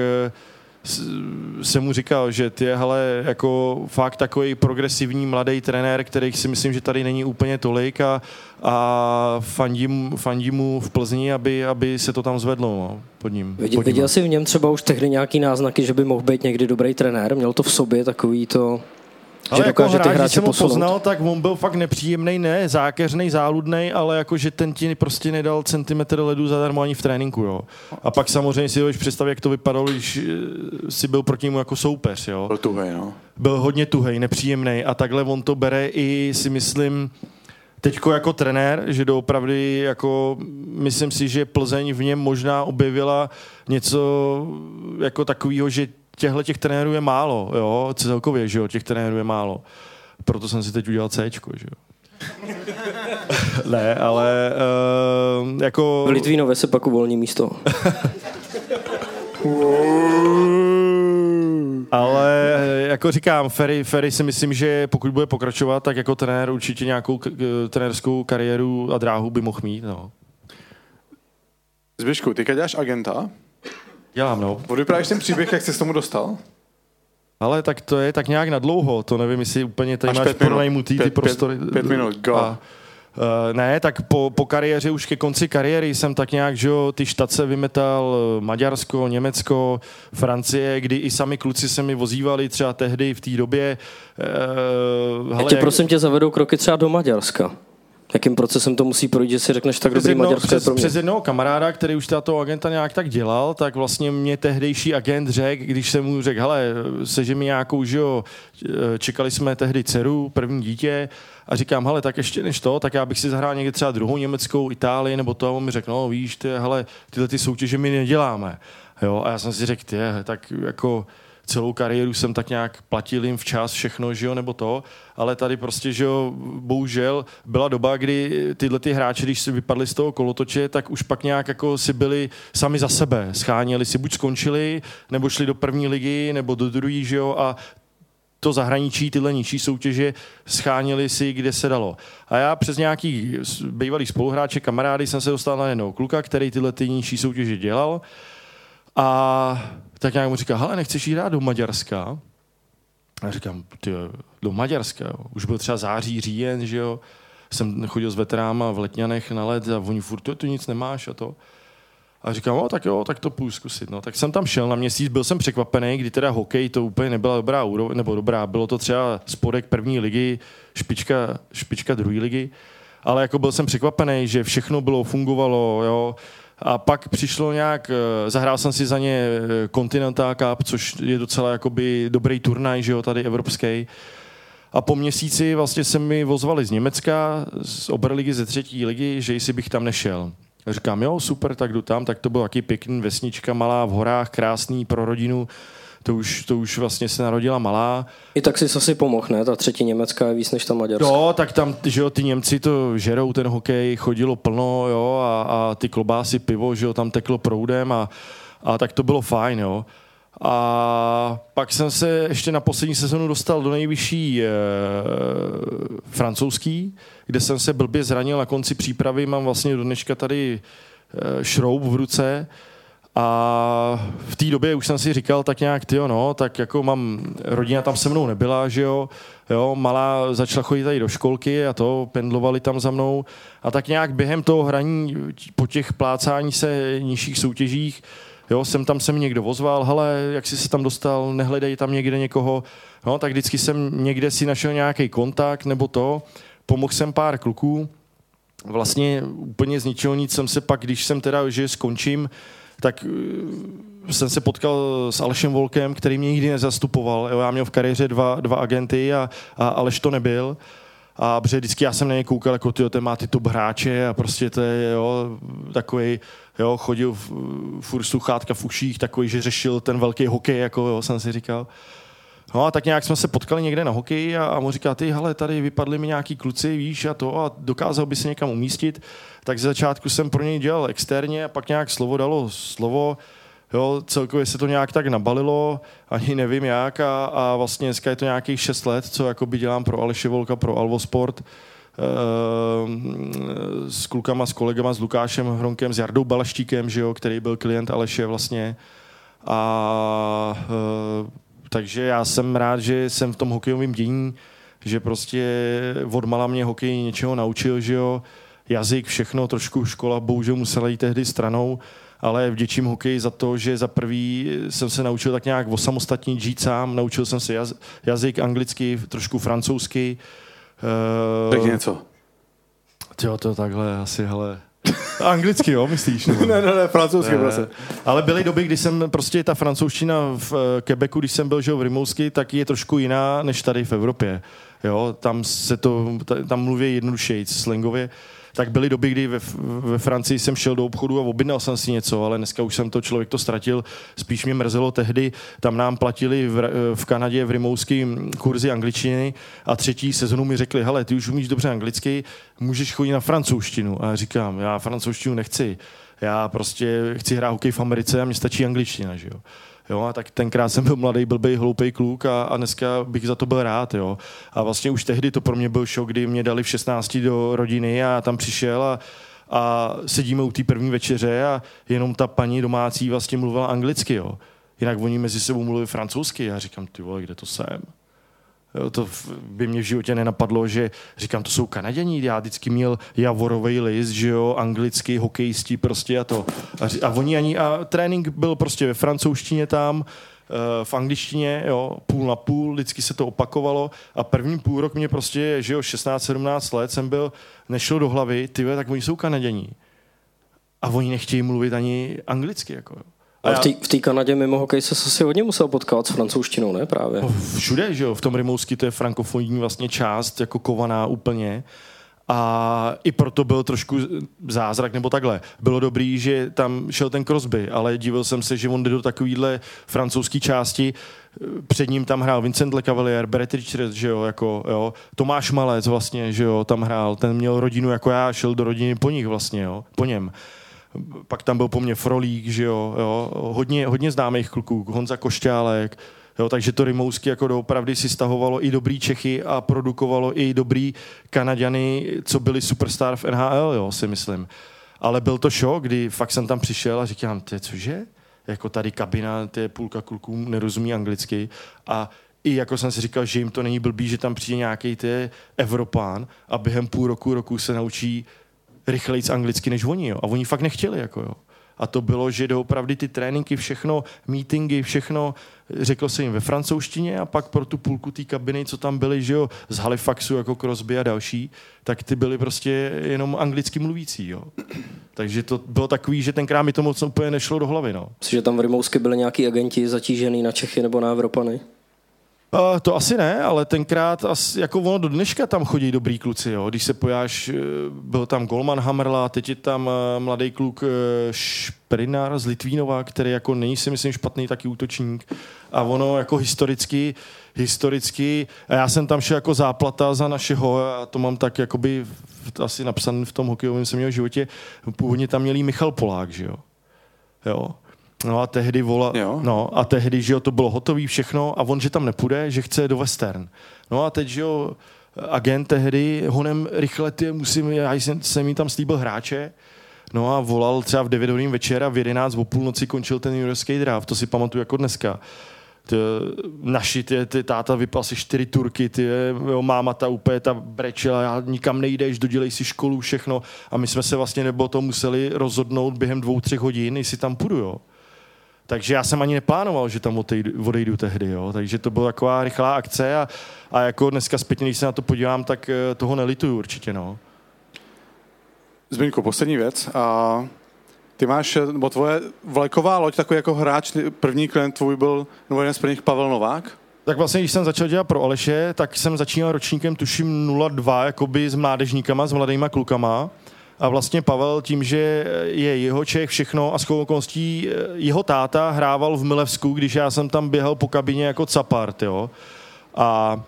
jsem mu říkal, že ty je hele, jako fakt takový progresivní mladý trenér, který si myslím, že tady není úplně tolik a, a fandím, fandím mu v Plzni, aby, aby se to tam zvedlo no, pod ním. Viděl, pod ním. viděl jsi v něm třeba už tehdy nějaký náznaky, že by mohl být někdy dobrý trenér? Měl to v sobě takový to ale jako hráč, když jsem ho poznal, tak on byl fakt nepříjemný, ne zákeřný, záludný, ale jako, že ten ti prostě nedal centimetr ledu zadarmo ani v tréninku, jo. A pak samozřejmě si jdeš představit, jak to vypadalo, když eh, si byl proti němu jako soupeř, jo. Byl tuhej, no. Byl hodně tuhej, nepříjemný a takhle on to bere i si myslím, Teďko jako trenér, že doopravdy jako myslím si, že Plzeň v něm možná objevila něco jako takového, že těchto těch trenérů je málo, jo, celkově, že jo, těch trenérů je málo. Proto jsem si teď udělal C, že jo. ne, ale uh, jako... V Litvínové se pak uvolní místo. Ale jako říkám, Ferry, Ferry si myslím, že pokud bude pokračovat, tak jako trenér určitě nějakou k- trenérskou kariéru a dráhu by mohl mít. No. Zbyšku, ty děláš agenta? Dělám, no. Vyprávíš ten příběh, jak jsi s tomu dostal? Ale tak to je tak nějak na dlouho, to nevím, jestli úplně tady Až máš pronajmutý ty prostory. Pět, pět minut, go. A, Uh, ne, tak po, po kariéře, už ke konci kariéry jsem tak nějak, že jo, ty štace vymetal eh, Maďarsko, Německo, Francie, kdy i sami kluci se mi vozívali třeba tehdy v té době. Uh, hele, tě, jak... prosím tě zavedou kroky třeba do Maďarska. Jakým procesem to musí projít, že si řekneš tak dobrý jedno, Maďarsko přes, pro mě? Přes jednoho kamaráda, který už toho agenta nějak tak dělal, tak vlastně mě tehdejší agent řekl, když jsem mu řekl, hele, seže mi nějakou, že jo, čekali jsme tehdy dceru, první dítě, a říkám, hele, tak ještě než to, tak já bych si zahrál někde třeba druhou německou, Itálii, nebo to, a on mi řekl, no víš, ty, hele, tyhle ty soutěže my neděláme. Jo, a já jsem si řekl, ty, tak jako celou kariéru jsem tak nějak platil jim včas všechno, že jo, nebo to, ale tady prostě, že jo, bohužel byla doba, kdy tyhle ty hráči, když si vypadli z toho kolotoče, tak už pak nějak jako si byli sami za sebe, scháněli si, buď skončili, nebo šli do první ligy, nebo do druhé, že jo, a to zahraničí, tyhle nižší soutěže scháněli si, kde se dalo. A já přes nějaký bývalý spoluhráče, kamarády jsem se dostal na jednou kluka, který tyhle ty nižší soutěže dělal a tak nějak mu říká, hele, nechceš jít do Maďarska? A já říkám, ty, do Maďarska, jo. Už byl třeba září, říjen, že jo. Jsem chodil s veteráma v Letňanech na let a oni furt, tu nic nemáš a to. A říkám, o, tak jo, tak to půjdu zkusit. No. Tak jsem tam šel na měsíc, byl jsem překvapený, kdy teda hokej to úplně nebyla dobrá úroveň, nebo dobrá, bylo to třeba spodek první ligy, špička, špička druhé ligy, ale jako byl jsem překvapený, že všechno bylo, fungovalo, jo, a pak přišlo nějak, eh, zahrál jsem si za ně eh, Continental Cup, což je docela jakoby dobrý turnaj, že jo, tady evropský. A po měsíci vlastně se mi vozvali z Německa, z Oberligy ze třetí ligy, že jestli bych tam nešel. Říkám, jo, super, tak jdu tam, tak to byl taky pěkný vesnička, malá v horách, krásný pro rodinu to už, to už vlastně se narodila malá. I tak si asi pomohl, ne? Ta třetí Německa je víc než ta Maďarská. Jo, tak tam, že jo, ty Němci to žerou, ten hokej, chodilo plno, jo, a, a ty klobásy, pivo, že jo, tam teklo proudem a, a tak to bylo fajn, jo. A pak jsem se ještě na poslední sezonu dostal do nejvyšší e, francouzský, kde jsem se blbě zranil na konci přípravy, mám vlastně do dneška tady e, šroub v ruce, a v té době už jsem si říkal tak nějak, ty no, tak jako mám, rodina tam se mnou nebyla, že jo, jo, malá začala chodit tady do školky a to, pendlovali tam za mnou. A tak nějak během toho hraní po těch plácání se nižších soutěžích, jo, jsem tam se mi někdo ozval, hele, jak jsi se tam dostal, nehledej tam někde někoho, no, tak vždycky jsem někde si našel nějaký kontakt nebo to, pomohl jsem pár kluků, vlastně úplně z ničeho nic jsem se pak, když jsem teda, že skončím, tak eh, jsem se potkal s Alešem Volkem, který mě nikdy nezastupoval. Jo, já měl v kariéře dva, dva agenty a, a Aleš to nebyl. A protože vždycky já jsem na něj koukal, jako ty, ten má ty top hráče a prostě to je jo, takový, jo, chodil v, furt sluchátka v uších, takový, že řešil ten velký hokej, jako jo, jsem si říkal. No a tak nějak jsme se potkali někde na hokeji a, a mu říká, ty, hele, tady vypadli mi nějaký kluci, víš, a to, a dokázal by se někam umístit. Tak ze začátku jsem pro něj dělal externě a pak nějak slovo dalo slovo, Jo, celkově se to nějak tak nabalilo, ani nevím jak a, a vlastně dneska je to nějakých 6 let, co jakoby dělám pro Aleše Volka, pro Alvo Sport eh, s klukama, s kolegama, s Lukášem Hronkem, s Jardou Balaštíkem, že jo, který byl klient Aleše vlastně. A e, takže já jsem rád, že jsem v tom hokejovém dění, že prostě odmala mě hokej něčeho naučil, že jo, jazyk, všechno, trošku škola bohužel musela jít tehdy stranou, ale vděčím hokej za to, že za prvý jsem se naučil tak nějak osamostatnit, žít sám, naučil jsem se jazyk anglicky, trošku francouzsky. Tak něco. Jo, to takhle asi, hele, Anglicky, jo, myslíš? Nebo? ne, ne, ne, francouzsky, prostě. Ale byly doby, kdy jsem prostě ta francouzština v eh, Quebecu, když jsem byl že v Rimouski, tak je trošku jiná než tady v Evropě. Jo, tam se to, tam mluví jednodušeji, slangově tak byly doby, kdy ve, ve Francii jsem šel do obchodu a objednal jsem si něco, ale dneska už jsem to člověk to ztratil. Spíš mě mrzelo tehdy, tam nám platili v, v Kanadě v Rimouský kurzy angličtiny a třetí sezonu mi řekli, hele, ty už umíš dobře anglicky, můžeš chodit na francouzštinu. A já říkám, já francouzštinu nechci. Já prostě chci hrát hokej v Americe a mě stačí angličtina, že jo. Jo, a tak tenkrát jsem byl mladý, blbý, hloupý kluk a, a, dneska bych za to byl rád. Jo. A vlastně už tehdy to pro mě byl šok, kdy mě dali v 16 do rodiny a já tam přišel a, a sedíme u té první večeře a jenom ta paní domácí vlastně mluvila anglicky. Jo. Jinak oni mezi sebou mluvili francouzsky. Já říkám, ty vole, kde to jsem? To by mě v životě nenapadlo, že říkám, to jsou Kanaděni, já vždycky měl javorový list, že jo, anglický, hokejisti prostě a to. A, a oni ani, a trénink byl prostě ve francouzštině tam, eh, v angličtině, jo, půl na půl, vždycky se to opakovalo a první půl rok mě prostě, že jo, 16-17 let jsem byl, nešlo do hlavy, ty tak oni jsou Kanaděni. A oni nechtějí mluvit ani anglicky, jako jo. A v té Kanadě mimo hokej se asi hodně musel potkávat s francouzštinou, ne právě? No, všude, že jo, v tom Rimouski to je frankofonní vlastně část, jako kovaná úplně. A i proto byl trošku zázrak, nebo takhle. Bylo dobrý, že tam šel ten Crosby, ale divil jsem se, že on jde do takovýhle francouzské části. Před ním tam hrál Vincent Lecavalier, Brett Richards, že jo, jako, jo. Tomáš Malec vlastně, že jo, tam hrál. Ten měl rodinu jako já, šel do rodiny po nich vlastně, jo, po něm pak tam byl po mně Frolík, že jo, jo hodně, hodně známých kluků, Honza Košťálek, Jo, takže to Rimouski jako doopravdy si stahovalo i dobrý Čechy a produkovalo i dobrý Kanaďany, co byli superstar v NHL, jo, si myslím. Ale byl to šok, kdy fakt jsem tam přišel a říkám, ty cože? Jako tady kabina, ty půlka kluků nerozumí anglicky a i jako jsem si říkal, že jim to není blbý, že tam přijde nějaký ty Evropán a během půl roku, roku se naučí rychleji anglicky než oni. Jo. A oni fakt nechtěli. Jako, jo. A to bylo, že doopravdy ty tréninky, všechno, meetingy, všechno, řekl se jim ve francouzštině a pak pro tu půlku té kabiny, co tam byly, že jo, z Halifaxu jako Crosby a další, tak ty byly prostě jenom anglicky mluvící, jo. Takže to bylo takový, že tenkrát mi to moc úplně nešlo do hlavy, no. Myslíš, že tam v Rimouski byli nějaký agenti zatížený na Čechy nebo na Evropany? Uh, to asi ne, ale tenkrát, asi, jako ono do dneška tam chodí dobrý kluci, jo. Když se pojáš, eh, byl tam Golman Hamrla, teď je tam uh, mladý kluk uh, Šprinár z Litvínova, který jako není si myslím špatný taky útočník. A ono jako historicky, historicky, a já jsem tam šel jako záplata za našeho, a to mám tak jakoby asi napsaný v tom hokejovém měl životě, původně tam měli Michal Polák, že jo. Jo, No a tehdy vola, jo. no a tehdy, že jo, to bylo hotové všechno a on, že tam nepůjde, že chce do western. No a teď, že jo, agent tehdy, honem rychle, ty musím, já jsem, jsem jí tam slíbil hráče, no a volal třeba v 9 hodin večera, v 11 o půlnoci končil ten juniorský draft, to si pamatuju jako dneska. Ty, naši, ty, ty táta vypal si čtyři turky, ty, jo, máma ta úplně ta brečela, já nikam nejdeš, dodělej si školu, všechno. A my jsme se vlastně nebo to museli rozhodnout během dvou, třech hodin, jestli tam půjdu, jo. Takže já jsem ani neplánoval, že tam odejdu, odejdu tehdy, jo. Takže to byla taková rychlá akce a, a jako dneska zpětně, když se na to podívám, tak eh, toho nelituju určitě, no. Zbyňku, poslední věc. A ty máš, eh, nebo tvoje vleková loď, takový jako hráč, první klient tvůj byl, nebo jeden z prvních Pavel Novák? Tak vlastně, když jsem začal dělat pro Aleše, tak jsem začínal ročníkem tuším 02, jakoby s mládežníkama, s mladýma klukama. A vlastně Pavel tím, že je jeho Čech všechno a s okolností eh, jeho táta hrával v Milevsku, když já jsem tam běhal po kabině jako capart, jo. A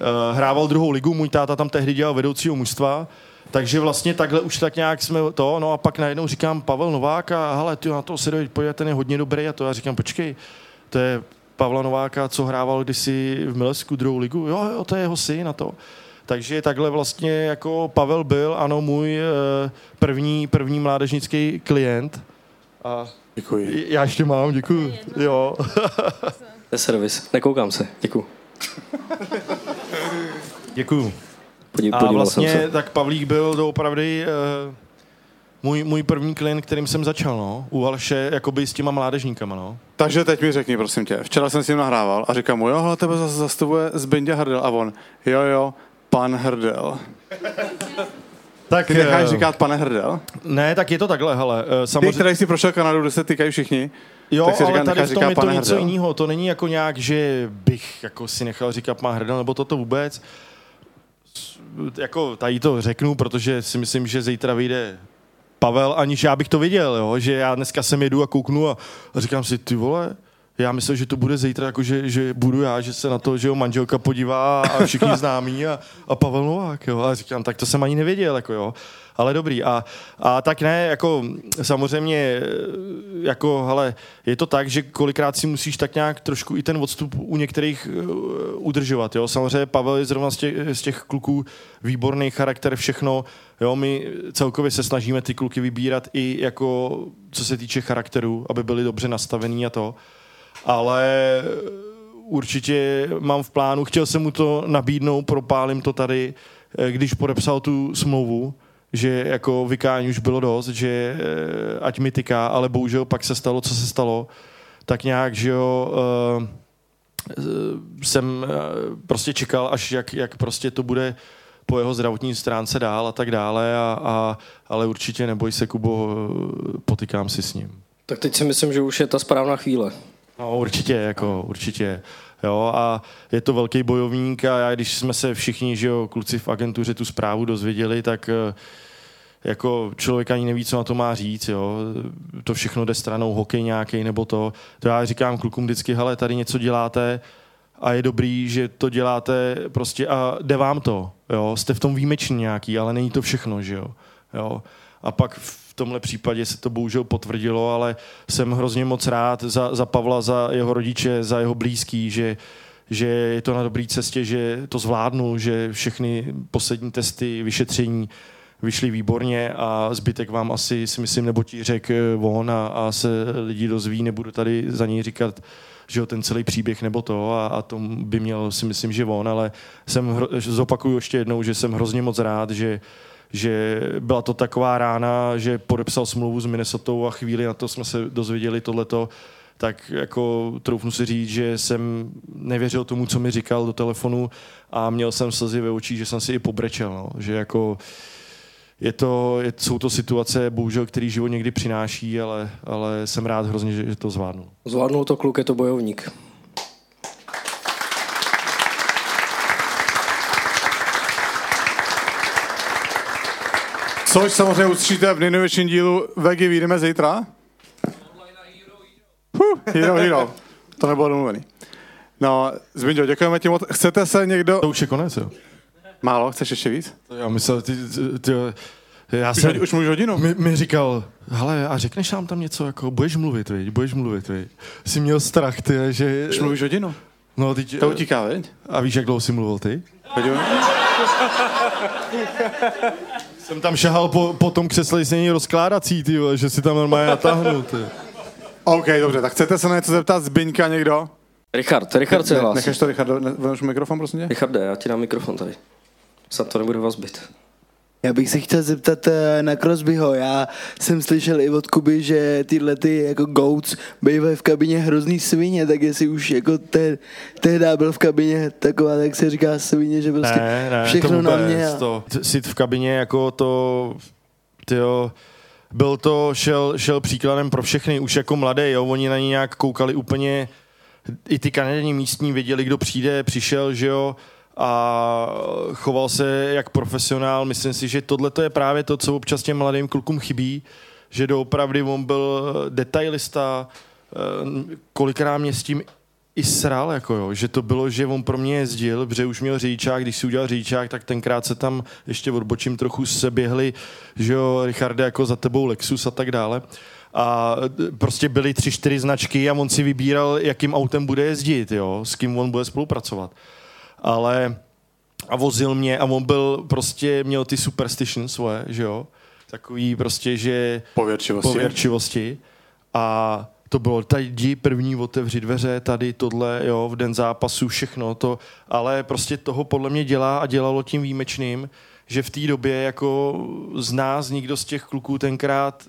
uh, hrával druhou ligu, můj táta tam tehdy dělal vedoucího mužstva, takže vlastně takhle už tak nějak jsme to, no a pak najednou říkám Pavel Novák a hele, ty na to se dojít podívat, ten je hodně dobrý a to já říkám, počkej, to je Pavla Nováka, co hrával kdysi v Milesku druhou ligu, jo, jo, to je jeho syn a to. Takže takhle vlastně jako Pavel byl, ano, můj eh, první, první mládežnický klient. A Děkuji. já ještě mám, děkuji. Jo. To je servis. Nekoukám se. Děkuji. Děkuji. Podí, A vlastně se. tak Pavlík byl doopravdy uh, můj, můj první klient, kterým jsem začal, no. U Alše, jakoby s těma mládežníkama, no. Takže teď mi řekni, prosím tě. Včera jsem s ním nahrával a říkám mu, jo, hele, tebe zase zastavuje Zbindě Hrdel. A on, jo, jo, pan Hrdel. Tak, Ty necháš eh, říkat pane Hrdel? Ne, tak je to takhle, hele. eh, Ty, Samozřejmě, který jsi prošel Kanadu, kde se týkají všichni, jo, tak si ale říká, tady v tom je to něco Hrdel. jiného. To není jako nějak, že bych jako si nechal říkat má hrdel, nebo toto vůbec. Jako tady to řeknu, protože si myslím, že zítra vyjde Pavel, aniž já bych to viděl, jo? že já dneska sem jedu a kouknu a, a říkám si, ty vole, já myslím, že to bude zítra, jako že, že budu já, že se na to, že jo, manželka podívá a všichni známí a, a Pavel Novák, jo, a říkám, tak to jsem ani nevěděl, jako jo, ale dobrý. A, a tak ne, jako samozřejmě, jako, hele, je to tak, že kolikrát si musíš tak nějak trošku i ten odstup u některých uh, udržovat, jo. Samozřejmě Pavel je zrovna z těch, z těch kluků výborný charakter, všechno, jo, my celkově se snažíme ty kluky vybírat i jako, co se týče charakteru, aby byli dobře nastavený a to, ale určitě mám v plánu, chtěl jsem mu to nabídnout, propálím to tady, eh, když podepsal tu smlouvu, že jako vykání už bylo dost, že eh, ať mi tyká, ale bohužel pak se stalo, co se stalo, tak nějak, že jo, eh, jsem prostě čekal, až jak, jak prostě to bude po jeho zdravotní stránce dál a tak dále, a, a, ale určitě neboj se, Kubo, potykám si s ním. Tak teď si myslím, že už je ta správná chvíle. No, určitě, jako, určitě. Jo, a je to velký bojovník a já, když jsme se všichni, že jo, kluci v agentuře tu zprávu dozvěděli, tak eh, jako člověk ani neví, co na to má říct, jo. To všechno jde stranou, hokej nějaký nebo to. To já říkám klukům vždycky, hele, tady něco děláte a je dobrý, že to děláte prostě a jde vám to, jo. Jste v tom výjimeční nějaký, ale není to všechno, že jo. jo. A pak v tomhle případě se to bohužel potvrdilo, ale jsem hrozně moc rád za, za Pavla, za jeho rodiče, za jeho blízký, že, že je to na dobré cestě, že to zvládnu, že všechny poslední testy, vyšetření vyšly výborně a zbytek vám asi si myslím, nebo ti řekl on a, a se lidi dozví, nebudu tady za něj říkat, že ten celý příběh nebo to a, a to by měl si myslím, že on, ale jsem, hro, zopakuju ještě jednou, že jsem hrozně moc rád, že že byla to taková rána, že podepsal smlouvu s Minnesota a chvíli na to jsme se dozvěděli tohleto, tak jako troufnu si říct, že jsem nevěřil tomu, co mi říkal do telefonu a měl jsem slzy ve očích, že jsem si i pobrečel, no. že jako je to, je, jsou to situace, bohužel, který život někdy přináší, ale, ale jsem rád hrozně, že, že to zvládnu. Zvládnul to kluk, je to bojovník. Což samozřejmě uslyšíte v nejnovějším dílu Vegy vyjdeme zítra. Huh, hero, hero. To nebylo domluvený. No, Zbinďo, děkujeme ti moc. Chcete se někdo... To už je konec, jo? Málo, chceš ještě víc? To já myslel, ty, ty, já Už, jsem, už mluvíš hodinu? mi, mi říkal, hele, a řekneš nám tam něco, jako budeš mluvit, viď, budeš mluvit, viď. Jsi měl strach, ty, že... Už mluvíš hodinu? No, teď, To utíká, veď? a víš, jak dlouho jsi mluvil ty? Podívej. Jsem tam šahal po, po tom křesle, jestli není rozkládací, ty, vole, že si tam normálně natáhnu, ty. OK, dobře, tak chcete se na něco zeptat Zbyňka někdo? Richard, Richard se Ne- hlásí. Necháš to, Richard, vezmeš mikrofon, prosím tě? Richarde, já ti dám mikrofon tady. Snad to nebude vazbit. Já bych se chtěl zeptat eh, na Crosbyho. Já jsem slyšel i od Kuby, že tyhle ty jako goats bývají v kabině hrozný svině, tak jestli už jako te, tehdy byl v kabině taková, tak se říká svině, že prostě Ne, ne, všechno na mě. A... To, sit v kabině jako to, tyjo, byl to, šel, šel příkladem pro všechny, už jako mladé, jo, oni na ní nějak koukali úplně, i ty kanaděni místní věděli, kdo přijde, přišel, že jo, a choval se jak profesionál. Myslím si, že tohle je právě to, co občas těm mladým klukům chybí, že doopravdy on byl detailista, eh, kolikrát mě s tím i sral, jako jo, že to bylo, že on pro mě jezdil, protože už měl řidičák, když si udělal řidičák, tak tenkrát se tam ještě odbočím trochu se běhli, že jo, Richarde, jako za tebou Lexus a tak dále. A prostě byly tři, čtyři značky a on si vybíral, jakým autem bude jezdit, jo, s kým on bude spolupracovat. Ale a vozil mě a on byl prostě, měl ty superstition svoje, že jo, takový prostě, že... Pověrčivosti. Pověrčivosti. A to bylo, tady jdi první otevři dveře, tady tohle, jo, v den zápasu, všechno to, ale prostě toho podle mě dělá a dělalo tím výjimečným, že v té době jako z nás nikdo z těch kluků tenkrát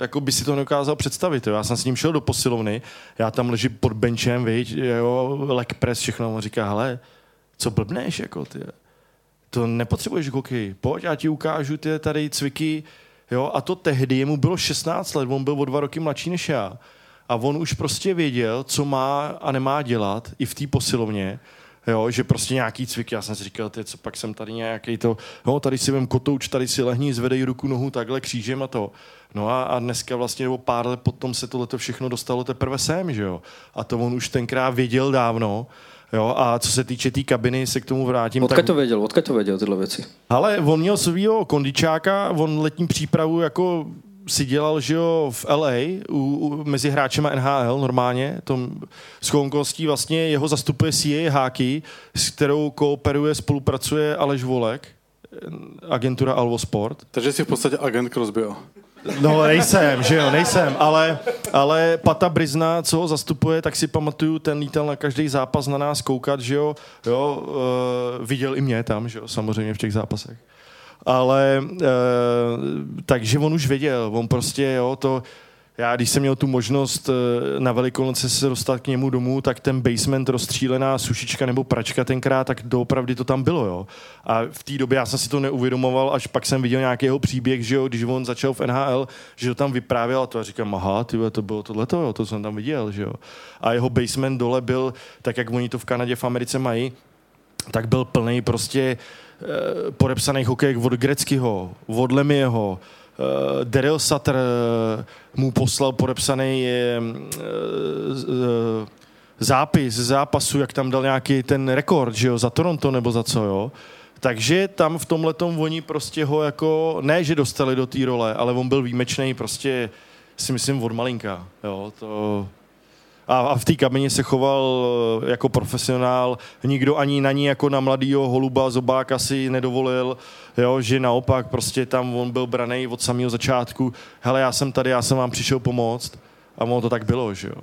jako by si to nedokázal představit. Jo. Já jsem s ním šel do posilovny, já tam ležím pod benchem, viď, jo, leg press, všechno. On říká, hele, co blbneš, jako ty. To nepotřebuješ hokej. Pojď, já ti ukážu ty tady cviky. Jo, a to tehdy, mu bylo 16 let, on byl o dva roky mladší než já. A on už prostě věděl, co má a nemá dělat i v té posilovně. Jo, že prostě nějaký cvik, já jsem si říkal, ty, co pak jsem tady nějaký to, no, tady si vem kotouč, tady si lehni, zvedej ruku, nohu takhle křížem a to. No a, a dneska vlastně, nebo pár let potom se tohle všechno dostalo teprve sem, že jo. A to on už tenkrát věděl dávno, Jo, a co se týče té tý kabiny, se k tomu vrátím. Odkud tak... to věděl? Odkud to věděl tyhle věci? Ale on měl svýho kondičáka, on letní přípravu jako si dělal, že jo, v LA u, u, mezi hráčema NHL normálně, tom s okolností vlastně jeho zastupuje CA Háky, s kterou kooperuje, spolupracuje Aleš Volek, agentura Alvo Sport. Takže jsi v podstatě agent Crosbyho. No nejsem, že jo, nejsem, ale, ale Pata Brizna, co ho zastupuje, tak si pamatuju, ten lítal na každý zápas na nás koukat, že jo, jo uh, viděl i mě tam, že jo, samozřejmě v těch zápasech ale e, takže on už věděl, on prostě, jo, to, já když jsem měl tu možnost eh, na Velikonoce se dostat k němu domů, tak ten basement rozstřílená sušička nebo pračka tenkrát, tak doopravdy to tam bylo, jo. A v té době já jsem si to neuvědomoval, až pak jsem viděl nějaký jeho příběh, že jo, když on začal v NHL, že ho tam vyprávěl a to a říkám, aha, ty, to bylo tohleto, jo, to jsem tam viděl, že jo. A jeho basement dole byl, tak jak oni to v Kanadě, v Americe mají, tak byl plný prostě Eh, podepsaných hokejek od Greckého, od Lemieho, Uh, Daryl Sutter uh, mu poslal podepsaný uh, zápis z zápasu, jak tam dal nějaký ten rekord, že jo, za Toronto nebo za co, jo. Takže tam v tomhle oni prostě ho jako, ne, že dostali do té role, ale on byl výjimečný prostě si myslím od malinka, jo, to a, a v té kabině se choval eh, jako profesionál, nikdo ani na ní jako na mladýho holuba zobáka si nedovolil, jo, že naopak prostě tam on byl braný od samého začátku, hele, já jsem tady, já jsem vám přišel pomoct a ono to tak bylo, že jo.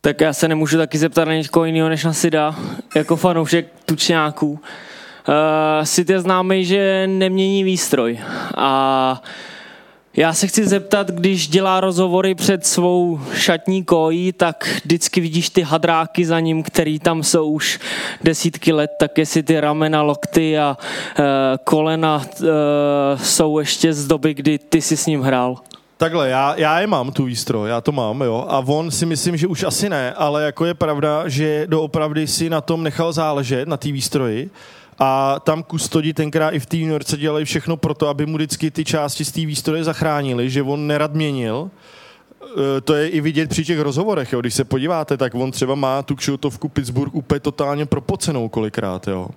Tak já se nemůžu taky zeptat na někoho jiného než na Sida, jako fanoušek tučňáků. Uh, Sid je známý, že nemění výstroj a já se chci zeptat, když dělá rozhovory před svou šatní kojí, tak vždycky vidíš ty hadráky za ním, který tam jsou už desítky let, tak jestli ty ramena, lokty a e, kolena e, jsou ještě z doby, kdy ty jsi s ním hrál. Takhle, já, já je mám, tu výstroj, já to mám, jo, a on si myslím, že už asi ne, ale jako je pravda, že doopravdy si na tom nechal záležet, na té výstroji, a tam kustodi tenkrát i v té Yorkce dělali všechno pro to, aby mu vždycky ty části z té výstroje zachránili, že on nerad měnil. E, to je i vidět při těch rozhovorech, jo. když se podíváte, tak on třeba má tu kšiltovku Pittsburgh úplně totálně propocenou kolikrát. Jo.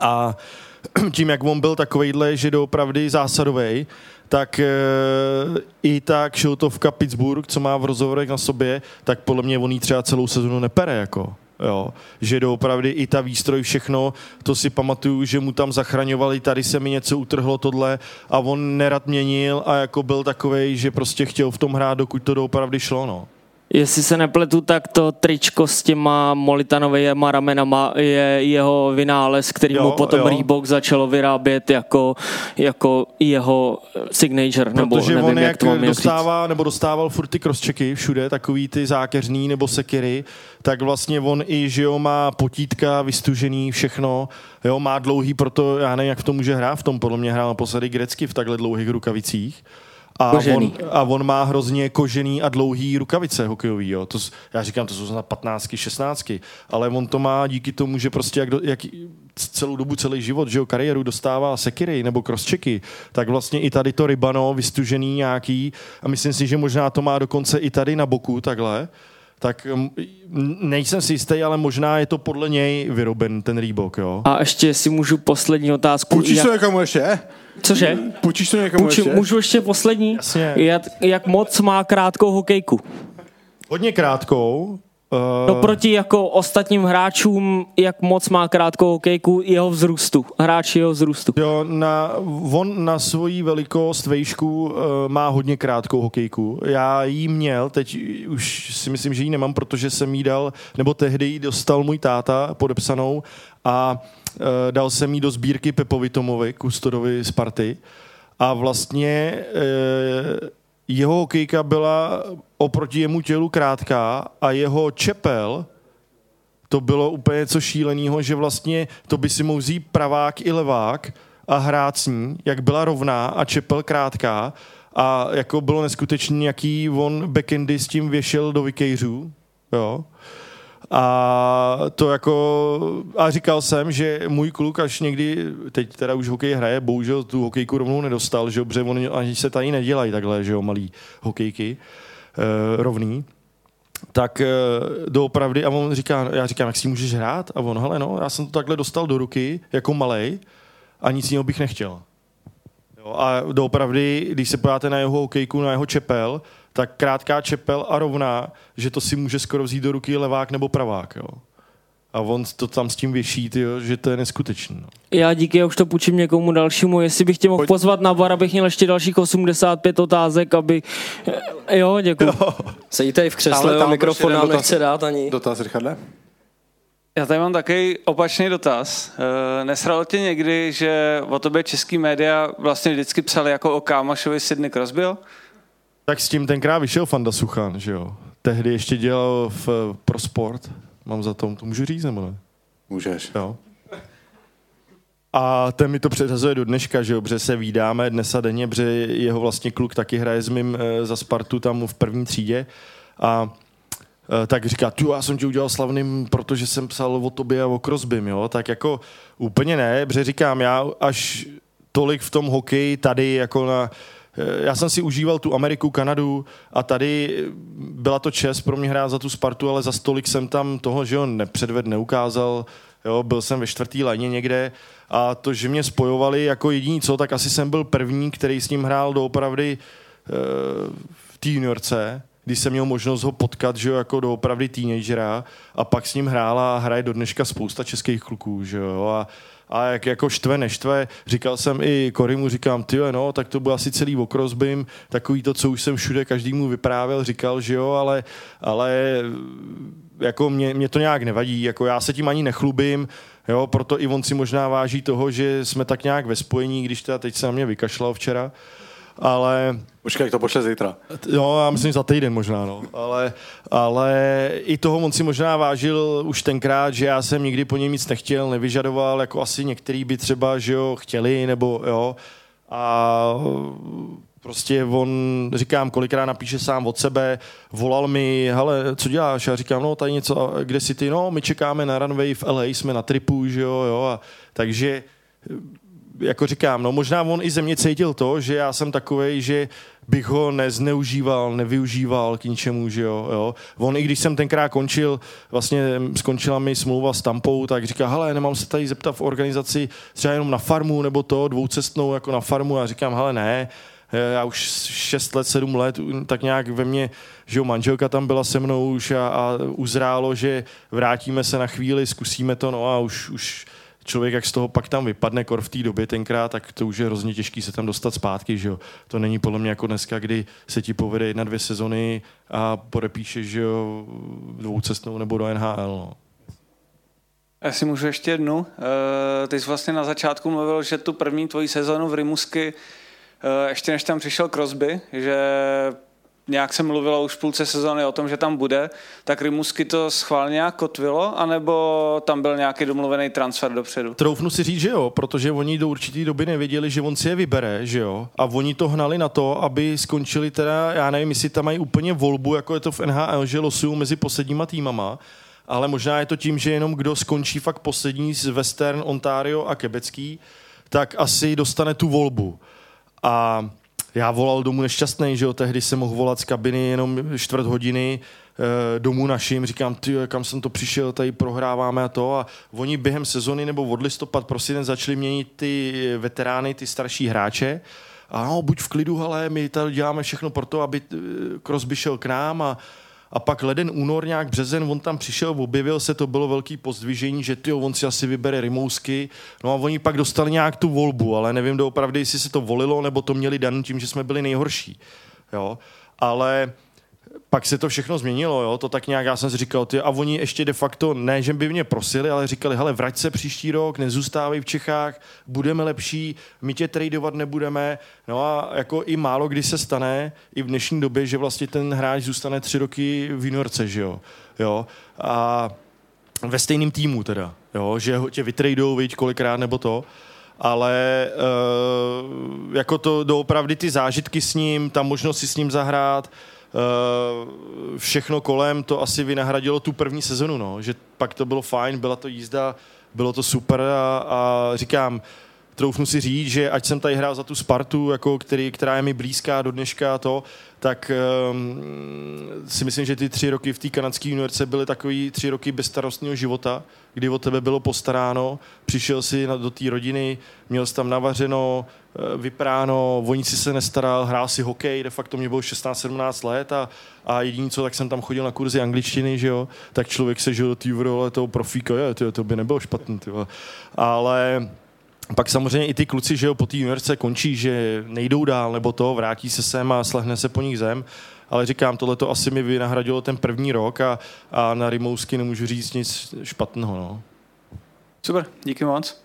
A tím, jak on byl takovejhle, že doopravdy zásadový, tak e, i ta kšiltovka Pittsburgh, co má v rozhovorech na sobě, tak podle mě on jí třeba celou sezonu nepere. Jako jo. že doopravdy i ta výstroj, všechno, to si pamatuju, že mu tam zachraňovali, tady se mi něco utrhlo tohle a on nerad měnil a jako byl takovej, že prostě chtěl v tom hrát, dokud to doopravdy šlo, no. Jestli se nepletu, tak to tričko s těma molitanovými ramenama je jeho vynález, který jo, mu potom jo. Reebok začalo vyrábět jako, jako jeho signature, nebo Protože nevím, on jak, jak to dostává, říct. nebo dostával furt ty crosschecky všude, takový ty zákeřný nebo sekiry, tak vlastně on i, že jo, má potítka, vystužený, všechno, jo, má dlouhý, proto já nevím, jak v tom může hrát, v tom podle mě hrál naposledy grecky v takhle dlouhých rukavicích. A on, a on má hrozně kožený a dlouhý rukavice hokejový. Jo. To, já říkám, to jsou na 15, 16, ale on to má díky tomu, že prostě jak, do, jak celou dobu, celý život, že jo, kariéru dostává sekiry nebo crosschecky, tak vlastně i tady to rybano vystužený nějaký a myslím si, že možná to má dokonce i tady na boku takhle, tak mm, nejsem si jistý, ale možná je to podle něj vyroben ten Reebok, jo. A ještě si můžu poslední otázku. Půjčíš jak... to někomu ještě? Cože? Půjčíš to někomu Půjči, ještě? můžu ještě poslední? Jasně. Jak, jak moc má krátkou hokejku? Hodně krátkou. Uh, No proti jako ostatním hráčům, jak moc má krátkou hokejku jeho vzrůstu. Hráči jeho vzrůstu. Jo, na, on na svoji velikost, vejšku uh, má hodně krátkou hokejku. Já jí měl, teď už si myslím, že ji nemám, protože jsem jí dal, nebo tehdy ji dostal můj táta podepsanou a uh, dal jsem jí do sbírky Pepovi Tomovi, kustodovi Sparty. A vlastně uh, jeho hokejka byla oproti jemu tělu krátká a jeho čepel to bylo úplně něco šíleného, že vlastně to by si mohl vzít pravák i levák a hrát s ní, jak byla rovná a čepel krátká a jako bylo neskutečný, jaký on backendy s tím věšel do vikejřů, jo. A to jako, a říkal jsem, že můj kluk až někdy, teď teda už hokej hraje, bohužel tu hokejku rovnou nedostal, že protože on, ani se tady nedělají takhle, že jo, malý hokejky, eh, rovný, tak eh, doopravdy, a on říká, já říkám, jak si můžeš hrát? A on, hele no, já jsem to takhle dostal do ruky, jako malej, a nic jiného bych nechtěl. Jo, a doopravdy, když se podíváte na jeho hokejku, na jeho čepel, tak krátká čepel a rovná, že to si může skoro vzít do ruky levák nebo pravák. Jo. A on to tam s tím věší, tyjo, že to je neskutečný. No. Já díky, já už to půjčím někomu dalšímu. Jestli bych tě mohl pozvat na bar, abych měl ještě dalších 85 otázek, aby... Jo, děkuji. Sedíte i v křesle, Ale jo, tam mikrofon nám dotaz. nechce dát ani. Dotaz, Richarde? Já tady mám takový opačný dotaz. Eh, Nesralo tě někdy, že o tobě český média vlastně vždycky psali jako o kámošovi Sydney Crosbyho? Tak s tím tenkrát vyšel Fanda Suchan, že jo. Tehdy ještě dělal v, pro sport. Mám za to, to můžu říct, nebo ne? Můžeš. Jo. A ten mi to předhazuje do dneška, že jo, protože se vídáme dnes a denně, protože jeho vlastně kluk taky hraje s mým eh, za Spartu tam v první třídě a eh, tak říká, tu já jsem tě udělal slavným, protože jsem psal o tobě a o Crosbym, jo, tak jako úplně ne, protože říkám, já až tolik v tom hokeji tady jako na, já jsem si užíval tu Ameriku, Kanadu a tady byla to čest pro mě hrát za tu Spartu, ale za stolik jsem tam toho, že jo, nepředved, neukázal, jo, byl jsem ve čtvrtý lajně někde a to, že mě spojovali jako jediný co, tak asi jsem byl první, který s ním hrál doopravdy eh, v té juniorce, když jsem měl možnost ho potkat, že jo, jako doopravdy teenagera a pak s ním hrála a hraje do dneška spousta českých kluků, že jo, a, a jak jako štve, neštve, říkal jsem i Korimu, říkám, ty no, tak to bylo asi celý okrozbym, takový to, co už jsem všude každému vyprávěl, říkal, že jo, ale, ale jako mě, mě to nějak nevadí, jako já se tím ani nechlubím, jo, proto i on si možná váží toho, že jsme tak nějak ve spojení, když teda teď se na mě vykašlal včera, ale Počkej, jak to pošle zítra. Jo, já myslím za týden možná, no. Ale, ale i toho on si možná vážil už tenkrát, že já jsem nikdy po něm nic nechtěl, nevyžadoval, jako asi některý by třeba, že jo, chtěli, nebo jo. A prostě on, říkám, kolikrát napíše sám od sebe, volal mi, hele, co děláš? Já říkám, no tady něco, kde jsi ty? No, my čekáme na runway v LA, jsme na tripu, že jo, jo. A, takže jako říkám, no možná on i ze mě cítil to, že já jsem takovej, že bych ho nezneužíval, nevyužíval k ničemu, že jo, jo. On i když jsem tenkrát končil, vlastně skončila mi smlouva s Tampou, tak říká, hele, nemám se tady zeptat v organizaci třeba jenom na farmu, nebo to, dvoucestnou jako na farmu, a říkám, hele, ne, já už 6 let, 7 let, tak nějak ve mně, že jo, manželka tam byla se mnou už a, a uzrálo, že vrátíme se na chvíli, zkusíme to, no a už, už člověk, jak z toho pak tam vypadne kor v té době tenkrát, tak to už je hrozně těžký se tam dostat zpátky, že jo. To není podle mě jako dneska, kdy se ti povede jedna, dvě sezony a podepíšeš, že jo, dvoucestnou nebo do NHL, no. Já si můžu ještě jednu. Eh, Ty jsi vlastně na začátku mluvil, že tu první tvoji sezonu v Rimusky, eh, ještě než tam přišel Crosby, že nějak se mluvilo už v půlce sezóny o tom, že tam bude, tak Rimusky to schválně nějak kotvilo, anebo tam byl nějaký domluvený transfer dopředu? Troufnu si říct, že jo, protože oni do určité doby nevěděli, že on si je vybere, že jo, a oni to hnali na to, aby skončili teda, já nevím, jestli tam mají úplně volbu, jako je to v NHL, že losují mezi posledníma týmama, ale možná je to tím, že jenom kdo skončí fakt poslední z Western, Ontario a Quebecký, tak asi dostane tu volbu. A já volal domů nešťastný, že jo, tehdy jsem mohl volat z kabiny jenom čtvrt hodiny eh, domů našim, říkám, ty, kam jsem to přišel, tady prohráváme a to. A oni během sezony nebo od listopad, prosinec začali měnit ty veterány, ty starší hráče. A no, buď v klidu, ale my tady děláme všechno pro to, aby eh, Crosby šel k nám a, a pak leden, únor, nějak březen, on tam přišel, objevil se, to bylo velký pozdvižení, že ty on si asi vybere Rimousky. No a oni pak dostali nějak tu volbu, ale nevím doopravdy, jestli se to volilo, nebo to měli dan tím, že jsme byli nejhorší. Jo? Ale pak se to všechno změnilo, jo? to tak nějak, já jsem si říkal, ty, a oni ještě de facto, ne, že by mě prosili, ale říkali, hele, vrať se příští rok, nezůstávej v Čechách, budeme lepší, my tě tradovat nebudeme, no a jako i málo kdy se stane, i v dnešní době, že vlastně ten hráč zůstane tři roky v juniorce, že jo, jo, a ve stejném týmu teda, jo, že tě vytradou, viď, kolikrát nebo to, ale uh, jako to doopravdy ty zážitky s ním, ta možnost si s ním zahrát, všechno kolem to asi vynahradilo tu první sezonu, no. že pak to bylo fajn, byla to jízda, bylo to super a, a říkám, troufnu si říct, že ať jsem tady hrál za tu Spartu, jako který, která je mi blízká do dneška to, tak um, si myslím, že ty tři roky v té kanadské juniorce byly takový tři roky bezstarostného života, kdy o tebe bylo postaráno, přišel si do té rodiny, měl jsi tam navařeno, eh, vypráno, o nic se nestaral, hrál si hokej, de facto mě bylo 16-17 let a, a jediný co, tak jsem tam chodil na kurzy angličtiny, že jo, tak člověk se žil do té toho profíka, je, to, to by nebylo špatný, tyjo. ale pak samozřejmě i ty kluci, že jo, po té juniorce končí, že nejdou dál, nebo to, vrátí se sem a slehne se po nich zem. Ale říkám, tohle to asi mi vynahradilo ten první rok a, a na Rimousky nemůžu říct nic špatného. No. Super, díky moc.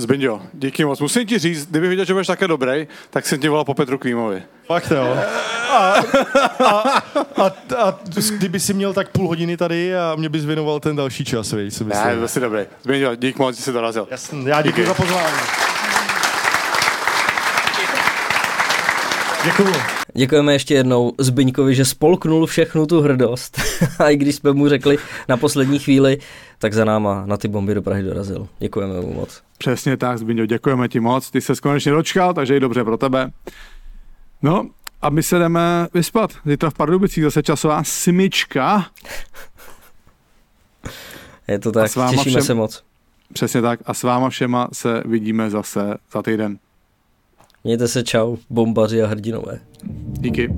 Zbinďo, díky moc. Musím ti říct, kdyby viděl, že budeš také dobrý, tak jsem tě volal po Petru Klímovi. Fakt jo. A, a, a, a, kdyby si měl tak půl hodiny tady a mě bys věnoval ten další čas, víš, si myslím. Ne, to jsi dobrý. Zbinďo, díky moc, že jsi dorazil. Jasný, já děkuji za pozvání. Děkuju. Děkujeme ještě jednou Zbyňkovi, že spolknul všechnu tu hrdost. a i když jsme mu řekli na poslední chvíli, tak za náma na ty bomby do Prahy dorazil. Děkujeme mu moc. Přesně tak, Zbyňo, děkujeme ti moc. Ty se konečně dočkal, takže je dobře pro tebe. No, a my se jdeme vyspat. Zítra v Pardubicích zase časová simička. Je to tak, těšíme všem... se moc. Přesně tak. A s váma všema se vidíme zase za týden. Mějte se čau, bombaři a hrdinové. Díky.